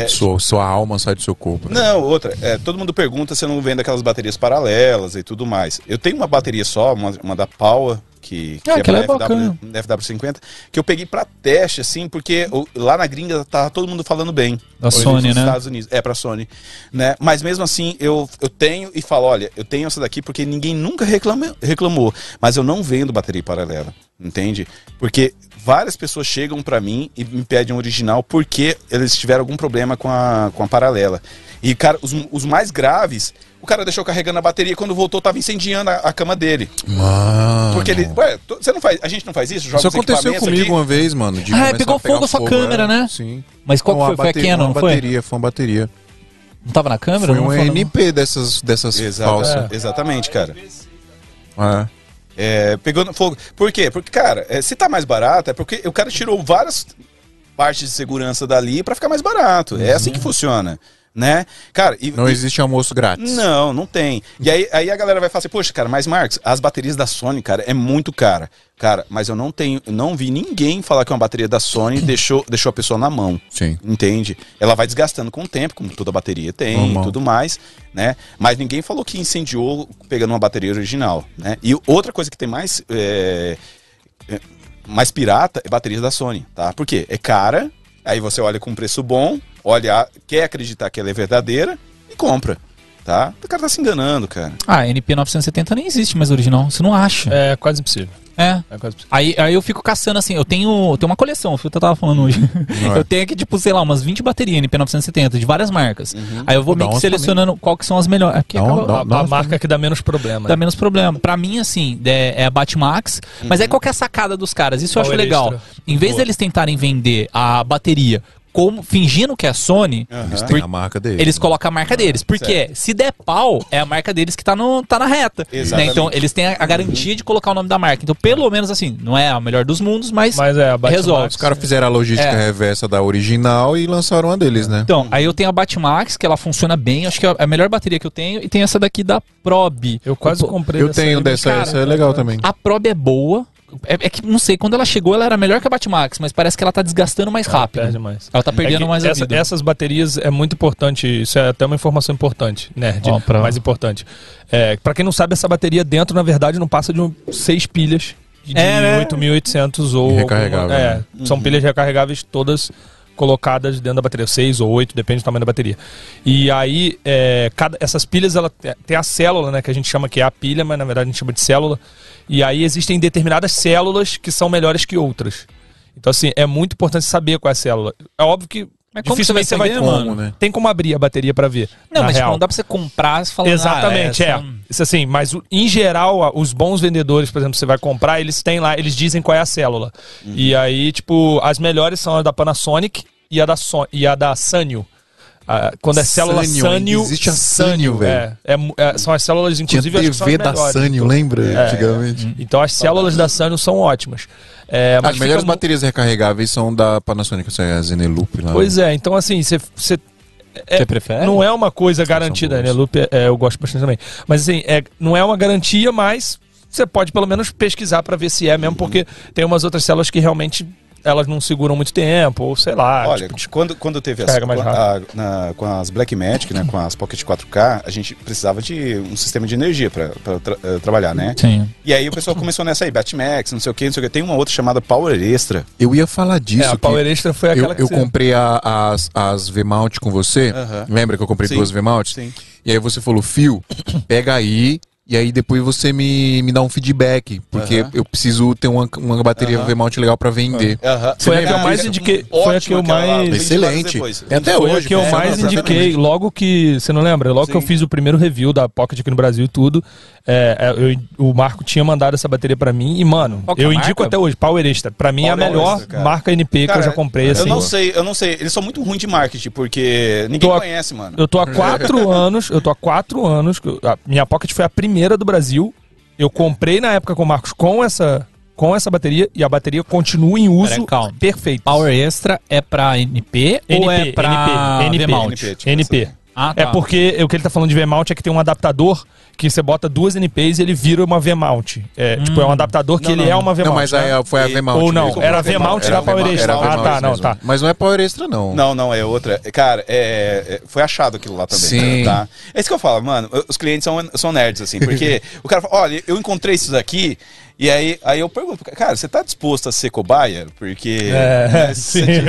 é, É. Sua, sua alma sai do seu corpo. né? Não, outra. é, todo mundo pergunta se eu não vendo aquelas baterias paralelas e tudo mais. Eu tenho uma bateria só, uma, uma da Power, que, Ah, que ela é pra bacana. FW50, que eu peguei pra teste, assim, porque lá na gringa tava todo mundo falando bem. Da Sony, né? Estados Unidos. É, pra Sony. Né? Mas mesmo assim, eu, eu tenho e falo, olha, eu tenho essa daqui porque ninguém nunca reclama, reclamou. Mas eu não vendo bateria paralela, entende? Porque várias pessoas chegam pra mim e me pedem um original porque eles tiveram algum problema com a, com a paralela. E, cara, os, os mais graves, o cara deixou carregando a bateria quando voltou tava incendiando a, a cama dele. Mano. Porque ele. Ué, você não faz. A gente não faz isso? Joga Isso aconteceu comigo aqui? uma vez, mano. de Ah, pegou fogo a sua câmera, é. né? Sim. Mas qual que Uma foi? Foi a bateria- Canon, uma não foi? bateria, foi uma bateria. Não tava na câmera? Foi um não. NP dessas, dessas Exato, falsas. Exatamente, cara. É. É, pegou no fogo. Por quê? Porque, cara, é, se tá mais barato, é porque o cara tirou várias partes de segurança dali pra ficar mais barato. É assim que funciona, né? Cara, e, Não existe almoço grátis. Não, não tem. E aí, aí a galera vai falar assim, poxa, cara, mas Marcos, as baterias da Sony, cara, é muito cara. Cara, mas eu não tenho, não vi ninguém falar que uma bateria da Sony deixou, deixou a pessoa na mão. Sim. Entende? Ela vai desgastando com o tempo, como toda bateria tem e tudo mais, né? Mas ninguém falou que incendiou pegando uma bateria original, né? E outra coisa que tem mais é, mais pirata é baterias da Sony, tá? Por quê? É cara, aí você olha com um preço bom, olha, quer acreditar que ela é verdadeira e compra, tá? O cara tá se enganando, cara. Ah, NP 970 nem existe mais original. Você não acha? É quase impossível. É. É quase impossível. Aí, aí eu fico caçando assim, eu tenho, eu tenho uma coleção, o que eu tava falando hoje. É? Eu tenho aqui, tipo, sei lá, umas 20 baterias NP970 de várias marcas. Aí eu vou Dá meio que selecionando qual que são as melhores. Aqui Dá dá- A, a marca que dá menos problema. dá né? menos problema. Pra mim, assim, é, é a Batmax. Mas aí qual que é a sacada dos caras? Isso eu acho legal. Extra. Em vez Boa. deles tentarem vender a bateria como fingindo que é Sony, Eles Aham. têm a marca deles. eles colocam a marca deles. Porque se der pau, é a marca deles que tá, no, tá na reta. né? Exatamente. Então eles têm a, a garantia de colocar o nome da marca. Então, pelo menos assim, não é a melhor dos mundos, mas, Mas é, a Batmax- resolve. Os caras fizeram a logística É. reversa da original e lançaram uma deles, né? Então, aí eu tenho a Batmax, que ela funciona bem, acho que é a melhor bateria que eu tenho, e tem essa daqui da Probe. Eu quase Pô, comprei Eu tenho aí, dessa, cara, essa é legal também. A Probe é boa. É, é que, não sei, quando ela chegou, ela era melhor que a Batmax, mas parece que ela tá desgastando mais Ela rápido. perde mais. Ela tá perdendo É mais a essa- vida. Essas baterias é muito importante, isso é até uma informação importante, nerd, Ó, pra- mais importante. É, para quem não sabe, essa bateria dentro, na verdade, não passa de um, seis pilhas de É, né? 8.800 ou... Recarregável, alguma- é, né? são pilhas recarregáveis todas colocadas dentro da bateria, seis ou oito, depende do tamanho da bateria. E aí, é, cada, essas pilhas, ela te- tem a célula, né, que a gente chama que é a pilha, mas na verdade a gente chama de célula. E aí existem determinadas células que são melhores que outras. Então, assim, é muito importante saber qual é a célula. É óbvio que Mas como dificilmente você você vai vai, saber, ter. mano? né? Tem como abrir a bateria pra ver. Não, mas tipo, não dá pra você comprar e falar Exatamente, ah, é. essa- Isso assim, mas em geral, os bons vendedores, por exemplo, você vai comprar, eles têm lá, eles dizem qual é a célula. E aí, tipo, as melhores são a da Panasonic e a da, Son e a da Sanyo. Ah, quando é célula ainda existe a Sanyo, velho. é, é é, são as células, Tinha inclusive, acho que são as TV da melhores. Sanyo, lembra? É. Antigamente. Então as células da Sanyo são ótimas. É, As melhores fica baterias recarregáveis são da Panasonic, essa é a Zeneloop lá. Pois é, então assim, você você Você prefere? Não é uma coisa garantida, né? Loop é, é, eu gosto bastante também. Mas assim, é, não é uma garantia, mas você pode pelo menos pesquisar pra ver se é mesmo, porque tem umas outras células que realmente elas não seguram muito tempo, ou sei lá. Olha, tipo, quando, quando teve as, com, a- na- com as Blackmagic, né, com as Pocket 4K, a gente precisava de um sistema de energia para trabalhar, né? Sim. E aí o pessoal começou nessa aí, Batmax, não sei o que, não sei o que. Tem uma outra chamada Power Extra. Eu ia falar disso. é, a que Power Extra foi eu, aquela que eu você- comprei a- as, as V-Mount com você. Aham. Lembra que eu comprei Sim. duas V-Mounts? Sim. E aí você falou, fio, pega aí. E aí depois você me, me dá um feedback. Porque eu preciso ter uma, uma bateria Aham. V-Mount legal pra vender. Foi a que eu Cara, mais indiquei- foi a que eu mais- Excelente. até foi hoje. a que eu mais indiquei logo que. Você não lembra? Logo que eu Sim. fiz o primeiro review da Pocket aqui no Brasil e tudo. é, é, eu- o Marco tinha mandado essa bateria pra mim e, mano, Qual é eu indico marca? até hoje. Power Extra. Pra mim é a Power melhor Extra, cara. marca NP que eu Cara, já comprei. Eu assim. não sei, eu não sei. Eles são muito ruins de marketing, porque ninguém Tô a- conhece, mano. Eu tô há quatro anos, eu tô há quatro anos. minha Pocket foi a primeira do Brasil. Eu comprei na época com o Marcos com essa, com essa bateria e a bateria continua em uso perfeito. Power Extra é pra NP, ou é pra NP, V-Mount? NP, tipo, NP. Ah, tá. É porque o que ele tá falando de V-mount é que tem um adaptador que você bota duas NPs e ele vira uma V-mount. É, tipo, é um adaptador que Não, ele não, é uma Não, V-mount. mas né? aí foi a V-Mount. Ou não, mesmo. era a V-mount Era da Power Extra. era Ah, tá, não, mesmo. tá. Mas não é Power Extra, não. Não, não, é outra. Cara, é, é- foi achado aquilo lá também. Sim. Tá? É isso que eu falo, mano. Os clientes são, são nerds, assim, porque o cara fala, olha, eu encontrei isso daqui E aí, aí eu pergunto, cara, você tá disposto a ser cobaia? Porque. É, né, sim. você-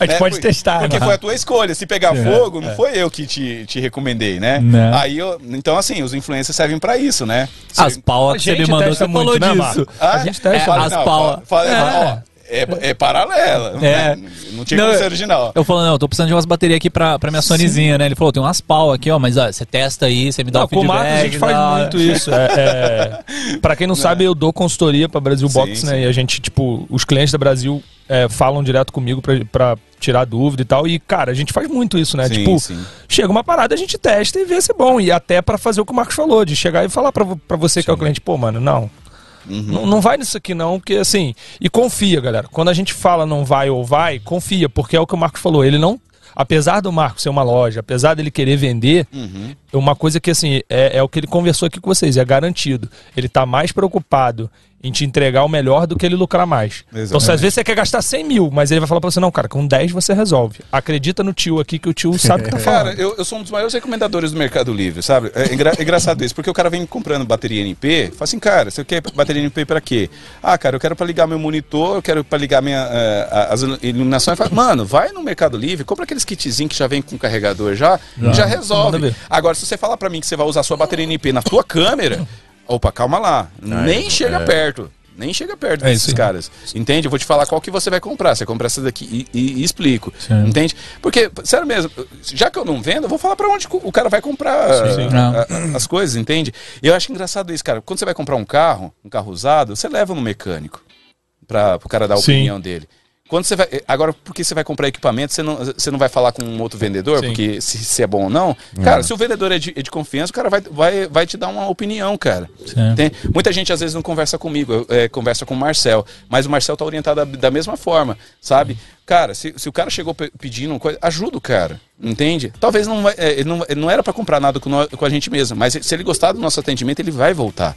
A gente pode por- testar, Porque né? foi a tua escolha. Se pegar É, fogo, não foi eu que te, te recomendei, né? Né. Aí eu. Então, assim, os influencers servem pra isso, né? As Você- pau A que você me mandou, você falou muito, né, disso. Ah, A gente testa fala- as não, pau- fala- fala- É. ó, é, é paralela. É. né? Não tinha Não, como ser original. Eu falando, não, eu tô precisando de umas baterias aqui pra, pra minha Sonyzinha, né? Ele falou, tem umas pau aqui, ó, mas ó, você testa aí, você me dá Não, o com o feedback. Marcos a gente faz muito isso. É, é... Pra quem não sabe, eu dou consultoria pra Brasil Sim, Box, né? sim. E a gente, tipo, os clientes da Brasil é, falam direto comigo pra, pra tirar dúvida e tal. E, cara, a gente faz muito isso, né? Sim, tipo, sim. chega uma parada, a gente testa e vê se é bom. E até pra fazer o que o Marcos falou, de chegar e falar pra, pra você que é o cliente, pô, mano, não. Uhum. Não, não vai nisso aqui não, porque assim. E confia, galera. Quando a gente fala não vai ou vai, confia, porque é o que o Marcos falou. Ele não. Apesar do Marcos ser uma loja, apesar dele querer vender, Uhum. é uma coisa que assim, é, é o que ele conversou aqui com vocês, é garantido. Ele tá mais preocupado em te entregar o melhor do que ele lucrar mais. Então, se Exatamente. às vezes você quer gastar 100 mil, mas ele vai falar pra você, não, cara, com 10 você resolve. Acredita no tio aqui que o tio sabe o que tá falando. Cara, eu, eu sou um dos maiores recomendadores do Mercado Livre, sabe? É, engra- é engraçado isso, porque o cara vem comprando bateria NP, fala assim, cara, você quer bateria NP pra quê? Ah, cara, eu quero pra ligar meu monitor, eu quero pra ligar minha, a- as iluminações. Fala, Mano, vai no Mercado Livre, compra aqueles kitzinhos que já vem com carregador já, e já resolve. Agora, se você falar pra mim que você vai usar sua bateria NP na tua câmera, opa, calma lá, nem chega perto. Nem chega perto É desses aí. caras. Entende? Eu vou te falar qual que você vai comprar. Você compra essa daqui e, e- e explico. Sim. Entende? Porque, sério mesmo, já que eu não vendo, eu vou falar pra onde o cara vai comprar Sim. a- a- as coisas, entende? E eu acho engraçado isso, cara. Quando você vai comprar um carro, um carro usado, você leva no mecânico para o cara dar a Sim. opinião dele. Quando você vai, agora, porque você vai comprar equipamento, você não, você não vai falar com um outro vendedor, Sim. porque se, se é bom ou não. Cara, se o vendedor é de, é de confiança, o cara vai, vai, vai te dar uma opinião, cara. Sim. Tem- muita gente às vezes não conversa comigo, é, conversa com o Marcel, mas o Marcel tá orientado da, da mesma forma, sabe? Cara, se, se o cara chegou pe- pedindo uma coisa, ajuda o cara, entende? Talvez não, vai- é, ele não, ele não era para comprar nada com, com a gente mesmo, mas se ele gostar do nosso atendimento, ele vai voltar,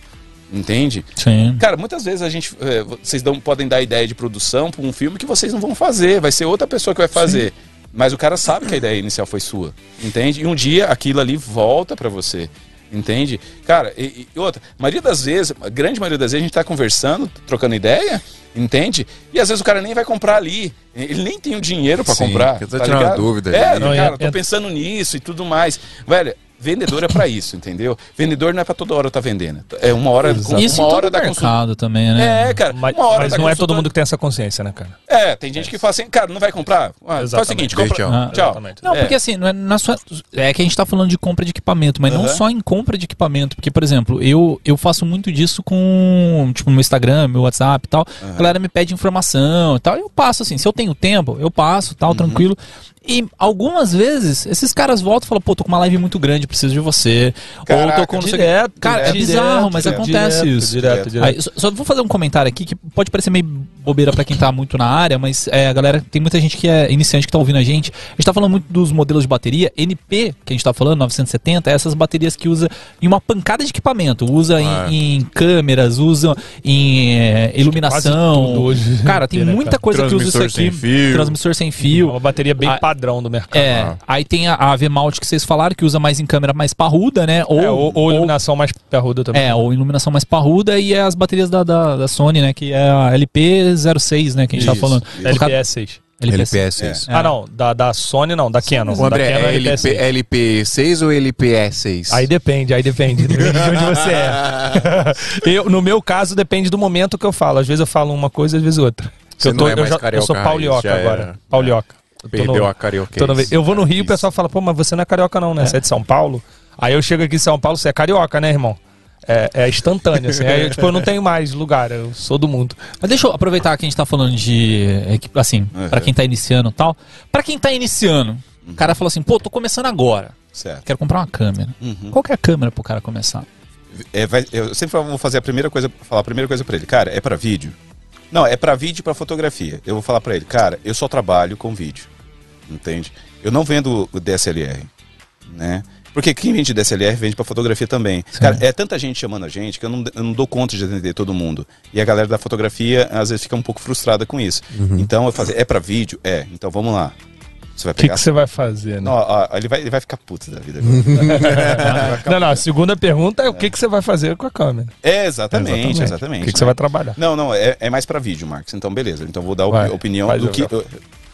entende? Sim. Cara, muitas vezes a gente, é, vocês dão- podem dar ideia de produção para um filme que vocês não vão fazer, vai ser outra pessoa que vai fazer. Mas o cara sabe que a ideia inicial foi sua, entende? E um dia aquilo ali volta para você, entende? Cara, e, e outra, a maioria das vezes, a grande maioria das vezes a gente tá conversando, trocando ideia, entende? E às vezes o cara nem vai comprar ali, ele nem tem o dinheiro para Sim, comprar. porque tá tirando dúvida É, ali. Não, cara, e- tô e- pensando nisso e tudo mais. Velho, vendedor é para isso, entendeu? Vendedor não é para toda hora tá vendendo. É uma hora, uma Isso em hora da mercado também, né? É, cara, Mas, uma hora mas não é todo mundo que tem essa consciência, né, cara? É, tem gente que fala assim, cara, não vai comprar? Ah, faz o seguinte, compra. Tchau. Ah, Tchau. Não, É. porque assim, não é, não é só. É que a gente tá falando de compra de equipamento, mas não só em compra de equipamento. Porque, por exemplo, eu, eu faço muito disso com. Tipo, no meu Instagram, meu WhatsApp e tal. A galera me pede informação e tal. E eu passo assim, se eu tenho tempo, eu passo tal, Uhum. tranquilo. E algumas vezes, esses caras voltam e falam, pô, tô com uma live muito grande, preciso de você. Ou Caraca, tô com. direto, Cara, é direto, bizarro, mas direto, acontece direto, isso. Direto, direto. Aí, só, só vou fazer um comentário aqui que pode parecer meio bobeira pra quem tá muito na área, mas é, a galera, tem muita gente que é iniciante que tá ouvindo a gente. A gente tá falando muito dos modelos de bateria. NP, que a gente tá falando, 970, é essas baterias que usa em uma pancada de equipamento. Usa em- Ah. em, câmeras, usa em é, iluminação. tudo hoje Cara, tem né, muita cara? coisa que usa isso Transmissor aqui. sem fio. Transmissor sem É fio. uma bateria bem Ah, padrão do mercado. É, aí tem a, a V-Mount que vocês falaram, que usa mais em câmera mais parruda, né? Ou, É, ou, ou iluminação mais perruda também. é, ou iluminação mais parruda e é as baterias da, da, da Sony, né? Que é a LP06, né? Que a gente tá Isso, falando. isso. LPS 6. LPS, É. isso. Ah, não. Da, da Sony não, da Canon. O André, da Canon é LP, LP6 ou LPS6? Aí depende, aí depende. Depende de onde você é. eu, no meu caso, depende do momento que eu falo. Às vezes eu falo uma coisa, às vezes outra. Você eu, não é mais eu, eu sou paulioca já agora. é- Paulioca. Eu tô Perdeu no- a carioca. tô no- eu vou no Rio e o pessoal fala, pô, mas você não é carioca não, né? Você é de São Paulo? Aí eu chego aqui em São Paulo, você é carioca, né, irmão? É, é instantâneo, assim. Aí, eu, tipo, eu não tenho mais lugar, eu sou do mundo. Mas deixa eu aproveitar que a gente tá falando de. Assim, Uhum. pra quem tá iniciando e tal. Pra quem tá iniciando, o cara fala assim, pô, tô começando agora. Certo. Quero comprar uma câmera. Uhum. Qual que é a câmera pro cara começar? É, vai- eu sempre vou fazer a primeira coisa, falar a primeira coisa pra ele, cara, é pra vídeo? Não, é pra vídeo e pra fotografia. Eu vou falar pra ele, cara, eu só trabalho com vídeo. Entende? Eu não vendo o DSLR, né? Porque quem vende DSLR vende pra fotografia também. Cara, é tanta gente chamando a gente que eu não, eu não dou conta de atender todo mundo. E a galera da fotografia às vezes fica um pouco frustrada com isso. Então eu fazer, é pra vídeo? É. Então vamos lá. Você vai O que, você vai fazer, né? Não, ó, ele, vai, ele vai ficar puto da vida. agora. Não, não, a segunda pergunta é o que, que você vai fazer com a câmera. é, exatamente, exatamente. O que, que né? você vai trabalhar? Não, não, é, é mais pra vídeo, Marcos. Então, beleza. Então, vou dar Vai, a opinião do que, ver.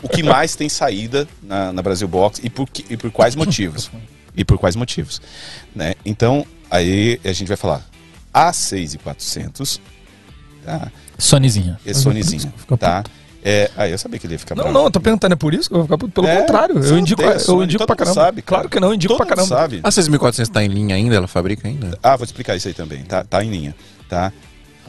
o que mais tem saída na, na Brasil Box e por, que- e por quais motivos. E por quais motivos. Né? Então, aí a gente vai falar A6400, tá? Sonyzinha. Esse Sonyzinho, Fica tá? É, aí eu sabia que ele ia ficar Não, bravo. não, eu tô perguntando, é por isso que eu vou ficar puto? Pelo É, contrário, eu indico, odeia eu indico pra caramba. sabe, cara. claro que não, eu indico Todo pra caramba. sabe. A 6400 tá em linha ainda? Ela fabrica ainda? Ah, vou te explicar isso aí também. Tá, tá em linha, tá?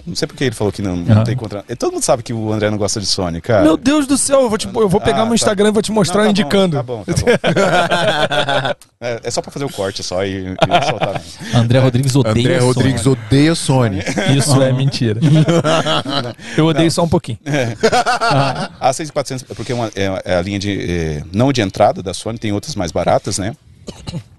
Não sei porque ele falou que não, não Aham. tem contra. Todo mundo sabe que o André não gosta de Sony, cara. Meu Deus do céu, eu vou, te, eu vou pegar Ah, meu tá. Instagram e vou te mostrar Não, tá indicando. Bom, tá bom, tá bom. é, é só pra fazer o corte só e, e soltar. André Rodrigues odeia André Sony. Rodrigues odeia Sony. Isso é mentira. eu odeio só um pouquinho. A 6400 é porque é, uma- é- é a linha de é, não de entrada da Sony, tem outras mais baratas, né?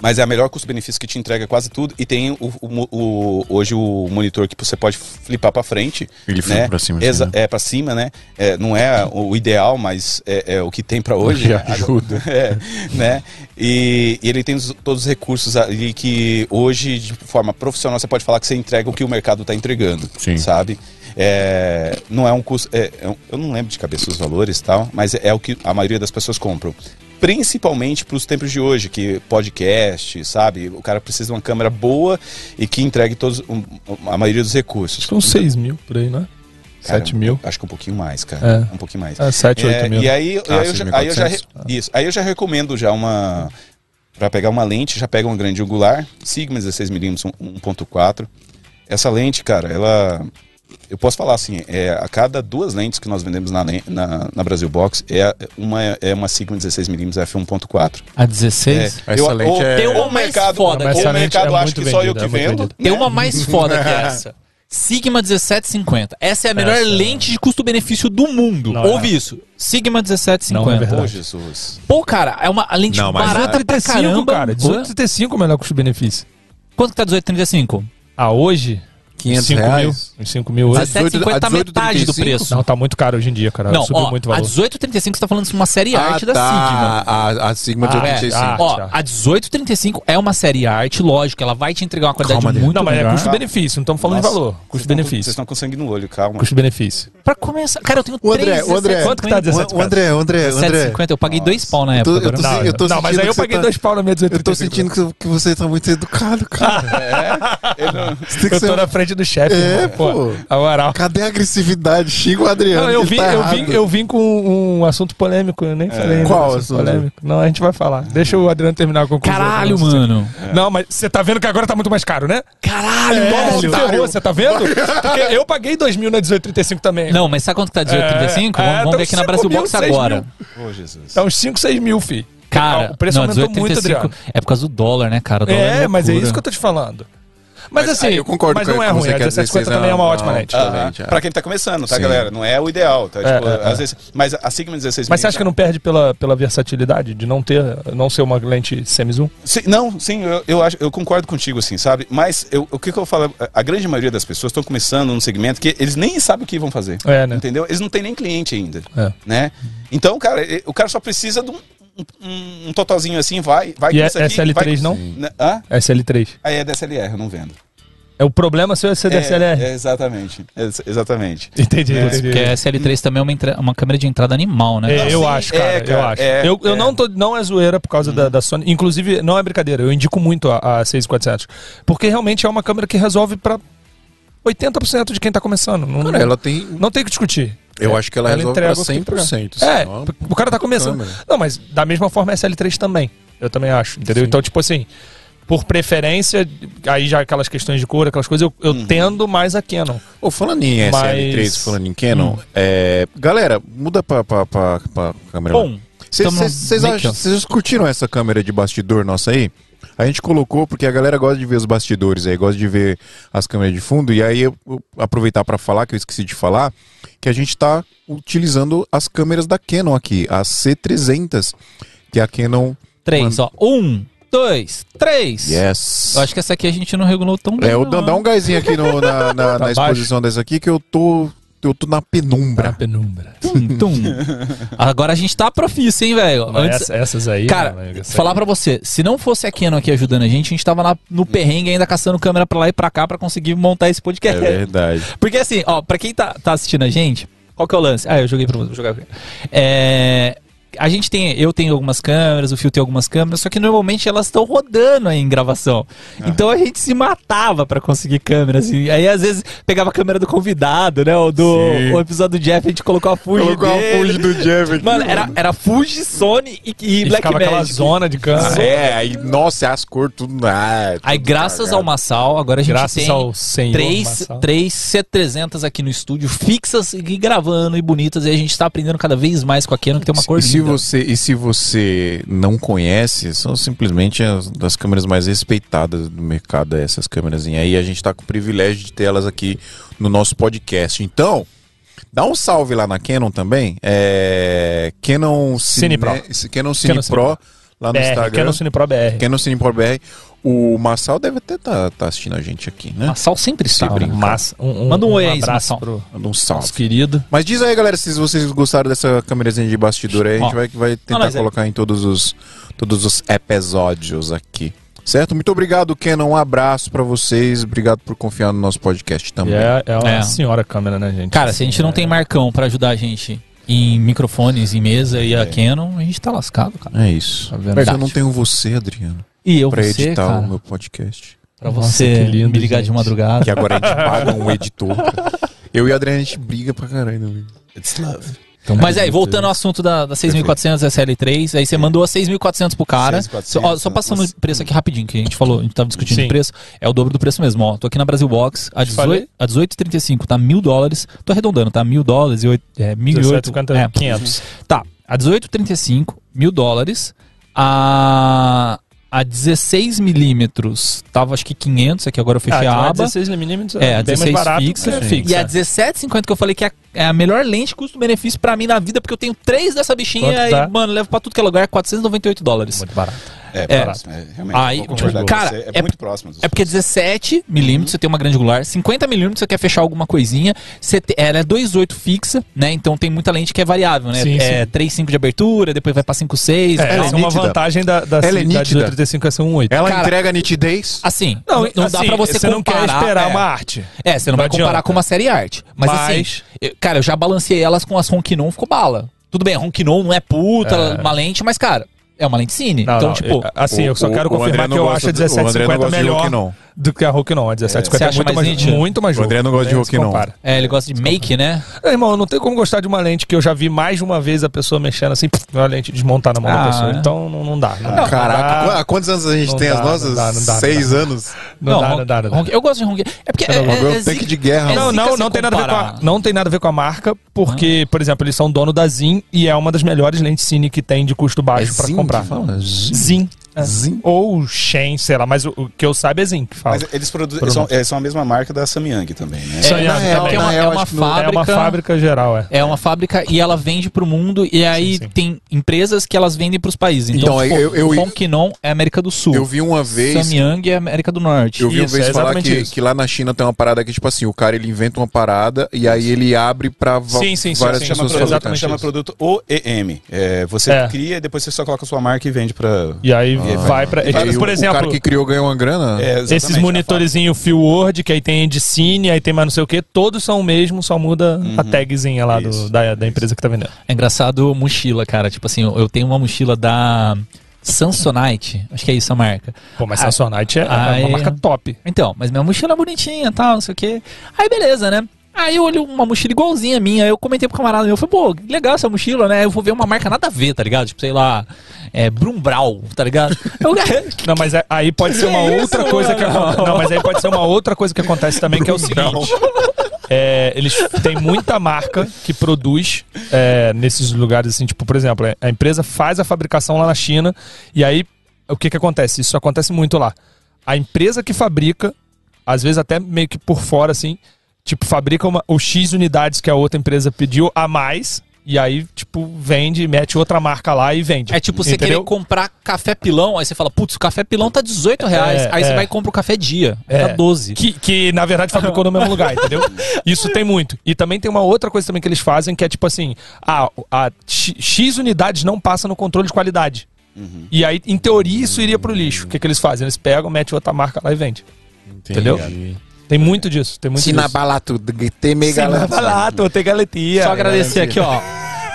Mas é a melhor custo-benefício que te entrega quase tudo e tem o, o o- hoje o monitor que você pode flipar para frente, Ele flipa né? pra cima, assim, né? É para cima, né? É, não é o ideal, mas é, é o que tem para hoje. Já né? ajuda. É, né? E, e ele tem os- todos os recursos ali que hoje, de forma profissional, você pode falar que você entrega o que o mercado está entregando, Sim. sabe? É, não é um custo. é- é eu não lembro de cabeça os valores tal, mas é o que a maioria das pessoas compram. Principalmente para os tempos de hoje, que podcast, sabe? O cara precisa de uma câmera boa e que entregue todos, um- a maioria dos recursos. São 6 mil por aí, né? Cara, 7 mil. Acho que um pouquinho mais, cara. Um pouquinho mais. É, 7, 8 É, mil. E aí, Ah, aí eu já, aí eu já 6.400. isso, aí eu já recomendo já uma para pegar uma lente, já pega uma grande angular, Sigma 16mm 1.4. Essa lente, cara, ela eu posso falar assim, é, a cada duas lentes que nós vendemos na, na, na Brasil Box, é uma, é uma Sigma 16mm f1.4. A 16? Essa Eu- lente ou- é- Tem ou uma o mais mercado, foda o mercado é acha muito que só eu vendida, que é vendo. vendida. Tem uma mais foda que essa. Sigma 1750. Essa é a melhor Essa- lente de custo-benefício do mundo. Não, Ouve é. isso. Sigma 1750. Não é Ô, verdade. Jesus. Pô, cara, é uma lente Não, mas barata pra 1835, caramba. cara. 1835 é o melhor custo-benefício. Quanto que tá 1835? Ah, hoje? 500 5 reais? mil. Uns 5 mil hoje. Mas- 1750 tá 18, metade do 35? preço. Não, tá muito caro hoje em dia, cara. Não, Subiu ó, muito o a valor. 1835 você tá falando de uma série Ah, arte da tá. Sigma. A, a Sigma de Ah, é. 85. Ah, Ó, tá. a 1835 é uma série arte, lógico, ela vai te entregar uma qualidade Calma, muito Não, mas é custo-benefício, não estamos falando Nossa, de valor. Vocês estão Custo-benefício. com sangue no olho, calma. Custo-benefício. Pra começar, cara, eu tenho O André, três o André, 1750. quanto que tá 17? O André, o André, o André. 750, eu paguei dois pau na Eu tô- época. eu tô se- eu tô não, mas sentindo aí eu que você paguei tá- dois pau na minha Eu tô 1835. sentindo que, você tá muito educado, cara. Não- Você tem que Eu tô ser- na frente do chefe, É, irmão. pô. A moral. Cadê a agressividade? Xinga o Adriano. Não, eu vim, tá eu, vim, eu vim com um assunto polêmico, eu nem falei. ainda Qual assunto? Polêmico. Não, a gente vai falar. Deixa o Adriano terminar a conclusão. Caralho, mano. Não, mas você tá vendo que agora tá muito mais caro, né? Caralho, É, ferrou, você tá vendo? Porque eu paguei 2 mil na 1835 também. Não, mas sabe quanto que tá 1835? É, vamos é, vamos tá ver aqui na Brasil 5 mil, Box 6 agora. Ô, Jesus. Tá uns 5, 6 mil, fi. Cara, o preço não, aumentou muito, 1835 Adriano. é por causa do dólar, né, cara? O dólar É, mas é isso que eu tô te falando. Mas, Mas, assim, eu concordo mas com- não é ruim. A que a 1750 16 também é uma não- ótima. Excelente, é. Pra quem tá começando, tá, Sim. galera? Não é o ideal, tá? É, Tipo, é, é. às vezes, mas a Sigma 16 Mas você acha que não perde pela, pela versatilidade de não ter, não ser uma lente semi-zoom? Sim, não, sim, eu, eu, acho, eu concordo contigo, assim, sabe? Mas eu- o que, que eu falo? A grande maioria das pessoas estão começando num segmento que eles nem sabem o que vão fazer. É, né? Entendeu? Eles não têm nem cliente ainda. É. Né? Então, cara, o cara só precisa de um, um, um totalzinho assim, vai. vai E que é isso aqui SL3 vai- não? Né? Hã? SL3. Aí é DSLR, eu não vendo. É o problema seu é ser DSLR. É, é, exatamente. É, exatamente. Entendi, entendi. Porque a SL3 também é uma, entra- uma câmera de entrada animal, né? É, eu Sim, acho, cara, é, eu cara, acho. é, eu eu é. não tô, não é zoeira por causa da, da Sony. Inclusive, não é brincadeira, eu indico muito a, a 6400. Porque realmente é uma câmera que resolve pra 80% de quem tá começando. Não, Cara, ela tem. não tem o que discutir. Eu acho que ela, Ela resolve entrega pra o que tem que 100%. É, assim, o cara tá começando. câmera. Não, mas da mesma forma a SL3 também. Eu também acho, entendeu? Então, tipo assim, por preferência, aí já aquelas questões de cor, aquelas coisas, eu, eu Uhum. tendo mais a Canon. Ô, falando em SL3, Mas- falando em Canon, é, galera, muda pra, pra, pra, pra câmera. Bom, vocês curtiram essa câmera de bastidor nossa aí? A gente colocou porque a galera gosta de ver os bastidores aí, gosta de ver as câmeras de fundo. E aí eu, aproveitar para falar, que eu esqueci de falar, que a gente está utilizando as câmeras da Canon aqui, as C300, que é a Canon. três, ó. Um, dois, três. Yes. Eu acho que essa aqui a gente não regulou tão bem. É, não. Dá um gásinho aqui no- na, na, Tá na exposição dessa aqui que eu tô, eu tô na Na penumbra. penumbra. Tum, tum. Agora a gente tá profício, hein, velho? Antes- essa- essas aí. Cara, né, amigo, essa falar aí- pra você, se não fosse a Canon aqui ajudando a gente, a gente tava lá no perrengue ainda caçando câmera pra lá e pra cá pra conseguir montar esse É podcast. verdade. Porque assim, ó, pra quem tá, tá assistindo a gente, qual que é o lance? Ah, eu joguei pra você, vou jogar. É. A gente tem, eu tenho algumas câmeras, o Fio tem algumas câmeras, só que normalmente elas estão rodando aí em gravação. Então a gente se matava pra conseguir câmeras. E aí às vezes pegava a câmera do convidado, né? O do o episódio do Jeff, a gente colocou a Fuji. Colocou a dele. Fuji do Jeff aqui. Mano, era, era Fuji, Sony e, e E Black ficava aquela Magic. zona de câmera. Ah, é, aí, nossa, as cores tudo. Ah, Aí, graças cagado. ao Massal, agora a gente Graças tem ao senhor três, três C300 aqui no estúdio, fixas e gravando e bonitas. E a gente tá aprendendo cada vez mais com a Canon, que tem uma cor linda. Você e se você não conhece, são simplesmente as das câmeras mais respeitadas do mercado essas câmeras. E aí a gente tá com o privilégio de ter elas aqui no nosso podcast. Então, dá um salve lá na Canon também. É Canon Cine Pro. Canon Cine Canon Cine Pro lá no BR, Instagram. Canon Cine Pro BR. Canon Cine Pro BR. O Massal deve até tá, tá assistindo a gente aqui, né? Massal sempre está. Sempre. né? Massa. Um, Manda um oi aí, abraço Massal. pro Manda um salve. nosso querido. Mas diz aí, galera, se vocês gostaram dessa câmerazinha de bastidor aí, a gente vai, vai tentar mas é- colocar em todos os, todos os episódios aqui. Certo? Muito obrigado, Kenan. Um abraço pra vocês. Obrigado por confiar no nosso podcast também. é, é uma É. senhora câmera, né, gente? Cara, se a gente não É. tem Marcão pra ajudar a gente em microfones, em mesa e a Canon, a gente tá lascado, cara. É isso. Tá vendo? Mas eu não tenho você, Adriano, E eu, pra você, editar cara, o meu podcast. pra Nossa, você lindo, me ligar de gente. madrugada. Que agora a gente paga um editor. cara. Eu e o Adriano, a gente briga pra caralho. né? It's love. Então, Mas aí, voltando ao assunto da, da 6.400 SL3, aí você mandou a 6.400 pro cara. 6.400, Só, ó, só passando o preço aqui rapidinho, que a gente falou, a gente tava discutindo Sim. o preço, é o dobro do preço mesmo, ó. Tô aqui na Brasil Box, a, 18, falei. a 18,35 tá mil dólares, tô arredondando, tá? Mil dólares e oito, é, mil e oito, 17,50, é. 500. Tá, a 18,35, mil dólares, a... A 16 milímetros tava acho que 500, aqui agora eu fechei a Ah, aba. 16 milímetros É, a bem 16 mais barato. fixa. É fixa. E a 1750 que eu falei que é a, é a melhor lente custo-benefício pra mim na vida, porque eu tenho três dessa bichinha Quanto e, tá? mano, levo pra tudo que é lugar, 498 dólares. Muito barato. É, É. próximo. É, realmente. Aí, tipo, cara, você. É, é- muito próximo. É porque 17 milímetros você tem uma grande angular, 50 milímetros você quer fechar alguma coisinha, você te- ela é 2.8 fixa, né? Então tem muita lente que é variável, né? Sim, é sim. 3.5 de abertura, depois vai pra 5.6. É, é essa é uma nítida. vantagem da, da, Ela é da nítida. 1835 é ser um 8. Ela Cara, entrega nitidez. Assim, Não, não, não dá assim, pra você, você não quer comparar, esperar é. uma arte. É, você não, Não vai comparar adianta. com uma série arte. Mas, Mas- assim, eu- cara, eu já balanceei elas com as Ronquinon, ficou bala. Tudo bem, a Ronquinon não é puta, É. uma lente, mas, cara, é uma lente cine. Não, então, não, tipo, é- assim, eu só O- quero o confirmar não que eu acho a do- o André não 1750 gosta de melhor Rokinon. do que a Rokinon. A 1750 Você é acha muito mais mais, muito mais O jogo. André não gosta de Rokinon. compara. é, ele gosta de make, né? É, irmão, não tem como gostar de uma lente que eu já vi mais de uma vez a pessoa mexendo assim, uma lente desmontar na mão Ah, da pessoa. é. Então não, não dá. Não, dá, Caraca, não dá, há quantos anos a gente Não tem dá, as não nossas? dá, não dá, não Seis dá. anos. não, dá, não dá, não dá. Eu gosto de Ronquinon. É porque é, Não, é, é é um tanque de guerra. é Não, não, não tem nada a ver com a, não tem nada a ver com a marca, porque, por exemplo, eles são dono da Zin e é uma das melhores lentes cine que tem de custo baixo pra Zin comprar. que fala? Zin? Zin. É. Zin? Ou Shen, sei lá, mas o, o que eu saiba é Zin que fala. Mas eles produzem. São, é, são a mesma marca da Samyang também, né? É, Samyang também. é uma, Na é real, uma fábrica. é uma fábrica geral, é. É uma fábrica e ela vende pro mundo e aí Sim, sim. tem empresas que elas vendem pros países. Então, Então, eu- eu- Ronquinon é América do Sul. Eu vi uma vez. Samyang é América do Norte. Eu vi uma Isso, vez é falar que, isso. que lá na China tem uma parada que, tipo assim, o cara ele inventa uma parada e aí ele abre pra Sim, sim, sim, várias sim. Chama, pessoas produto, exatamente chama produto OEM. É, você É. cria e depois você só coloca a sua marca e vende pra. E aí Ah. vai pra. Tipo, aí por o- exemplo, o cara que criou ganhou uma grana. É, esses a monitorzinhos Feel Word, que aí tem de cine, aí tem mais não sei o que, todos são o mesmo, só muda a tagzinha lá do- da, da empresa que tá vendendo. É engraçado mochila, cara. Tipo assim, eu tenho uma mochila da Samsonite. Acho que é isso a marca. Pô, mas Samsonite é aí- uma marca top. Então, mas minha mochila é bonitinha e tal, não sei o quê. Aí beleza, né? Aí eu olhei uma mochila igualzinha a minha, aí eu comentei pro camarada meu, eu falei, pô, que legal essa mochila, né? Eu vou ver uma marca nada a ver, tá ligado? Tipo, sei lá, é Brumbral, tá ligado? Eu, Não, mas é- aí pode ser uma Que outra isso, coisa que mano? acontece. Não, mas aí pode ser uma outra coisa que acontece também, que é o seguinte. É, eles têm muita marca que produz é, nesses lugares assim, tipo, por exemplo, a empresa faz a fabricação lá na China e aí o que que acontece? Isso acontece muito lá. A empresa que fabrica, às vezes até meio que por fora assim, tipo, fabrica uma, o X unidades que a outra empresa pediu a mais E aí, tipo, vende, mete outra marca lá e vende. É tipo você Entendeu? querer comprar café pilão, aí você fala, putz, o café pilão tá 18 reais. É, aí você é. vai e compra o café dia, É. tá 12. Que, que na verdade fabricou no mesmo lugar, entendeu? Isso tem muito. E também tem uma outra coisa também que eles fazem, que é tipo assim, a, a X, X unidades não passa no controle de qualidade. E aí, em teoria, isso iria pro lixo. O que, que eles fazem? Eles pegam, metem outra marca lá e vendem. Entendeu? Tem muito disso, tem muito disso. Sinabalato, tem mega Vai lá, tô tem galetia. Só agradecer aqui, ó.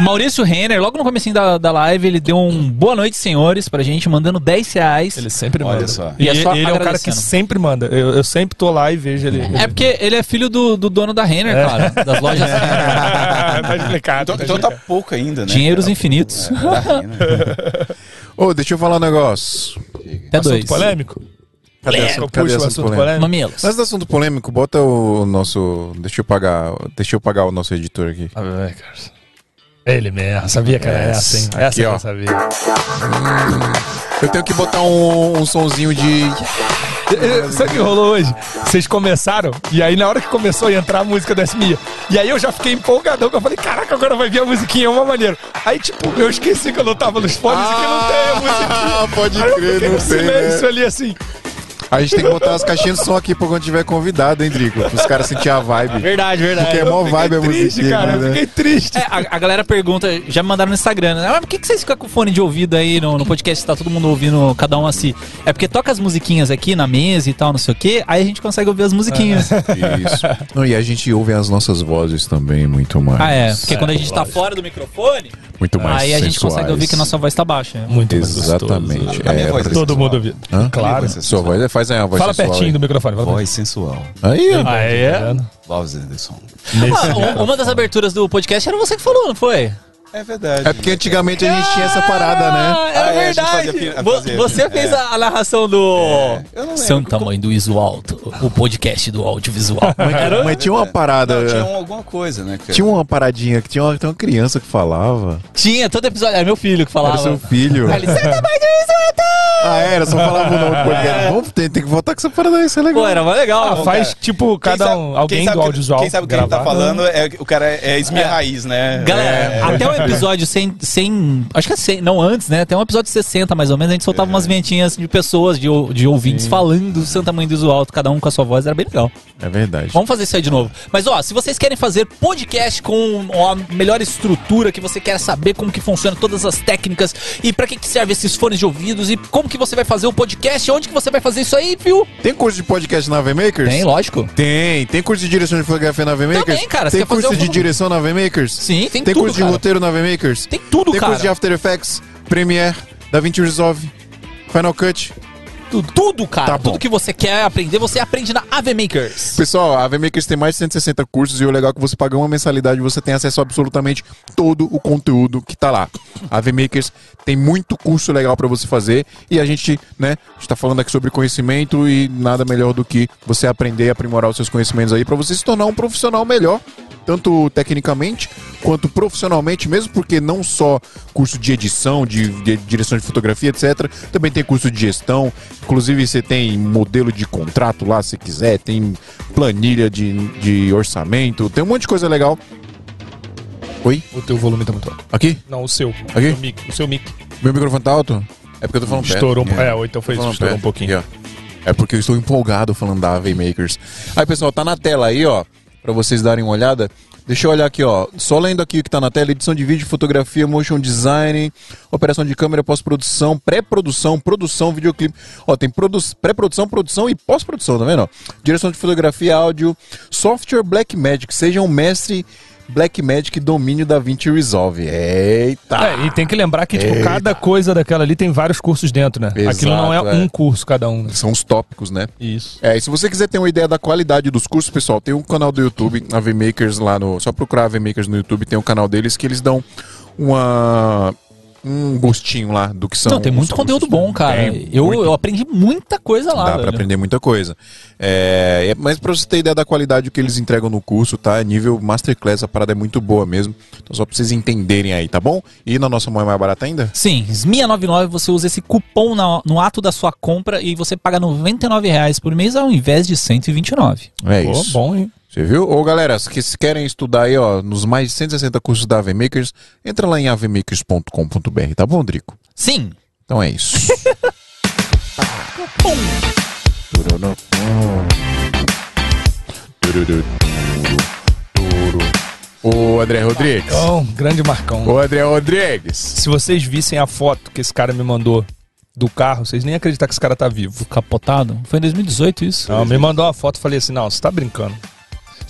Maurício Renner, logo no comecinho da, da live, ele deu um boa noite, senhores, pra gente, mandando 10 reais. Ele sempre Olha manda. só. E, E é só ele é um cara que sempre manda. Eu, eu sempre tô lá e vejo ele. É porque ele é filho do, do dono da Renner, cara, das lojas Renner. tá explicado. Então, tá então tá pouco ainda, né? Dinheiros infinitos. Tá rindo. Ô, deixa eu falar um negócio. Até Assunto dois. polêmico? Cadê, Eu assunto, cadê puxo o assunto assunto polêmico? polêmico. Mamilos. Antes do assunto polêmico, bota o nosso. Deixa eu pagar. Deixa eu pagar o nosso editor aqui. Ele mesmo, sabia que era essa, hein? Essa Aqui, que eu ó. sabia. Eu tenho que botar um, um sonzinho de. Sabe o que rolou hoje? Vocês começaram, e aí na hora que começou a entrar a música da Esmia, e aí eu já fiquei empolgadão, que eu falei, caraca, agora vai vir a musiquinha, é uma maneira. Aí, tipo, eu esqueci que eu não tava nos fones e que não tem a musiquinha. Ah, pode Aí eu crer, fiquei não no tem, silêncio né? ali, assim. A gente tem que botar as caixinhas de som aqui pra quando tiver convidado, hein, Drico? Os caras sentirem a vibe. Verdade, verdade. Porque é mó vibe a Triste, musiquinha, cara, eu né? fiquei triste. É, a, a galera pergunta, já me mandaram no Instagram, né? Mas por que, que vocês ficam com fone de ouvido aí no, no podcast? Tá todo mundo ouvindo, cada um assim. É porque toca as musiquinhas aqui na mesa e tal, não sei o quê, aí a gente consegue ouvir as musiquinhas. Isso. Não, e a gente ouve as nossas vozes também muito mais. Ah, é. Porque quando a gente tá fora do microfone, Muito mais aí a gente consegue ouvir que nossa voz tá baixa. Muito Exatamente. A minha É, é Todo mundo ouviu. Hã? Claro. É Sua voz é, faz aí uma voz Fala sensual pertinho aí. do microfone. Fala Voz sensual. Aí, ó. Ah, é? Voz Anderson. Ah, um- uma das aberturas do podcast era você que falou, não foi? É verdade. É porque antigamente a gente tinha essa parada, né? Ah, era Ah, é, a gente verdade. fazia fazia- você fez a, a narração do eu não lembro. Santa Mãe do Iso Alto, o podcast do audiovisual. Mas, mas tinha uma parada. Não, tinha um- alguma coisa, né? cara? Tinha uma paradinha que tinha uma, tinha uma criança que falava. Tinha, todo episódio, era meu filho que falava. Era seu filho. Aí ele, Santa Mãe do Iso Alto! Ah, era, só falava o nome do podcast. Tem, tem que voltar com essa parada aí, isso é legal. Pô, era mais legal. Ah, faz cara. tipo cada sabe- um, alguém do que- audiovisual. Quem sabe o que ele tá falando é o cara é, é Raiz, né? Galera, É. até o episódio sem, sem. Acho que é 100, não antes, né? Até um episódio 60 mais ou menos, a gente soltava umas vinhetinhas de pessoas, de, de ouvintes falando Santa Mãe do Iso Alto, cada um com a sua voz, era bem legal. É verdade. Vamos fazer isso aí de novo. Mas ó, se vocês querem fazer podcast com a melhor estrutura, que você quer saber como que funciona todas as técnicas e pra que que serve esses fones de ouvidos e como que você vai fazer o podcast, onde que você vai fazer isso aí, viu? Tem curso de podcast na VMakers? Tem, lógico. Tem. Tem curso de direção de fotografia na VMakers? Também, cara, você Tem curso de direção na VMakers? Sim, tem, Tem tudo, curso de cara. roteiro na VMakers? Tem tudo, Tem cara. curso de After Effects, Premiere, DaVinci Resolve, Final Cut. Tudo, tudo, cara. Tá tudo que você quer aprender, você aprende na AV Makers. Pessoal, a VMakers tem mais de 160 cursos e o legal é que você paga uma mensalidade e você tem acesso a absolutamente todo o conteúdo que tá lá. A VMakers tem muito curso legal pra você fazer e a gente, né, está falando aqui sobre conhecimento e nada melhor do que você aprender e aprimorar os seus conhecimentos aí pra você se tornar um profissional melhor, tanto tecnicamente quanto profissionalmente, mesmo porque não só curso de edição, de, de direção de fotografia, etc. Também tem curso de gestão. Inclusive, você tem modelo de contrato lá, se quiser, tem planilha de, de orçamento, tem um monte de coisa legal. Oi? O teu volume tá muito alto. Aqui? Não, o seu. Aqui? O, mic, o seu mic. Meu microfone tá alto? É porque eu tô falando perto. Estourou um pouco. É. É, ou então foi estourou um perto. pouquinho. Aqui. É porque eu estou empolgado falando da AV Makers. Aí, pessoal, tá na tela aí, ó, pra vocês darem uma olhada. Deixa eu olhar aqui, ó. Só lendo aqui o que tá na tela: edição de vídeo, fotografia, motion design, operação de câmera, pós-produção, pré-produção, produção, videoclipe. Ó, tem produ pré-produção, produção e pós-produção, tá vendo? ó? Direção de fotografia, áudio, software Blackmagic. Seja um mestre Blackmagic domínio da 20 Resolve. Eita! É, e tem que lembrar que, tipo, Eita. cada coisa daquela ali tem vários cursos dentro, né? Exato, Aquilo não é, é. um curso cada um. Né? São os tópicos, né? Isso. É, e se você quiser ter uma ideia da qualidade dos cursos, pessoal, tem um canal do YouTube, a VMakers lá no. Só procurar a VMakers no YouTube, tem um canal deles que eles dão uma. Um gostinho lá do que são. Não, tem muito conteúdo bom, cara. Tem eu, muito. eu aprendi muita coisa lá. Dá velho. pra aprender muita coisa. É, é- mas pra você ter ideia da qualidade do que eles entregam no curso, tá? É nível Masterclass, a parada é muito boa mesmo. Então só pra vocês entenderem aí, tá bom? E na nossa mão é mais barata ainda? Sim, SMIA99, você usa esse cupom na- no ato da sua compra e você paga 99 reais por mês ao invés de 129. É Pô, isso. bom, hein? Você viu? Ô, galera, que se querem estudar aí, ó, nos mais de 160 cursos da AV Makers, entra lá em avmakers.com.br, tá bom, Drico? Sim. Então é isso. Ô, André Rodrigues. Marcão, grande Marcão. Ô, André Rodrigues. Se vocês vissem a foto que esse cara me mandou do carro, vocês nem acreditar que esse cara tá vivo. Capotado? Foi em 2018 isso? Não, me mandou uma foto e falei assim: não, você tá brincando.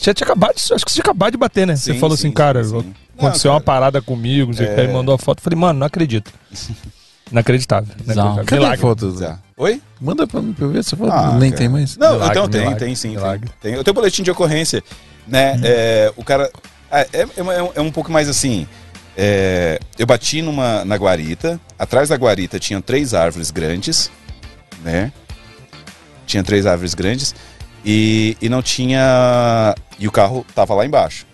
Você tinha acabado de, acho que você tinha acabado de bater, né? você Sim, falou sim, assim, cara, sim, sim. aconteceu Não, uma parada comigo, que, aí mandou a foto. Falei, mano, não acredito. Inacreditável. Inacreditável. Cadê a foto? Zé. Oi? Manda pra mim pra eu ver se foto. Ah, Nem cara. tem mais. Não, Milagre, então tem, milagre, tem sim. Milagre. tem. Eu tenho boletim de ocorrência, né? É, o cara. É, é, é um- é um pouco mais assim. é, eu bati numa, na guarita. Atrás da guarita tinham três árvores grandes, né? Tinha três árvores grandes e, e não tinha. E o carro tava lá embaixo.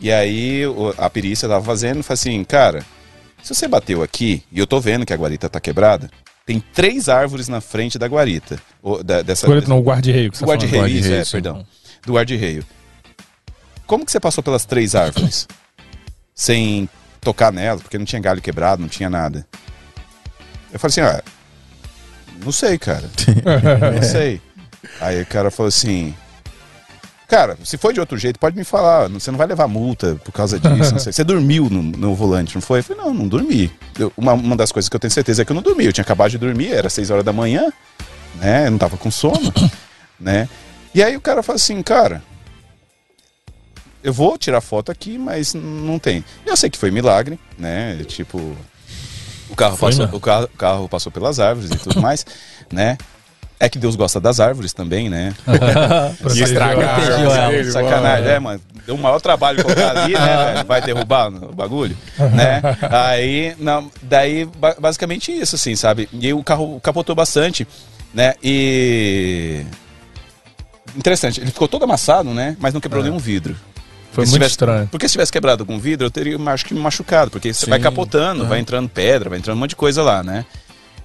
E aí a perícia tava fazendo, falou assim, cara, se você bateu aqui e eu tô vendo que a guarita tá quebrada, tem três árvores na frente da guarita. ou da- dessa, Guarda- não, o guarda-reio. tá guarda-reio, falando. isso, é, sim. perdão. Do guarda-reio. Como que você passou pelas três árvores? Sem tocar nelas, porque não tinha galho quebrado, não tinha nada. Eu falei assim, ah, não sei, cara. não sei. Aí o cara falou assim, cara, se foi de outro jeito, pode me falar, você não vai levar multa por causa disso, não sei. Você dormiu no, no volante, não foi? Eu falei, não, não dormi. Eu- uma, uma das coisas que eu tenho certeza é que eu não dormi. Eu tinha acabado de dormir, era seis horas da manhã, né? Eu não tava com sono, né? E aí o cara fala assim, cara, eu vou tirar foto aqui, mas não tem. Eu sei que foi milagre, né? Tipo, o carro, Foi passou, mesmo. o carro, o carro passou pelas árvores e tudo mais, né? É que Deus gosta das árvores também, né? Protegeu estragar. a- Protegeu ela. Ele, Sacanagem, é, mano. Deu o maior trabalho colocar ali, né, velho? Vai derrubar o bagulho, né? Aí, não, daí, ba- basicamente isso, assim, sabe? E aí o carro capotou bastante, né? E. Interessante, ele ficou todo amassado, né? Mas não quebrou nenhum vidro. Foi muito tivesse- estranho. Porque se tivesse quebrado algum vidro, eu teria, acho que me machucado, porque você Sim. vai capotando, vai entrando pedra, vai entrando um monte de coisa lá, né?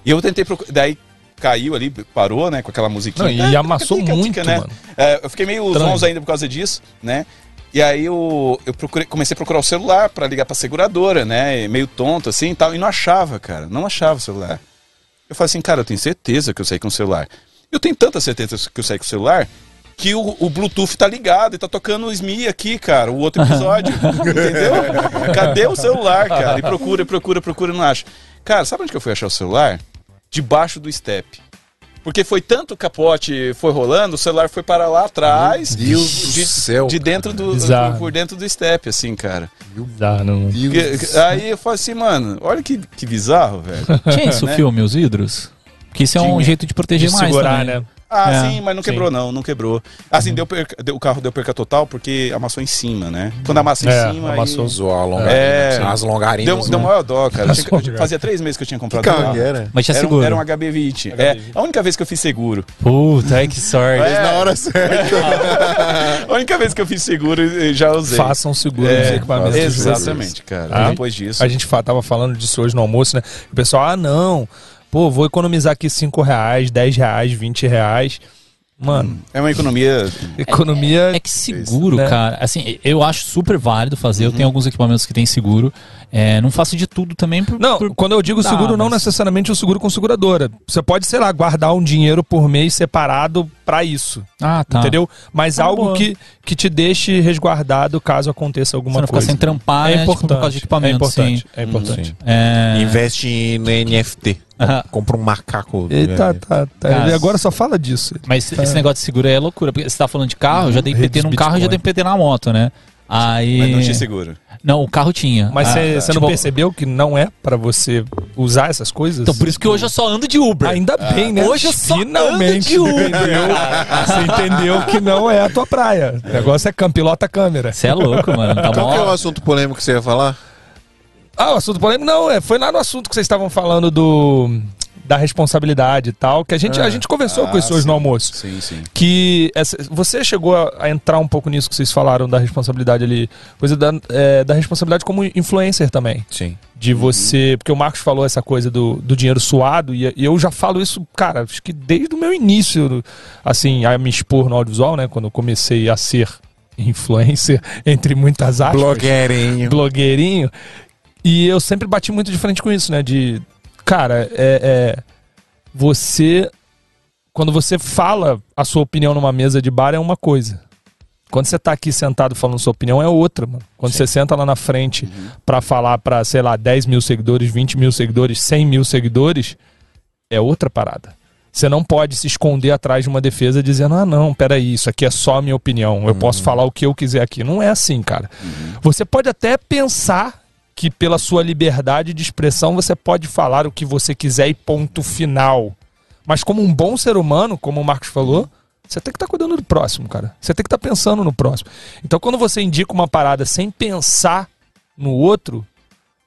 E eu tentei procurar, daí caiu ali, parou, né, com aquela musiquinha. Não, e É, amassou tica, muito, mano. É, eu fiquei meio Estranho. ainda por causa disso, né? E aí eu, eu procurei, comecei a procurar o celular pra ligar pra seguradora, né? e Meio tonto assim e tal, e não achava, cara, não achava o celular. Eu falei assim, cara, eu tenho certeza que eu saí com o celular. Eu tenho tanta certeza que eu saí com o celular que o, o Bluetooth tá ligado e tá tocando o SMI aqui, cara, o outro episódio. entendeu? Cadê o celular, cara? E procura, procura, procura, não acho. Cara, sabe onde que eu fui achar o celular? Debaixo do step. Porque foi tanto capote foi rolando, o celular foi para lá atrás. Meu Deus de, do céu, De dentro do. Bizarro. Por dentro do step, assim, cara. Dá, não. Que- aí eu falei assim, mano, olha que, que bizarro, velho. Tinha isso o Né? filme, Os Vidros? Que isso é um jeito de proteger De mais segurar, também. né? Ah, É, sim, mas não sim. quebrou, não, não quebrou. Assim, deu, perca- deu- o carro deu perca total porque amassou em cima, né? Quando amassa É, em cima. amassou. Aí... Zoar a longarina. É. As longarinas. Deu, deu né? maior dó, cara. Tinha- fazia três meses que eu tinha comprado Que o carro carro. que era? Mas tinha Era um, seguro. era um HB20. É, a única vez que eu fiz seguro. Puta, que sorte. É. Na hora certa. A única vez que eu fiz seguro, eu já usei. Façam seguro É, nos equipamentos. Exatamente, cara. Ah, Depois disso. A gente tava falando disso hoje no almoço, né? O pessoal, ah, não, pô, vou economizar aqui 5 reais, 10 reais, 20 reais. Mano, É uma economia. economia. É que seguro, né? cara, assim, eu acho super válido fazer. Eu tenho alguns equipamentos que tem seguro. É, não faço de tudo também. Por, Não, por- quando eu digo Tá, seguro, não mas- necessariamente o seguro com seguradora. Você pode, sei lá, guardar um dinheiro por mês separado pra isso. Ah, tá. Entendeu? Mas Tá algo boa. que, que te deixe resguardado caso aconteça Você alguma não ficar coisa. sem trampar, é né, tipo, importante. por causa de equipamento, é importante. sim. É importante. É, Investe no NFT. Compra um macaco. Eita, É. tá, tá. Cara, Ele agora só fala disso. Mas esse negócio de seguro aí é loucura. Porque você tá falando de carro, já dei Redes PT num carro e já Bitcoin. dei PT na moto, né? Aí. Mas não tinha seguro. Não, o carro tinha. Mas Ah, você você tipo, não percebeu que não é pra você usar essas coisas? Então, por isso que hoje eu só ando de Uber. Ainda bem, né? Hoje eu só Finalmente ando de Uber. entendeu? Você entendeu que não é a tua praia. O negócio é cam- pilota câmera. Você é louco, mano. Tá Qual que é o assunto polêmico que você ia falar? Ah, o assunto polêmico? Não, é, foi lá no assunto que vocês estavam falando do. da responsabilidade e tal, que a gente, a gente conversou com isso hoje sim. no almoço. Sim, sim. Que essa- você chegou a, a entrar um pouco nisso que vocês falaram da responsabilidade ali, coisa da, é, da responsabilidade como influencer também. Sim. De você. Porque o Marcos falou essa coisa do, do dinheiro suado, e, e eu já falo isso, cara, acho que desde o meu início, assim, a me expor no audiovisual, né? Quando eu comecei a ser influencer, entre muitas aspas Blogueirinho. blogueirinho. E eu sempre bati muito de frente com isso, né? De, cara, é, é, você. Quando você fala a sua opinião numa mesa de bar é uma coisa. Quando você tá aqui sentado falando sua opinião é outra, mano. Quando você senta lá na frente pra falar pra, sei lá, 10 mil seguidores, 20 mil seguidores, 100 mil seguidores, é outra parada. Você não pode se esconder atrás de uma defesa dizendo, ah, não, peraí, isso aqui é só a minha opinião, eu posso falar o que eu quiser aqui. Não é assim, cara. Você pode até pensar que pela sua liberdade de expressão você pode falar o que você quiser e ponto final. Mas como um bom ser humano, como o Marcos falou, você tem que estar cuidando do próximo, cara. Você tem que estar pensando no próximo. Então quando você indica uma parada sem pensar no outro,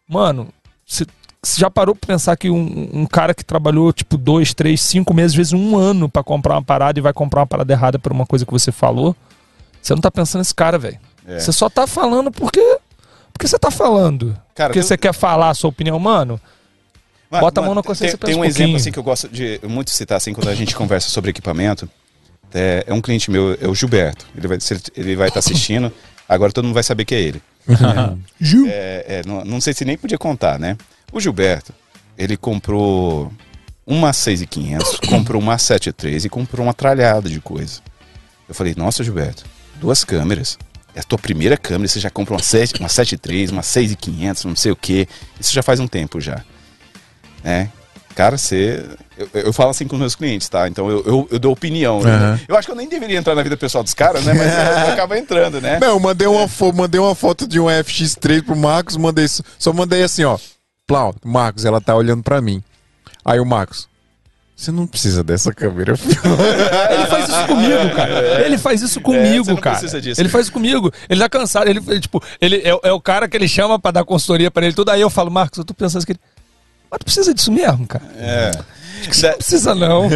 mano, você você já parou pra pensar que um, um cara que trabalhou tipo dois, três, cinco meses, às vezes um ano pra comprar uma parada e vai comprar uma parada errada por uma coisa que você falou, você não tá pensando nesse cara, velho. É. Você só tá falando porque porque você tá falando. Cara, porque eu- você quer falar a sua opinião, mano. Mas- Bota a mão na consciência e Tem, tem um um exemplo assim que eu gosto de muito citar assim quando a gente conversa sobre equipamento. É, é um cliente meu, é o Gilberto. Ele vai se ele- vai estar assistindo. Agora todo mundo vai saber que é ele. Gil. É, é, não, não sei se nem podia contar, né? O Gilberto, ele comprou uma 6,500, comprou uma 7,3 e comprou uma tralhada de coisa. Eu falei, nossa, Gilberto, duas câmeras. É a tua primeira câmera, você já compra uma 7, uma 7,3, uma 6,500, não sei o quê. Isso já faz um tempo já. Né? Cara, você. Eu, eu falo assim com os meus clientes, tá? Então eu, eu, eu dou opinião. né? Eu acho que eu nem deveria entrar na vida pessoal dos caras, né? Mas eu, acabo entrando, né? Não, eu mandei uma, fo- mandei uma foto de um FX3 pro Marcos, mandei só- só mandei assim, ó. Plau, Marcos, ela tá olhando pra mim. Aí o Marcos, você não precisa dessa câmera. Ele faz isso comigo, cara. Ele faz isso É, você comigo, não cara. precisa disso. Ele faz isso comigo. Ele tá cansado. Ele, tipo, ele é, é o cara que ele chama pra dar consultoria pra ele tudo. Aí eu falo, Marcos, eu tô pensando que ele. Mas tu precisa disso mesmo, cara. É. Não precisa, não.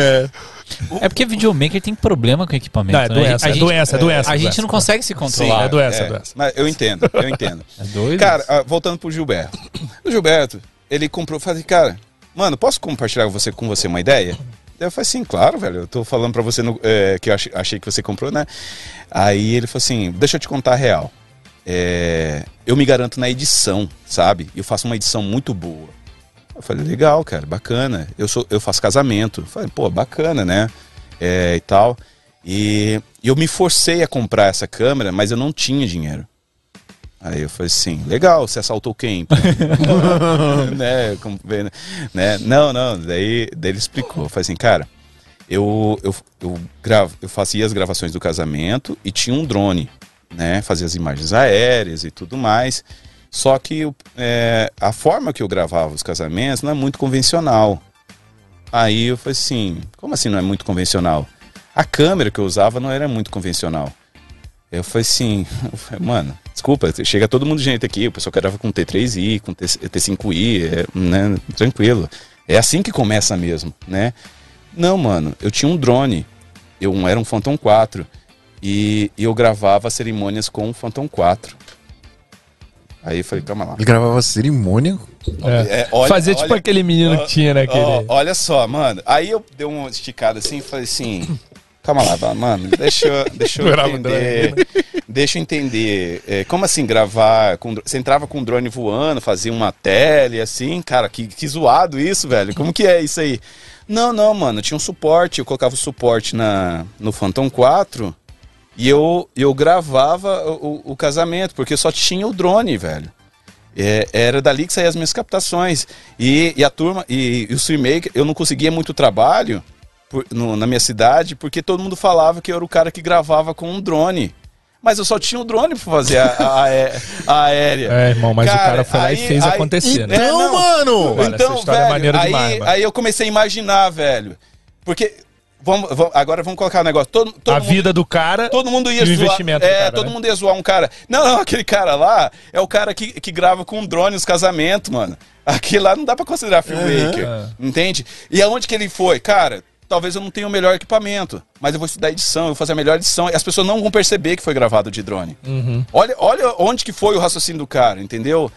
É porque videomaker tem problema com equipamento. Não, é né? doença, A é gente- doença, é doença, A gente doença. não consegue se controlar. é doença, é, é doença. Mas eu entendo, eu entendo. É doido. Cara, ah, voltando pro Gilberto. O Gilberto, ele comprou, falei, cara, mano, posso compartilhar você, com você uma ideia? Daí eu falei assim, claro, velho, eu tô falando pra você no- é, que eu achei, achei que você comprou, né? Aí ele falou assim, deixa eu te contar a real. É, eu me garanto na edição, sabe? Eu faço uma edição muito boa. Eu falei, legal, cara, bacana. Eu, sou, eu faço casamento. Eu falei, pô, bacana, né? É, e tal. E eu me forcei a comprar essa câmera, mas eu não tinha dinheiro. Aí eu falei assim, legal, você assaltou quem? né, como vê, né? Não, não, daí, daí ele explicou. Eu falei assim, cara, eu, eu, eu, gravo, eu fazia as gravações do casamento e tinha um drone, né? Fazia as imagens aéreas e tudo mais. Só que é, a forma que eu gravava os casamentos não é muito convencional. Aí eu falei assim, como assim não é muito convencional? A câmera que eu usava não era muito convencional. Eu falei assim, eu falei, mano, desculpa, chega todo mundo de gente aqui, o pessoal que grava com T3i, com T, T5i, é, né, tranquilo. É assim que começa mesmo, né? Não, mano, eu tinha um drone, eu era um Phantom 4 e, e eu gravava cerimônias com o Phantom 4. Aí eu falei, calma lá. Ele gravava cerimônia. É. É, olha- Fazer tipo olha- aquele menino que tinha, né? Ó, Aquele... olha só, mano. Aí eu dei uma esticada assim e falei assim. Calma lá, mano. Deixa eu, deixa eu Grava entender. Deixa eu entender. É, como assim gravar? Com, você entrava com o drone voando, fazia uma tele assim, cara, que, que zoado isso, velho. Como que é isso aí? Não, não, mano. Tinha um suporte. Eu colocava o suporte na, no Phantom 4 e eu, eu gravava o, o- o casamento, porque só tinha o drone, velho. É, era dali que saíam as minhas captações. E, e a turma, e, e o Streamaker, eu não conseguia muito trabalho por- no- na minha cidade, porque todo mundo falava que eu era o cara que gravava com um drone. Mas eu só tinha o drone pra fazer a, a, a aérea. É, irmão, mas o cara foi lá e fez aí- acontecer, né? É, Então, mano! Olha, então, é velho, maneira aí, demais, aí eu comecei a imaginar, velho. Porque vamos, vamos- agora vamos colocar o negócio. Todo, todo a mundo- vida do cara. Todo mundo ia E o zoar. investimento do é, cara, todo né? mundo ia zoar um cara. Não, não, aquele cara lá é o cara que, que grava com drone os casamentos, mano. Aquele lá não dá pra considerar filmmaker. É. Entende? E aonde que ele foi? Cara, talvez eu não tenha o melhor equipamento, mas eu vou estudar edição, eu vou fazer a melhor edição e as pessoas não vão perceber que foi gravado de drone. Uhum. Olha, olha onde que foi o raciocínio do cara, entendeu?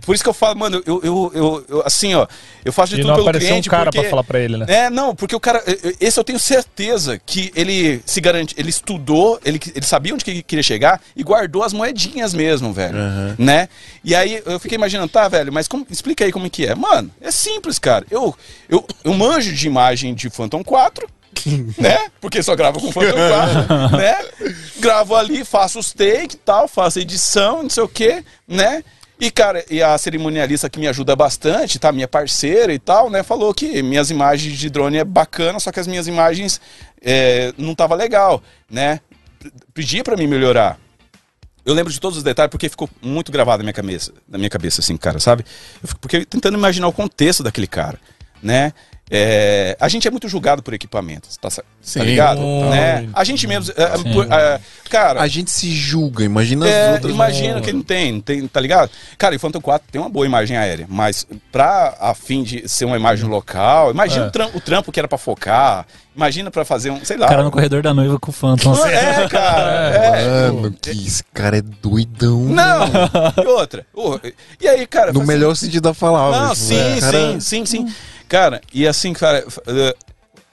Por isso que eu falo, mano, eu, eu, eu, eu- assim, ó, eu faço de E tudo não pelo apareceu um cliente cara porque... pra falar pra ele, né? É, não, porque o cara. Esse eu tenho certeza que ele se garante. Ele estudou, ele, ele sabia onde que queria chegar e guardou as moedinhas mesmo, velho. Né? E aí eu fiquei imaginando, tá, velho, mas como- explica aí como que é. Mano, é simples, cara. Eu, eu, eu manjo de imagem de Phantom 4. né? Porque só gravo com Phantom 4, né? Gravo ali, faço os take e tal, faço edição, não sei o quê, né? E, cara, e a cerimonialista que me ajuda bastante, tá? Minha parceira e tal, né? Falou que minhas imagens de drone é bacana, só que as minhas imagens é, não tava legal, né? Pedia pra mim melhorar. Eu lembro de todos os detalhes porque ficou muito gravado na minha cabeça, na minha cabeça, assim, cara, sabe? Eu fico porque tentando imaginar o contexto daquele cara, né? É, a gente é muito julgado por equipamentos, tá, sa- Sim. tá ligado? Muito. Né? A gente mesmo, é, é, por- é, cara, A gente se julga, imagina as é, outras. imagina que não tem, tem, tá ligado? Cara, e o Phantom 4 tem uma boa imagem aérea, mas pra a fim de ser uma imagem local, imagina É. o, tram- o trampo que era pra focar, imagina pra fazer um, sei lá. O cara no corredor da noiva com o Phantom. assim. É, cara, é. Mano, que esse cara é doidão. Não, e outra. e aí, cara, No melhor sentido da palavra. Não, tipo, sim, cara- sim, sim, sim. Cara, e assim, cara. eh,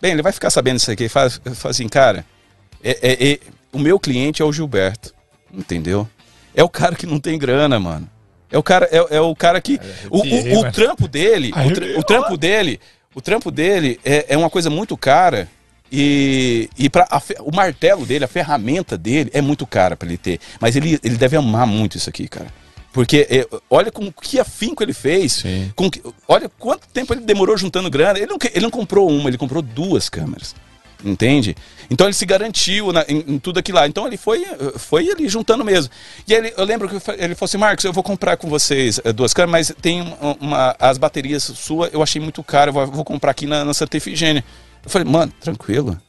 Bem, ele vai ficar sabendo isso aqui. Faz, assim, cara. é- é- é- o meu cliente é o Gilberto. Entendeu? É o cara que não tem grana, mano. É o cara, é, é o cara que. O, o- o mano. trampo dele. O, tra- o trampo dele. O trampo dele é, é uma coisa muito cara. E, e pra, a o martelo dele, a ferramenta dele é muito cara pra ele ter. Mas ele, ele deve amar muito isso aqui, cara. Porque é, olha com que afinco ele fez. Sim. Com que- olha quanto tempo ele demorou juntando grana. Ele não, ele não comprou uma, ele comprou duas câmeras. Entende? Então ele se garantiu na- em, em tudo aquilo lá. Então ele foi, eh, foi ali juntando mesmo. E ele, eu lembro que eu ele falou assim: Marcos, eu vou comprar com vocês eh, duas câmeras, mas tem uma, uma- as baterias sua eu achei muito caro, eu vou, vou comprar aqui na, na Santa Efigênia. Eu falei, mano, tranquilo.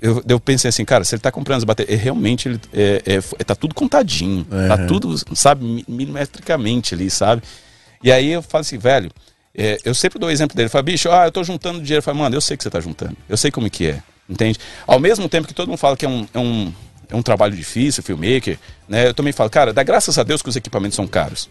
Eu, eu pensei assim, cara, se ele tá comprando as baterias, é, realmente ele é, é, é- tá tudo contadinho. Tá Uhum. tudo, sabe, mi- milimetricamente ali, sabe? E aí eu falo assim, velho, é, eu sempre dou o exemplo dele. Fala, bicho, ah, eu tô juntando dinheiro. Eu falo, mano, eu sei que você tá juntando. Eu sei como que é. Entende? Ao mesmo tempo que todo mundo fala que é um, é um, é um trabalho difícil, filmmaker, né? Eu também falo, cara, dá graças a Deus que os equipamentos são caros.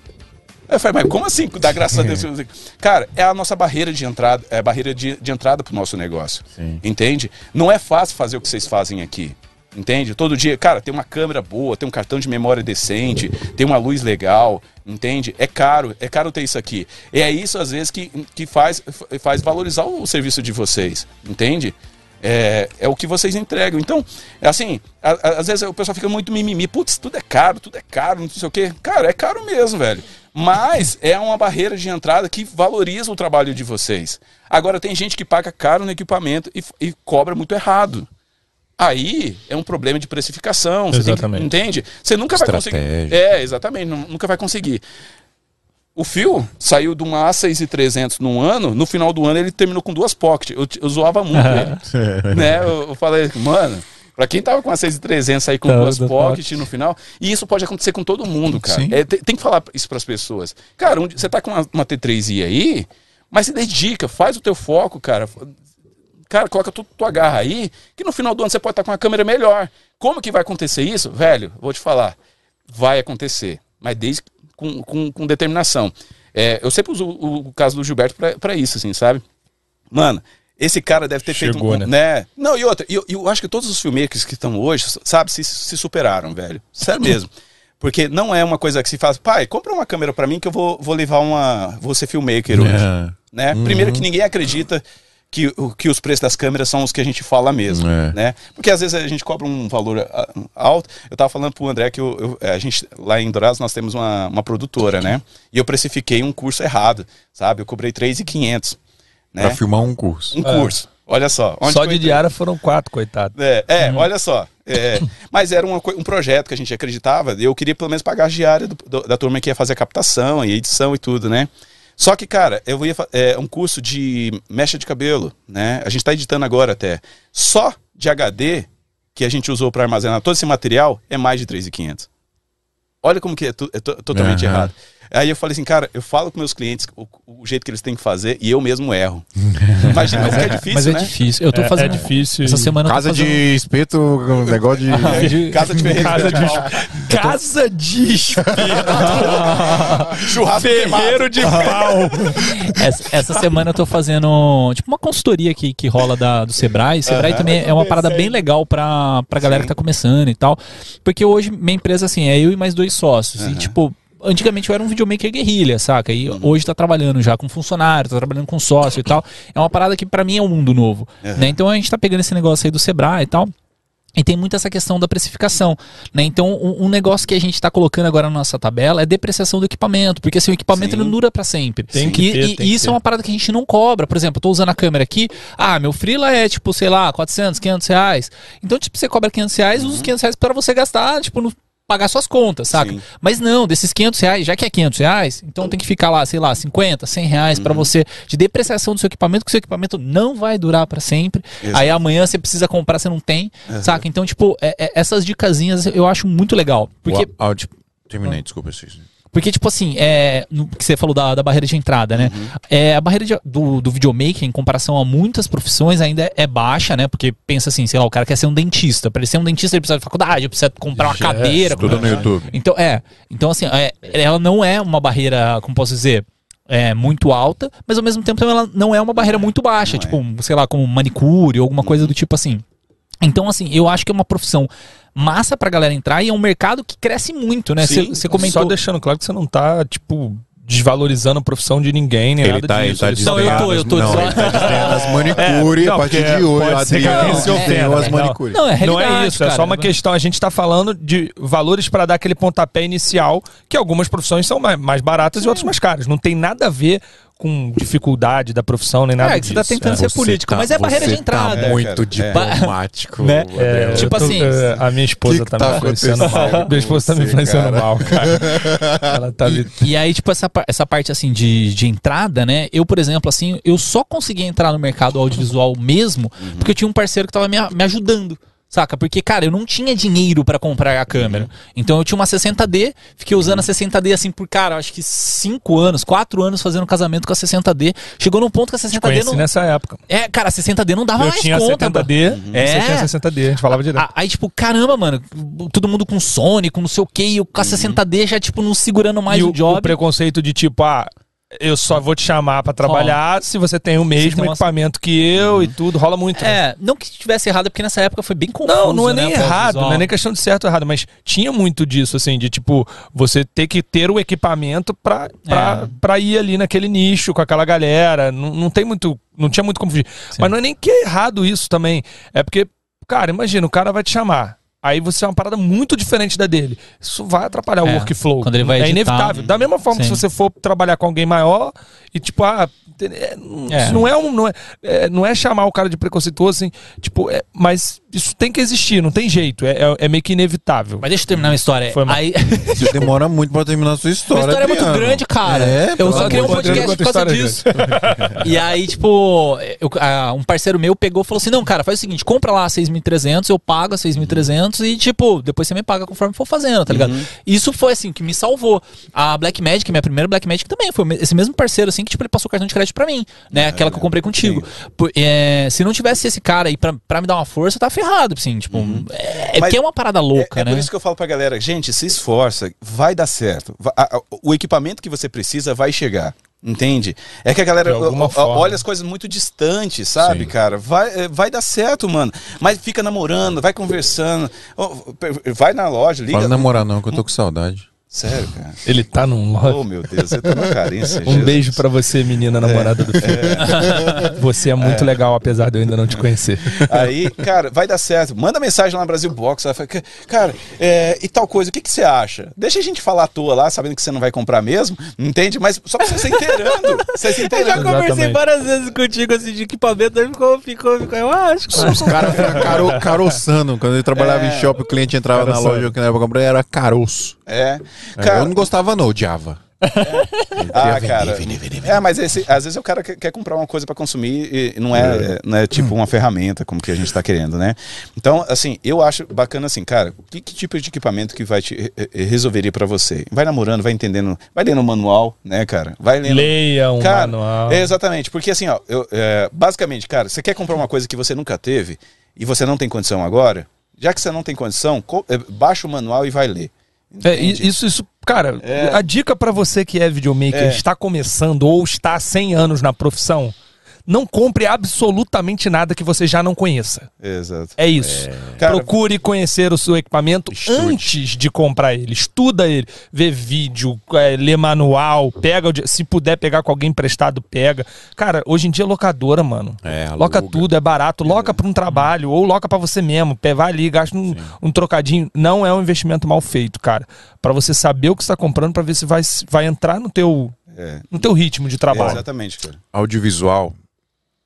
Eu falei, mas como assim? Dá graças a Deus. Cara, é a nossa barreira de entrada, é a barreira de, de entrada pro nosso negócio. Sim. Entende? Não é fácil fazer o que vocês fazem aqui. Entende? Todo dia, cara, tem uma câmera boa, tem um cartão de memória decente, tem uma luz legal, entende? É caro, é caro ter isso aqui. E é isso, às vezes, que, que faz, faz valorizar o serviço de vocês, entende? É, é o que vocês entregam. Então, é assim, a- a- às vezes o pessoal fica muito mimimi, putz, tudo é caro, tudo é caro, não sei o quê. Cara, é caro mesmo, velho. Mas é uma barreira de entrada que valoriza o trabalho de vocês. Agora, tem gente que paga caro no equipamento e, e cobra muito errado. Aí é um problema de precificação. Você tem que- Exatamente. entende? Você nunca vai conseguir. Estratégia. É, exatamente, nu- nunca vai conseguir. O fio saiu de uma A6300 num ano, no final do ano ele terminou com duas pocket. Eu, eu zoava muito ele. né? Eu, eu falei, mano, pra quem tava com a 6300 sair com Tá, duas pocket no final, e isso pode acontecer com todo mundo, cara. É, tem, tem que falar isso pras pessoas. Cara, um você tá com uma, uma T3i aí, mas se dedica, faz o teu foco, cara. Cara, coloca tu, tua garra aí, que no final do ano você pode estar com uma câmera melhor. Como que vai acontecer isso? Velho, vou te falar. Vai acontecer. Mas desde com, com, com determinação. É, eu sempre uso o, o caso do Gilberto pra isso, assim, sabe? Mano, esse cara deve ter feito Chegou, um. né? né? Não, e outra, eu, eu acho que todos os filmmakers que estão hoje, sabe, se, se superaram, velho. Sério mesmo. Porque não é uma coisa que se faz, pai, compra uma câmera pra mim que eu vou, vou levar uma. Vou ser filmmaker hoje É. né? Primeiro que ninguém acredita que, o- que os preços das câmeras são os que a gente fala mesmo, É. né? Porque às vezes a gente cobra um valor ah, alto. Eu tava falando pro André que eu- eu- a gente, lá em Dourados, nós temos uma, uma produtora, né? E eu precifiquei um curso errado, sabe? Eu cobrei 3.500, né? Pra filmar um curso. Um curso. Olha só. onde Só de diária foram quatro, coitado. É, é Uhum. olha só. É, mas era uma um projeto que a gente acreditava. Eu queria pelo menos pagar a diária do- do- da turma que ia fazer a captação e edição e tudo, né? Só que, cara, eu ia é um curso de mecha de cabelo, né? A gente tá editando agora até. Só de HD que a gente usou para armazenar todo esse material é mais de 3.500. Olha como que é, é to- totalmente Aham. errado. Aí eu falei assim, cara, eu falo com meus clientes o, o jeito que eles têm que fazer e eu mesmo erro. Imagina como que é difícil, Mas né? é difícil. Eu tô É- fazendo. é difícil Essa semana Casa fazendo- de espeto, um negócio de. Casa de Ferreira. Casa de, casa de Churrasco ferreiro de pau. Essa, essa semana eu tô fazendo tipo uma consultoria que, que rola da, do Sebrae. Sebrae também é uma parada bem legal pra, pra galera que tá começando e tal. Porque hoje minha empresa, assim, é eu e mais dois sócios. E, tipo, antigamente eu era um videomaker guerrilha, saca? E hoje tá trabalhando já com funcionário, tá trabalhando com sócio e tal. É uma parada que pra mim é um mundo novo. Né? Então a gente tá pegando esse negócio aí do Sebrae e tal. E tem muito essa questão da precificação, né? Então, um, um negócio que a gente está colocando agora na nossa tabela é depreciação do equipamento, porque assim, o equipamento Sim. não dura para sempre. Tem que e, ter, e- tem e isso ter. é uma parada que a gente não cobra. Por exemplo, eu tô usando a câmera aqui, ah, meu freela é tipo, sei lá, 400, 500 reais. Então, tipo, você cobra 500 reais, usa os 500 reais para você gastar, tipo, no pagar suas contas, saca? Sim. Mas não, desses 500 reais, já que é 500 reais, então tem que ficar lá, sei lá, 50, 100 reais Uhum. pra você de depreciação do seu equipamento, que o seu equipamento não vai durar pra sempre. Exato. Aí amanhã você precisa comprar, você não tem, saca? Então, tipo, é- é- essas dicasinhas eu acho muito legal. Porque, O áudio. Terminei, desculpa, Cícero. Porque tipo assim, é, no, que você falou da, da barreira de entrada, né? É, a barreira de- do, do videomaker, em comparação a muitas profissões, ainda é, é baixa, né? Porque pensa assim, sei lá, o cara quer ser um dentista. Pra ele ser um dentista, ele precisa de faculdade, precisa comprar uma Já é, cadeira. Tudo no YouTube. então, é. Então, assim, é, ela não é uma barreira, como posso dizer, é, muito alta, mas ao mesmo tempo ela não é uma barreira muito baixa, Não é. tipo, sei lá, como manicure ou alguma coisa do tipo assim. Então, assim, eu acho que é uma profissão massa pra galera entrar e é um mercado que cresce muito, né? Sim. Você comentou. Só deixando claro que você não tá, tipo, desvalorizando a profissão de ninguém, nem Ele nada tá, ele disso. tá Ele só Não, eu tô, eu as- tô Não, só- ele tá desdenhando as manicure É, a partir de hoje. Adriano se ofenda, as né? Não. manicure. Não, é realidade, Não é isso, é cara. só uma questão. A gente tá falando de valores para dar aquele pontapé inicial, que algumas profissões são mais, mais baratas e outras mais caras. Não tem nada a ver com dificuldade da profissão, nem nada É, que você tá tentando ser político, mas é barreira de você entrada. Tá É, muito é. diplomático. Né? É, Tipo tô- assim, é, a minha esposa que que tá, tá me influenciando acontecendo mal. Minha esposa tá me você, influenciando cara? mal, cara. Ela tá me... E aí, tipo, essa, essa parte, assim, de, de entrada, né? Eu, por exemplo, assim, eu só consegui entrar no mercado audiovisual mesmo porque eu tinha um parceiro que tava me, me ajudando. Saca? Porque, cara, eu não tinha dinheiro pra comprar a câmera. Então eu tinha uma 60D, fiquei usando a 60D assim por, cara, acho que 5 anos, 4 anos fazendo casamento com a 60D. Chegou num ponto que a 60D Conheci não. nessa época. É, cara, a 60D não dava eu mais tinha conta. mano. 70D, É. você tinha 60D, a gente falava direto. A- Aí, tipo, caramba, mano, todo mundo com Sony, com não sei o que, e eu com a 60D já, tipo, não segurando mais e o, o, job. o preconceito de tipo, ah, eu só vou te chamar pra trabalhar se você tem o mesmo tem uma- equipamento que eu e tudo, rola muito. né? É, não que estivesse errado, porque nessa época foi bem confuso. Não, não é né, nem pro errado, não é nem questão de certo ou errado, mas tinha muito disso, assim, de tipo, você ter que ter o equipamento pra, pra, É. pra ir ali naquele nicho com aquela galera. Não, não tem muito. Não tinha muito como fugir. Mas não é nem que é errado isso também. É porque, cara, imagina, o cara vai te chamar. Aí você é uma parada muito diferente da dele. Isso vai atrapalhar o É, workflow. quando ele vai é editar. inevitável. Da mesma forma que Sim. se você for trabalhar com alguém maior e tipo, ah, é, É. isso não é um. Não é, é, não é chamar o cara de preconceituoso, assim, tipo, é, mas isso tem que existir, não tem jeito. É, é- é meio que inevitável. Mas deixa eu terminar minha história. Foi. Aí, Você demora muito pra terminar a sua minha história. história é muito grande, cara. É, eu só criei um podcast por causa disso. e aí, tipo, eu- ah, um parceiro meu pegou e falou assim: não, cara, faz o seguinte, compra lá 6.300, eu pago a 6.300 e, tipo, depois você me paga conforme for fazendo, tá ligado? Isso foi, assim, que me salvou. A Black Magic, minha primeira Black Magic também, foi esse mesmo parceiro, assim, que, tipo, ele passou o cartão de crédito pra mim, né? Aquela que eu comprei contigo. Por- é, se não tivesse esse cara aí pra, pra me dar uma força, eu tava ferrado, assim, tipo, é, é Mas porque é uma parada louca, é, é né? por isso que eu falo pra galera, gente, se esforça, vai dar certo. Va- a- a- o equipamento que você precisa vai chegar. Entende? É que a galera olha as coisas muito distantes, sabe, Sim. cara? Vai, é, vai dar certo, mano. Mas fica namorando, vai conversando. Vai na loja, liga. Fala namorar não, que eu tô com saudade. Sério, cara. Ele tá num Oh, love. meu Deus, você tá na carência. Um Jesus. beijo pra você, menina namorada do filho. Você é muito legal, apesar de eu ainda não te conhecer. Aí, cara, vai dar certo. Manda mensagem lá no Brasil Box. Fala, cara, é, e tal coisa, o que, que você acha? Deixa a gente falar à toa lá, sabendo que você não vai comprar mesmo, entende? Mas só pra você se inteirando. Você se Eu já inteirando. conversei Exatamente. várias vezes contigo assim de equipamento, aí ficou, ficou, ficou. Eu acho. Os caras ficam caro, caroçando. Quando ele trabalhava É. em shopping, o cliente entrava na Caroçando. loja que na época eu comprei, era caroço. É. É, Cara, eu não gostava não, odiava. Ah, cara. É, mas esse, às vezes o cara quer, quer comprar uma coisa pra consumir e não é, não é tipo uma ferramenta como que a gente tá querendo, né? Então, assim, eu acho bacana assim, cara, que, que tipo de equipamento que vai te re- re- resolveria pra você? Vai namorando, vai entendendo, vai lendo o manual, né, cara? Vai lendo. Leia um Cara, manual. é, exatamente, porque assim, ó, eu, é, basicamente, cara, você quer comprar uma coisa que você nunca teve e você não tem condição agora, já que você não tem condição, co- é, baixa o manual e vai ler. É, isso, isso, cara, É. a dica pra você que é videomaker, É. está começando ou está há 100 anos na profissão, não compre absolutamente nada que você já não conheça. Exato. É isso. Cara- Procure conhecer o seu equipamento antes de comprar ele. Estuda ele, vê vídeo, é, lê manual, pega, se puder pegar com alguém emprestado, pega. Cara, hoje em dia é locadora, mano. É, aluga. Loca tudo, é barato. Loca pra um trabalho ou loca pra você mesmo. Vai ali, gasta um, um trocadinho. Não é um investimento mal feito, cara. Pra você saber o que você tá comprando, pra ver se vai, vai entrar no teu, É. no teu ritmo de É, trabalho. exatamente, cara. Audiovisual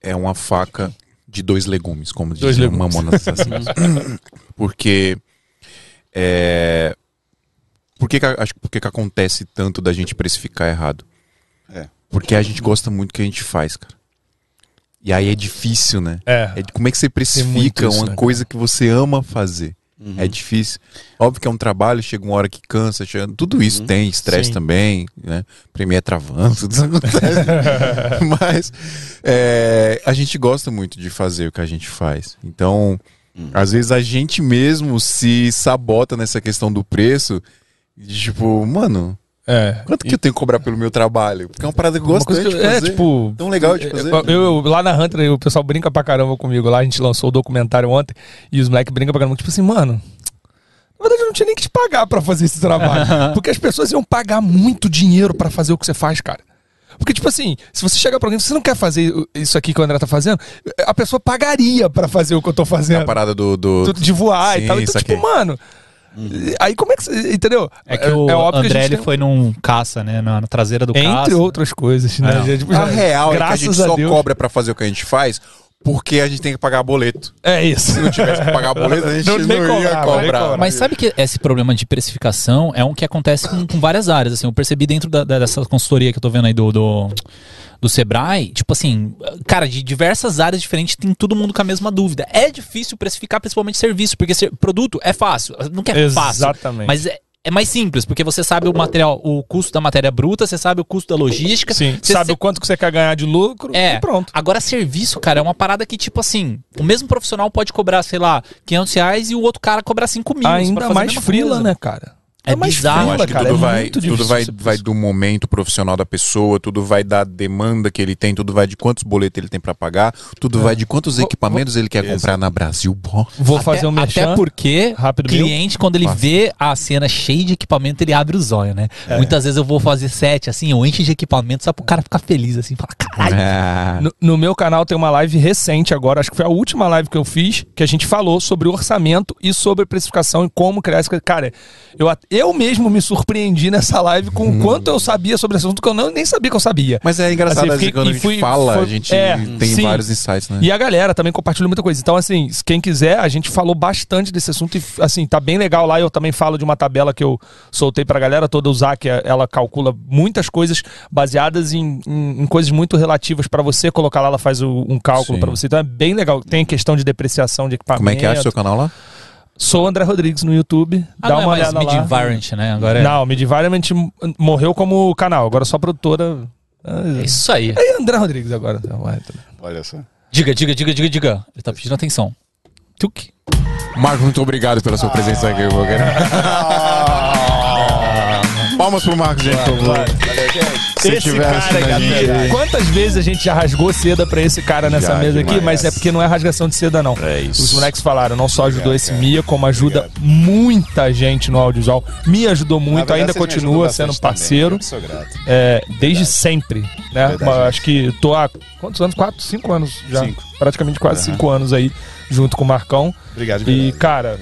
é uma faca de dois legumes, como Dois diz o legumes. Mamonas Assassinas. Porque é, por que, que a- acho que por que, que acontece tanto da gente precificar errado? É. Porque a gente gosta muito do que a gente faz, cara. E aí é difícil, né? É. É como é que você precifica isso, uma né, coisa que você ama fazer. Uhum. É difícil. Óbvio que é um trabalho, chega uma hora que cansa, chega- tudo isso tem, estresse também, né? Premiere travando, tudo isso acontece. Mas é, a gente gosta muito de fazer o que a gente faz. Então, às vezes a gente mesmo se sabota nessa questão do preço. de, Tipo, mano, É. quanto que eu tenho que cobrar pelo meu trabalho? Porque é uma parada que eu gosto de é, tipo, Tão legal de fazer. Eu, eu- lá na Hunter, o pessoal brinca pra caramba comigo. Lá a gente lançou o documentário ontem e os moleques brincam pra caramba. Tipo assim, mano. Na verdade, eu não tinha nem que te pagar pra fazer esse trabalho. porque as pessoas iam pagar muito dinheiro pra fazer o que você faz, cara. Porque, tipo assim, se você chegar pra alguém, você não quer fazer isso aqui que o André tá fazendo, a pessoa pagaria pra fazer o que eu tô A fazendo. parada do. do... De voar Sim, e tal. Então, tipo, mano. Aí como é que você. Entendeu? É que o a André ele tem- foi num caça, né? Na, na traseira do caça. Entre outras coisas, né? É. Já, tipo, A já- real é que a gente só Deus. cobra pra fazer o que a gente faz porque a gente tem que pagar boleto. É isso. Se não tivesse que pagar boleto, a gente Não não, ia cobrar. cobrava. Mas sabe que esse problema de precificação é um que acontece com, com várias áreas. Assim, eu percebi dentro da- da- dessa consultoria que eu tô vendo aí do, do, do Sebrae, tipo assim, cara, de diversas áreas diferentes, tem todo mundo com a mesma dúvida. É difícil precificar principalmente serviço, porque ser- produto é fácil. Não que é fácil. Exatamente. Mas é, é mais simples, porque você sabe o material, o custo da matéria bruta, você sabe o custo da logística. Sim, você sabe se- o quanto que você quer ganhar de lucro é, e pronto. Agora, serviço, cara, é uma parada que, tipo assim, o mesmo profissional pode cobrar, sei lá, 500 reais e o outro cara cobrar 5 mil. Ainda mais frila, né, cara? É mais bizarro. Eu frila, acho que cara. tudo é vai, muito tudo vai, vai do momento profissional da pessoa, tudo vai da demanda que ele tem, tudo vai de quantos boletos ele tem pra pagar, tudo vai de quantos equipamentos ele quer comprar na Brasil Box. Vou Até- fazer um merchan. Até porque rápido o cliente, quando ele vê a cena cheia de equipamento, ele abre os olhos, né? É. Muitas vezes eu vou fazer set, assim, eu encho de equipamento só pro cara ficar feliz, assim, falar, caralho. Ah, No, no meu canal tem uma live recente agora, acho que foi a última live que eu fiz, que a gente falou sobre orçamento e sobre precificação e como criar essa coisa. Cara, eu, at- eu mesmo me surpreendi nessa live com o quanto eu sabia sobre esse assunto que eu não, nem sabia que eu sabia. Mas é engraçado, Assim, fiquei- quando a gente fui- fala, foi- a gente é, tem sim. vários insights, né? E a galera também compartilhou muita coisa. Então, assim, quem quiser, a gente falou bastante desse assunto e, assim, tá bem legal lá. Eu também falo de uma tabela que eu soltei pra galera toda usar, que é- ela calcula muitas coisas baseadas em, em- em coisas muito relativas pra você. Colocar lá, ela faz o- um cálculo pra você. Então é bem legal. Tem questão de depreciação de equipamento. Como é que acha o seu canal lá? Sou André Rodrigues no YouTube. Ah, Dá não, uma é mais olhada lá. Mid-Environment, né? Agora é, Não, Mid-Environment morreu como canal. Agora é só produtora. é isso aí. É André Rodrigues agora. Tá. Olha só. Diga, diga, diga, diga, diga. Ele tá pedindo atenção. Tuk. Marcos, muito obrigado pela sua presença aqui, meu Palmas pro Marcos, gente, por favor. Se Esse tiver cara aqui, aí. quantas vezes a gente já rasgou seda pra esse cara nessa Já, mesa aqui, mas é porque não é rasgação de seda, não. É isso. Os moleques falaram, não só ajudou Obrigado, esse cara. Mia, como ajuda Obrigado. muita gente no audiovisual. Me ajudou muito, verdade, ainda continua sendo parceiro. também, eu Sou grato. é, desde sempre, né? Verdade, Mas acho que tô há quantos anos? Quatro, cinco anos já. Cinco. Praticamente quase Aham. cinco anos aí, junto com o Marcão. Obrigado E, cara,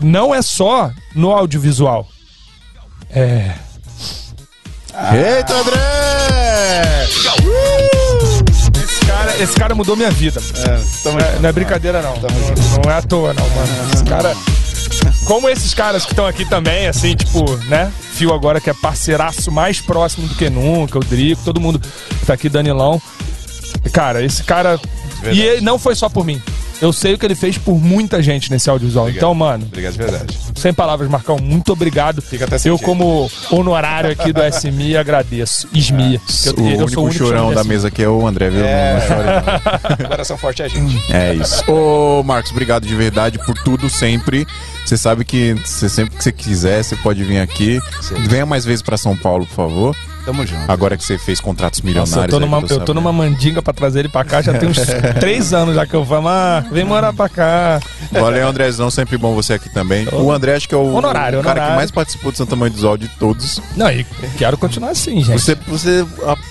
não é só no audiovisual. É. Eita, André! Esse cara, esse cara mudou minha vida. É, tamo É, não é brincadeira, não. Não, não é à toa, não, mano. Esse cara. como esses caras que estão aqui também, assim, tipo, né? Fio agora que é parceiraço mais próximo do que nunca, o Drico, todo mundo que tá aqui, Danilão. Cara, esse cara. Verdade. E ele não foi só por mim. Eu sei o que ele fez por muita gente nesse audiovisual. Obrigado. Então, mano, Obrigado, de verdade. sem palavras, Marcão, muito obrigado. Fica até eu, como honorário aqui do SMI, agradeço. SMI. O único chorão da mesa aqui é o André, viu? É. Não, não chore, não. Coração forte é a gente. É isso. Ô, Marcos, obrigado de verdade por tudo sempre. Você sabe que você, sempre que você quiser, você pode vir aqui. Sim. Venha mais vezes pra São Paulo, por favor. Tamo junto. Agora que você fez contratos Nossa, milionários. eu tô, numa, eu tô eu tô sabendo. numa mandinga pra trazer ele pra cá, já tem uns três anos já que eu falo, ah, vem morar pra cá. Valeu, Andrezão. Sempre bom você aqui também. O André, acho que é o, Honorário, o cara que honorário. mais participou do Santa Mãe dos Áudios de todos. Não, e quero continuar assim, gente. Você, você,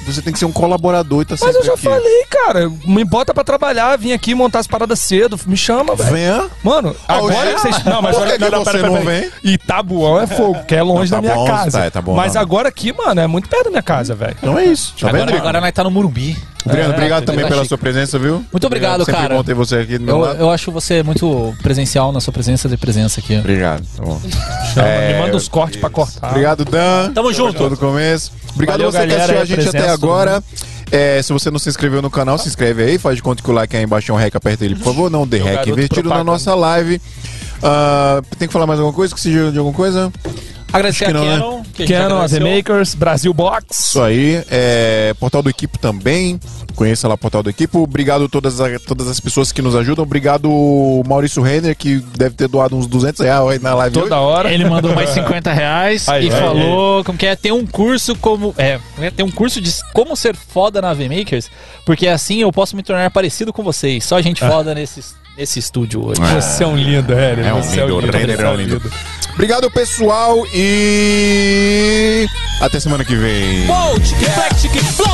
você tem que ser um colaborador e tá Mas eu já aqui. falei, cara, me bota pra trabalhar, vim aqui montar as paradas cedo, me chama, velho. Venha. Mano, agora hoje- que vocês. Não, mas Por que olha, que não, você pera, não pera, pera. vem? Itabuão é fogo, que é longe Não, tá da minha bom, casa. tá, tá bom, mas não. agora aqui, mano, é muito perto da minha casa, velho. Então é isso. Tá vendo, Agora, Drico? agora nós tá no Morumbi. Adriano, É, obrigado também tá pela chique. sua presença, viu? Muito obrigado, Sempre cara. bom ter você aqui do meu Eu, lado. eu acho você muito presencial na sua presença de presença aqui. Obrigado. Tá bom. Chama, É, me manda os cortes pra cortar. Obrigado, Dan. Tamo junto. Todo começo. Obrigado Valeu, você que galera, assistiu a gente presença, até todo agora. É, se você não se inscreveu no canal, se inscreve aí. Faz de conta que o like aí embaixo é um rec, aperta ele, por favor. Não dê rec garoto investido na propaganda. nossa live. Ah, tem que falar mais alguma coisa? Que seja de alguma coisa? Agradecer Acho que a não, né? Canon. Que Canon, AV agradeceu. Makers, Brasil Box. Isso aí. É, portal do Equipe também. Conheça lá o Portal do Equipe. Obrigado a todas, a- todas as pessoas que nos ajudam. Obrigado Maurício Renner, que deve ter doado uns 200 reais aí na live. Toda hoje. hora. Ele mandou mais 50 reais Aí, e aí, falou como que é ter um curso como. É, é ter um curso de como ser foda na VMakers, porque assim eu posso me tornar parecido com vocês. Só gente foda nesse, nesse estúdio hoje. Você é um lindo, Hélio. É um Você lindo, o Renner é um lindo. Obrigado, pessoal, e até semana que vem. Flow, tic, flex, flow!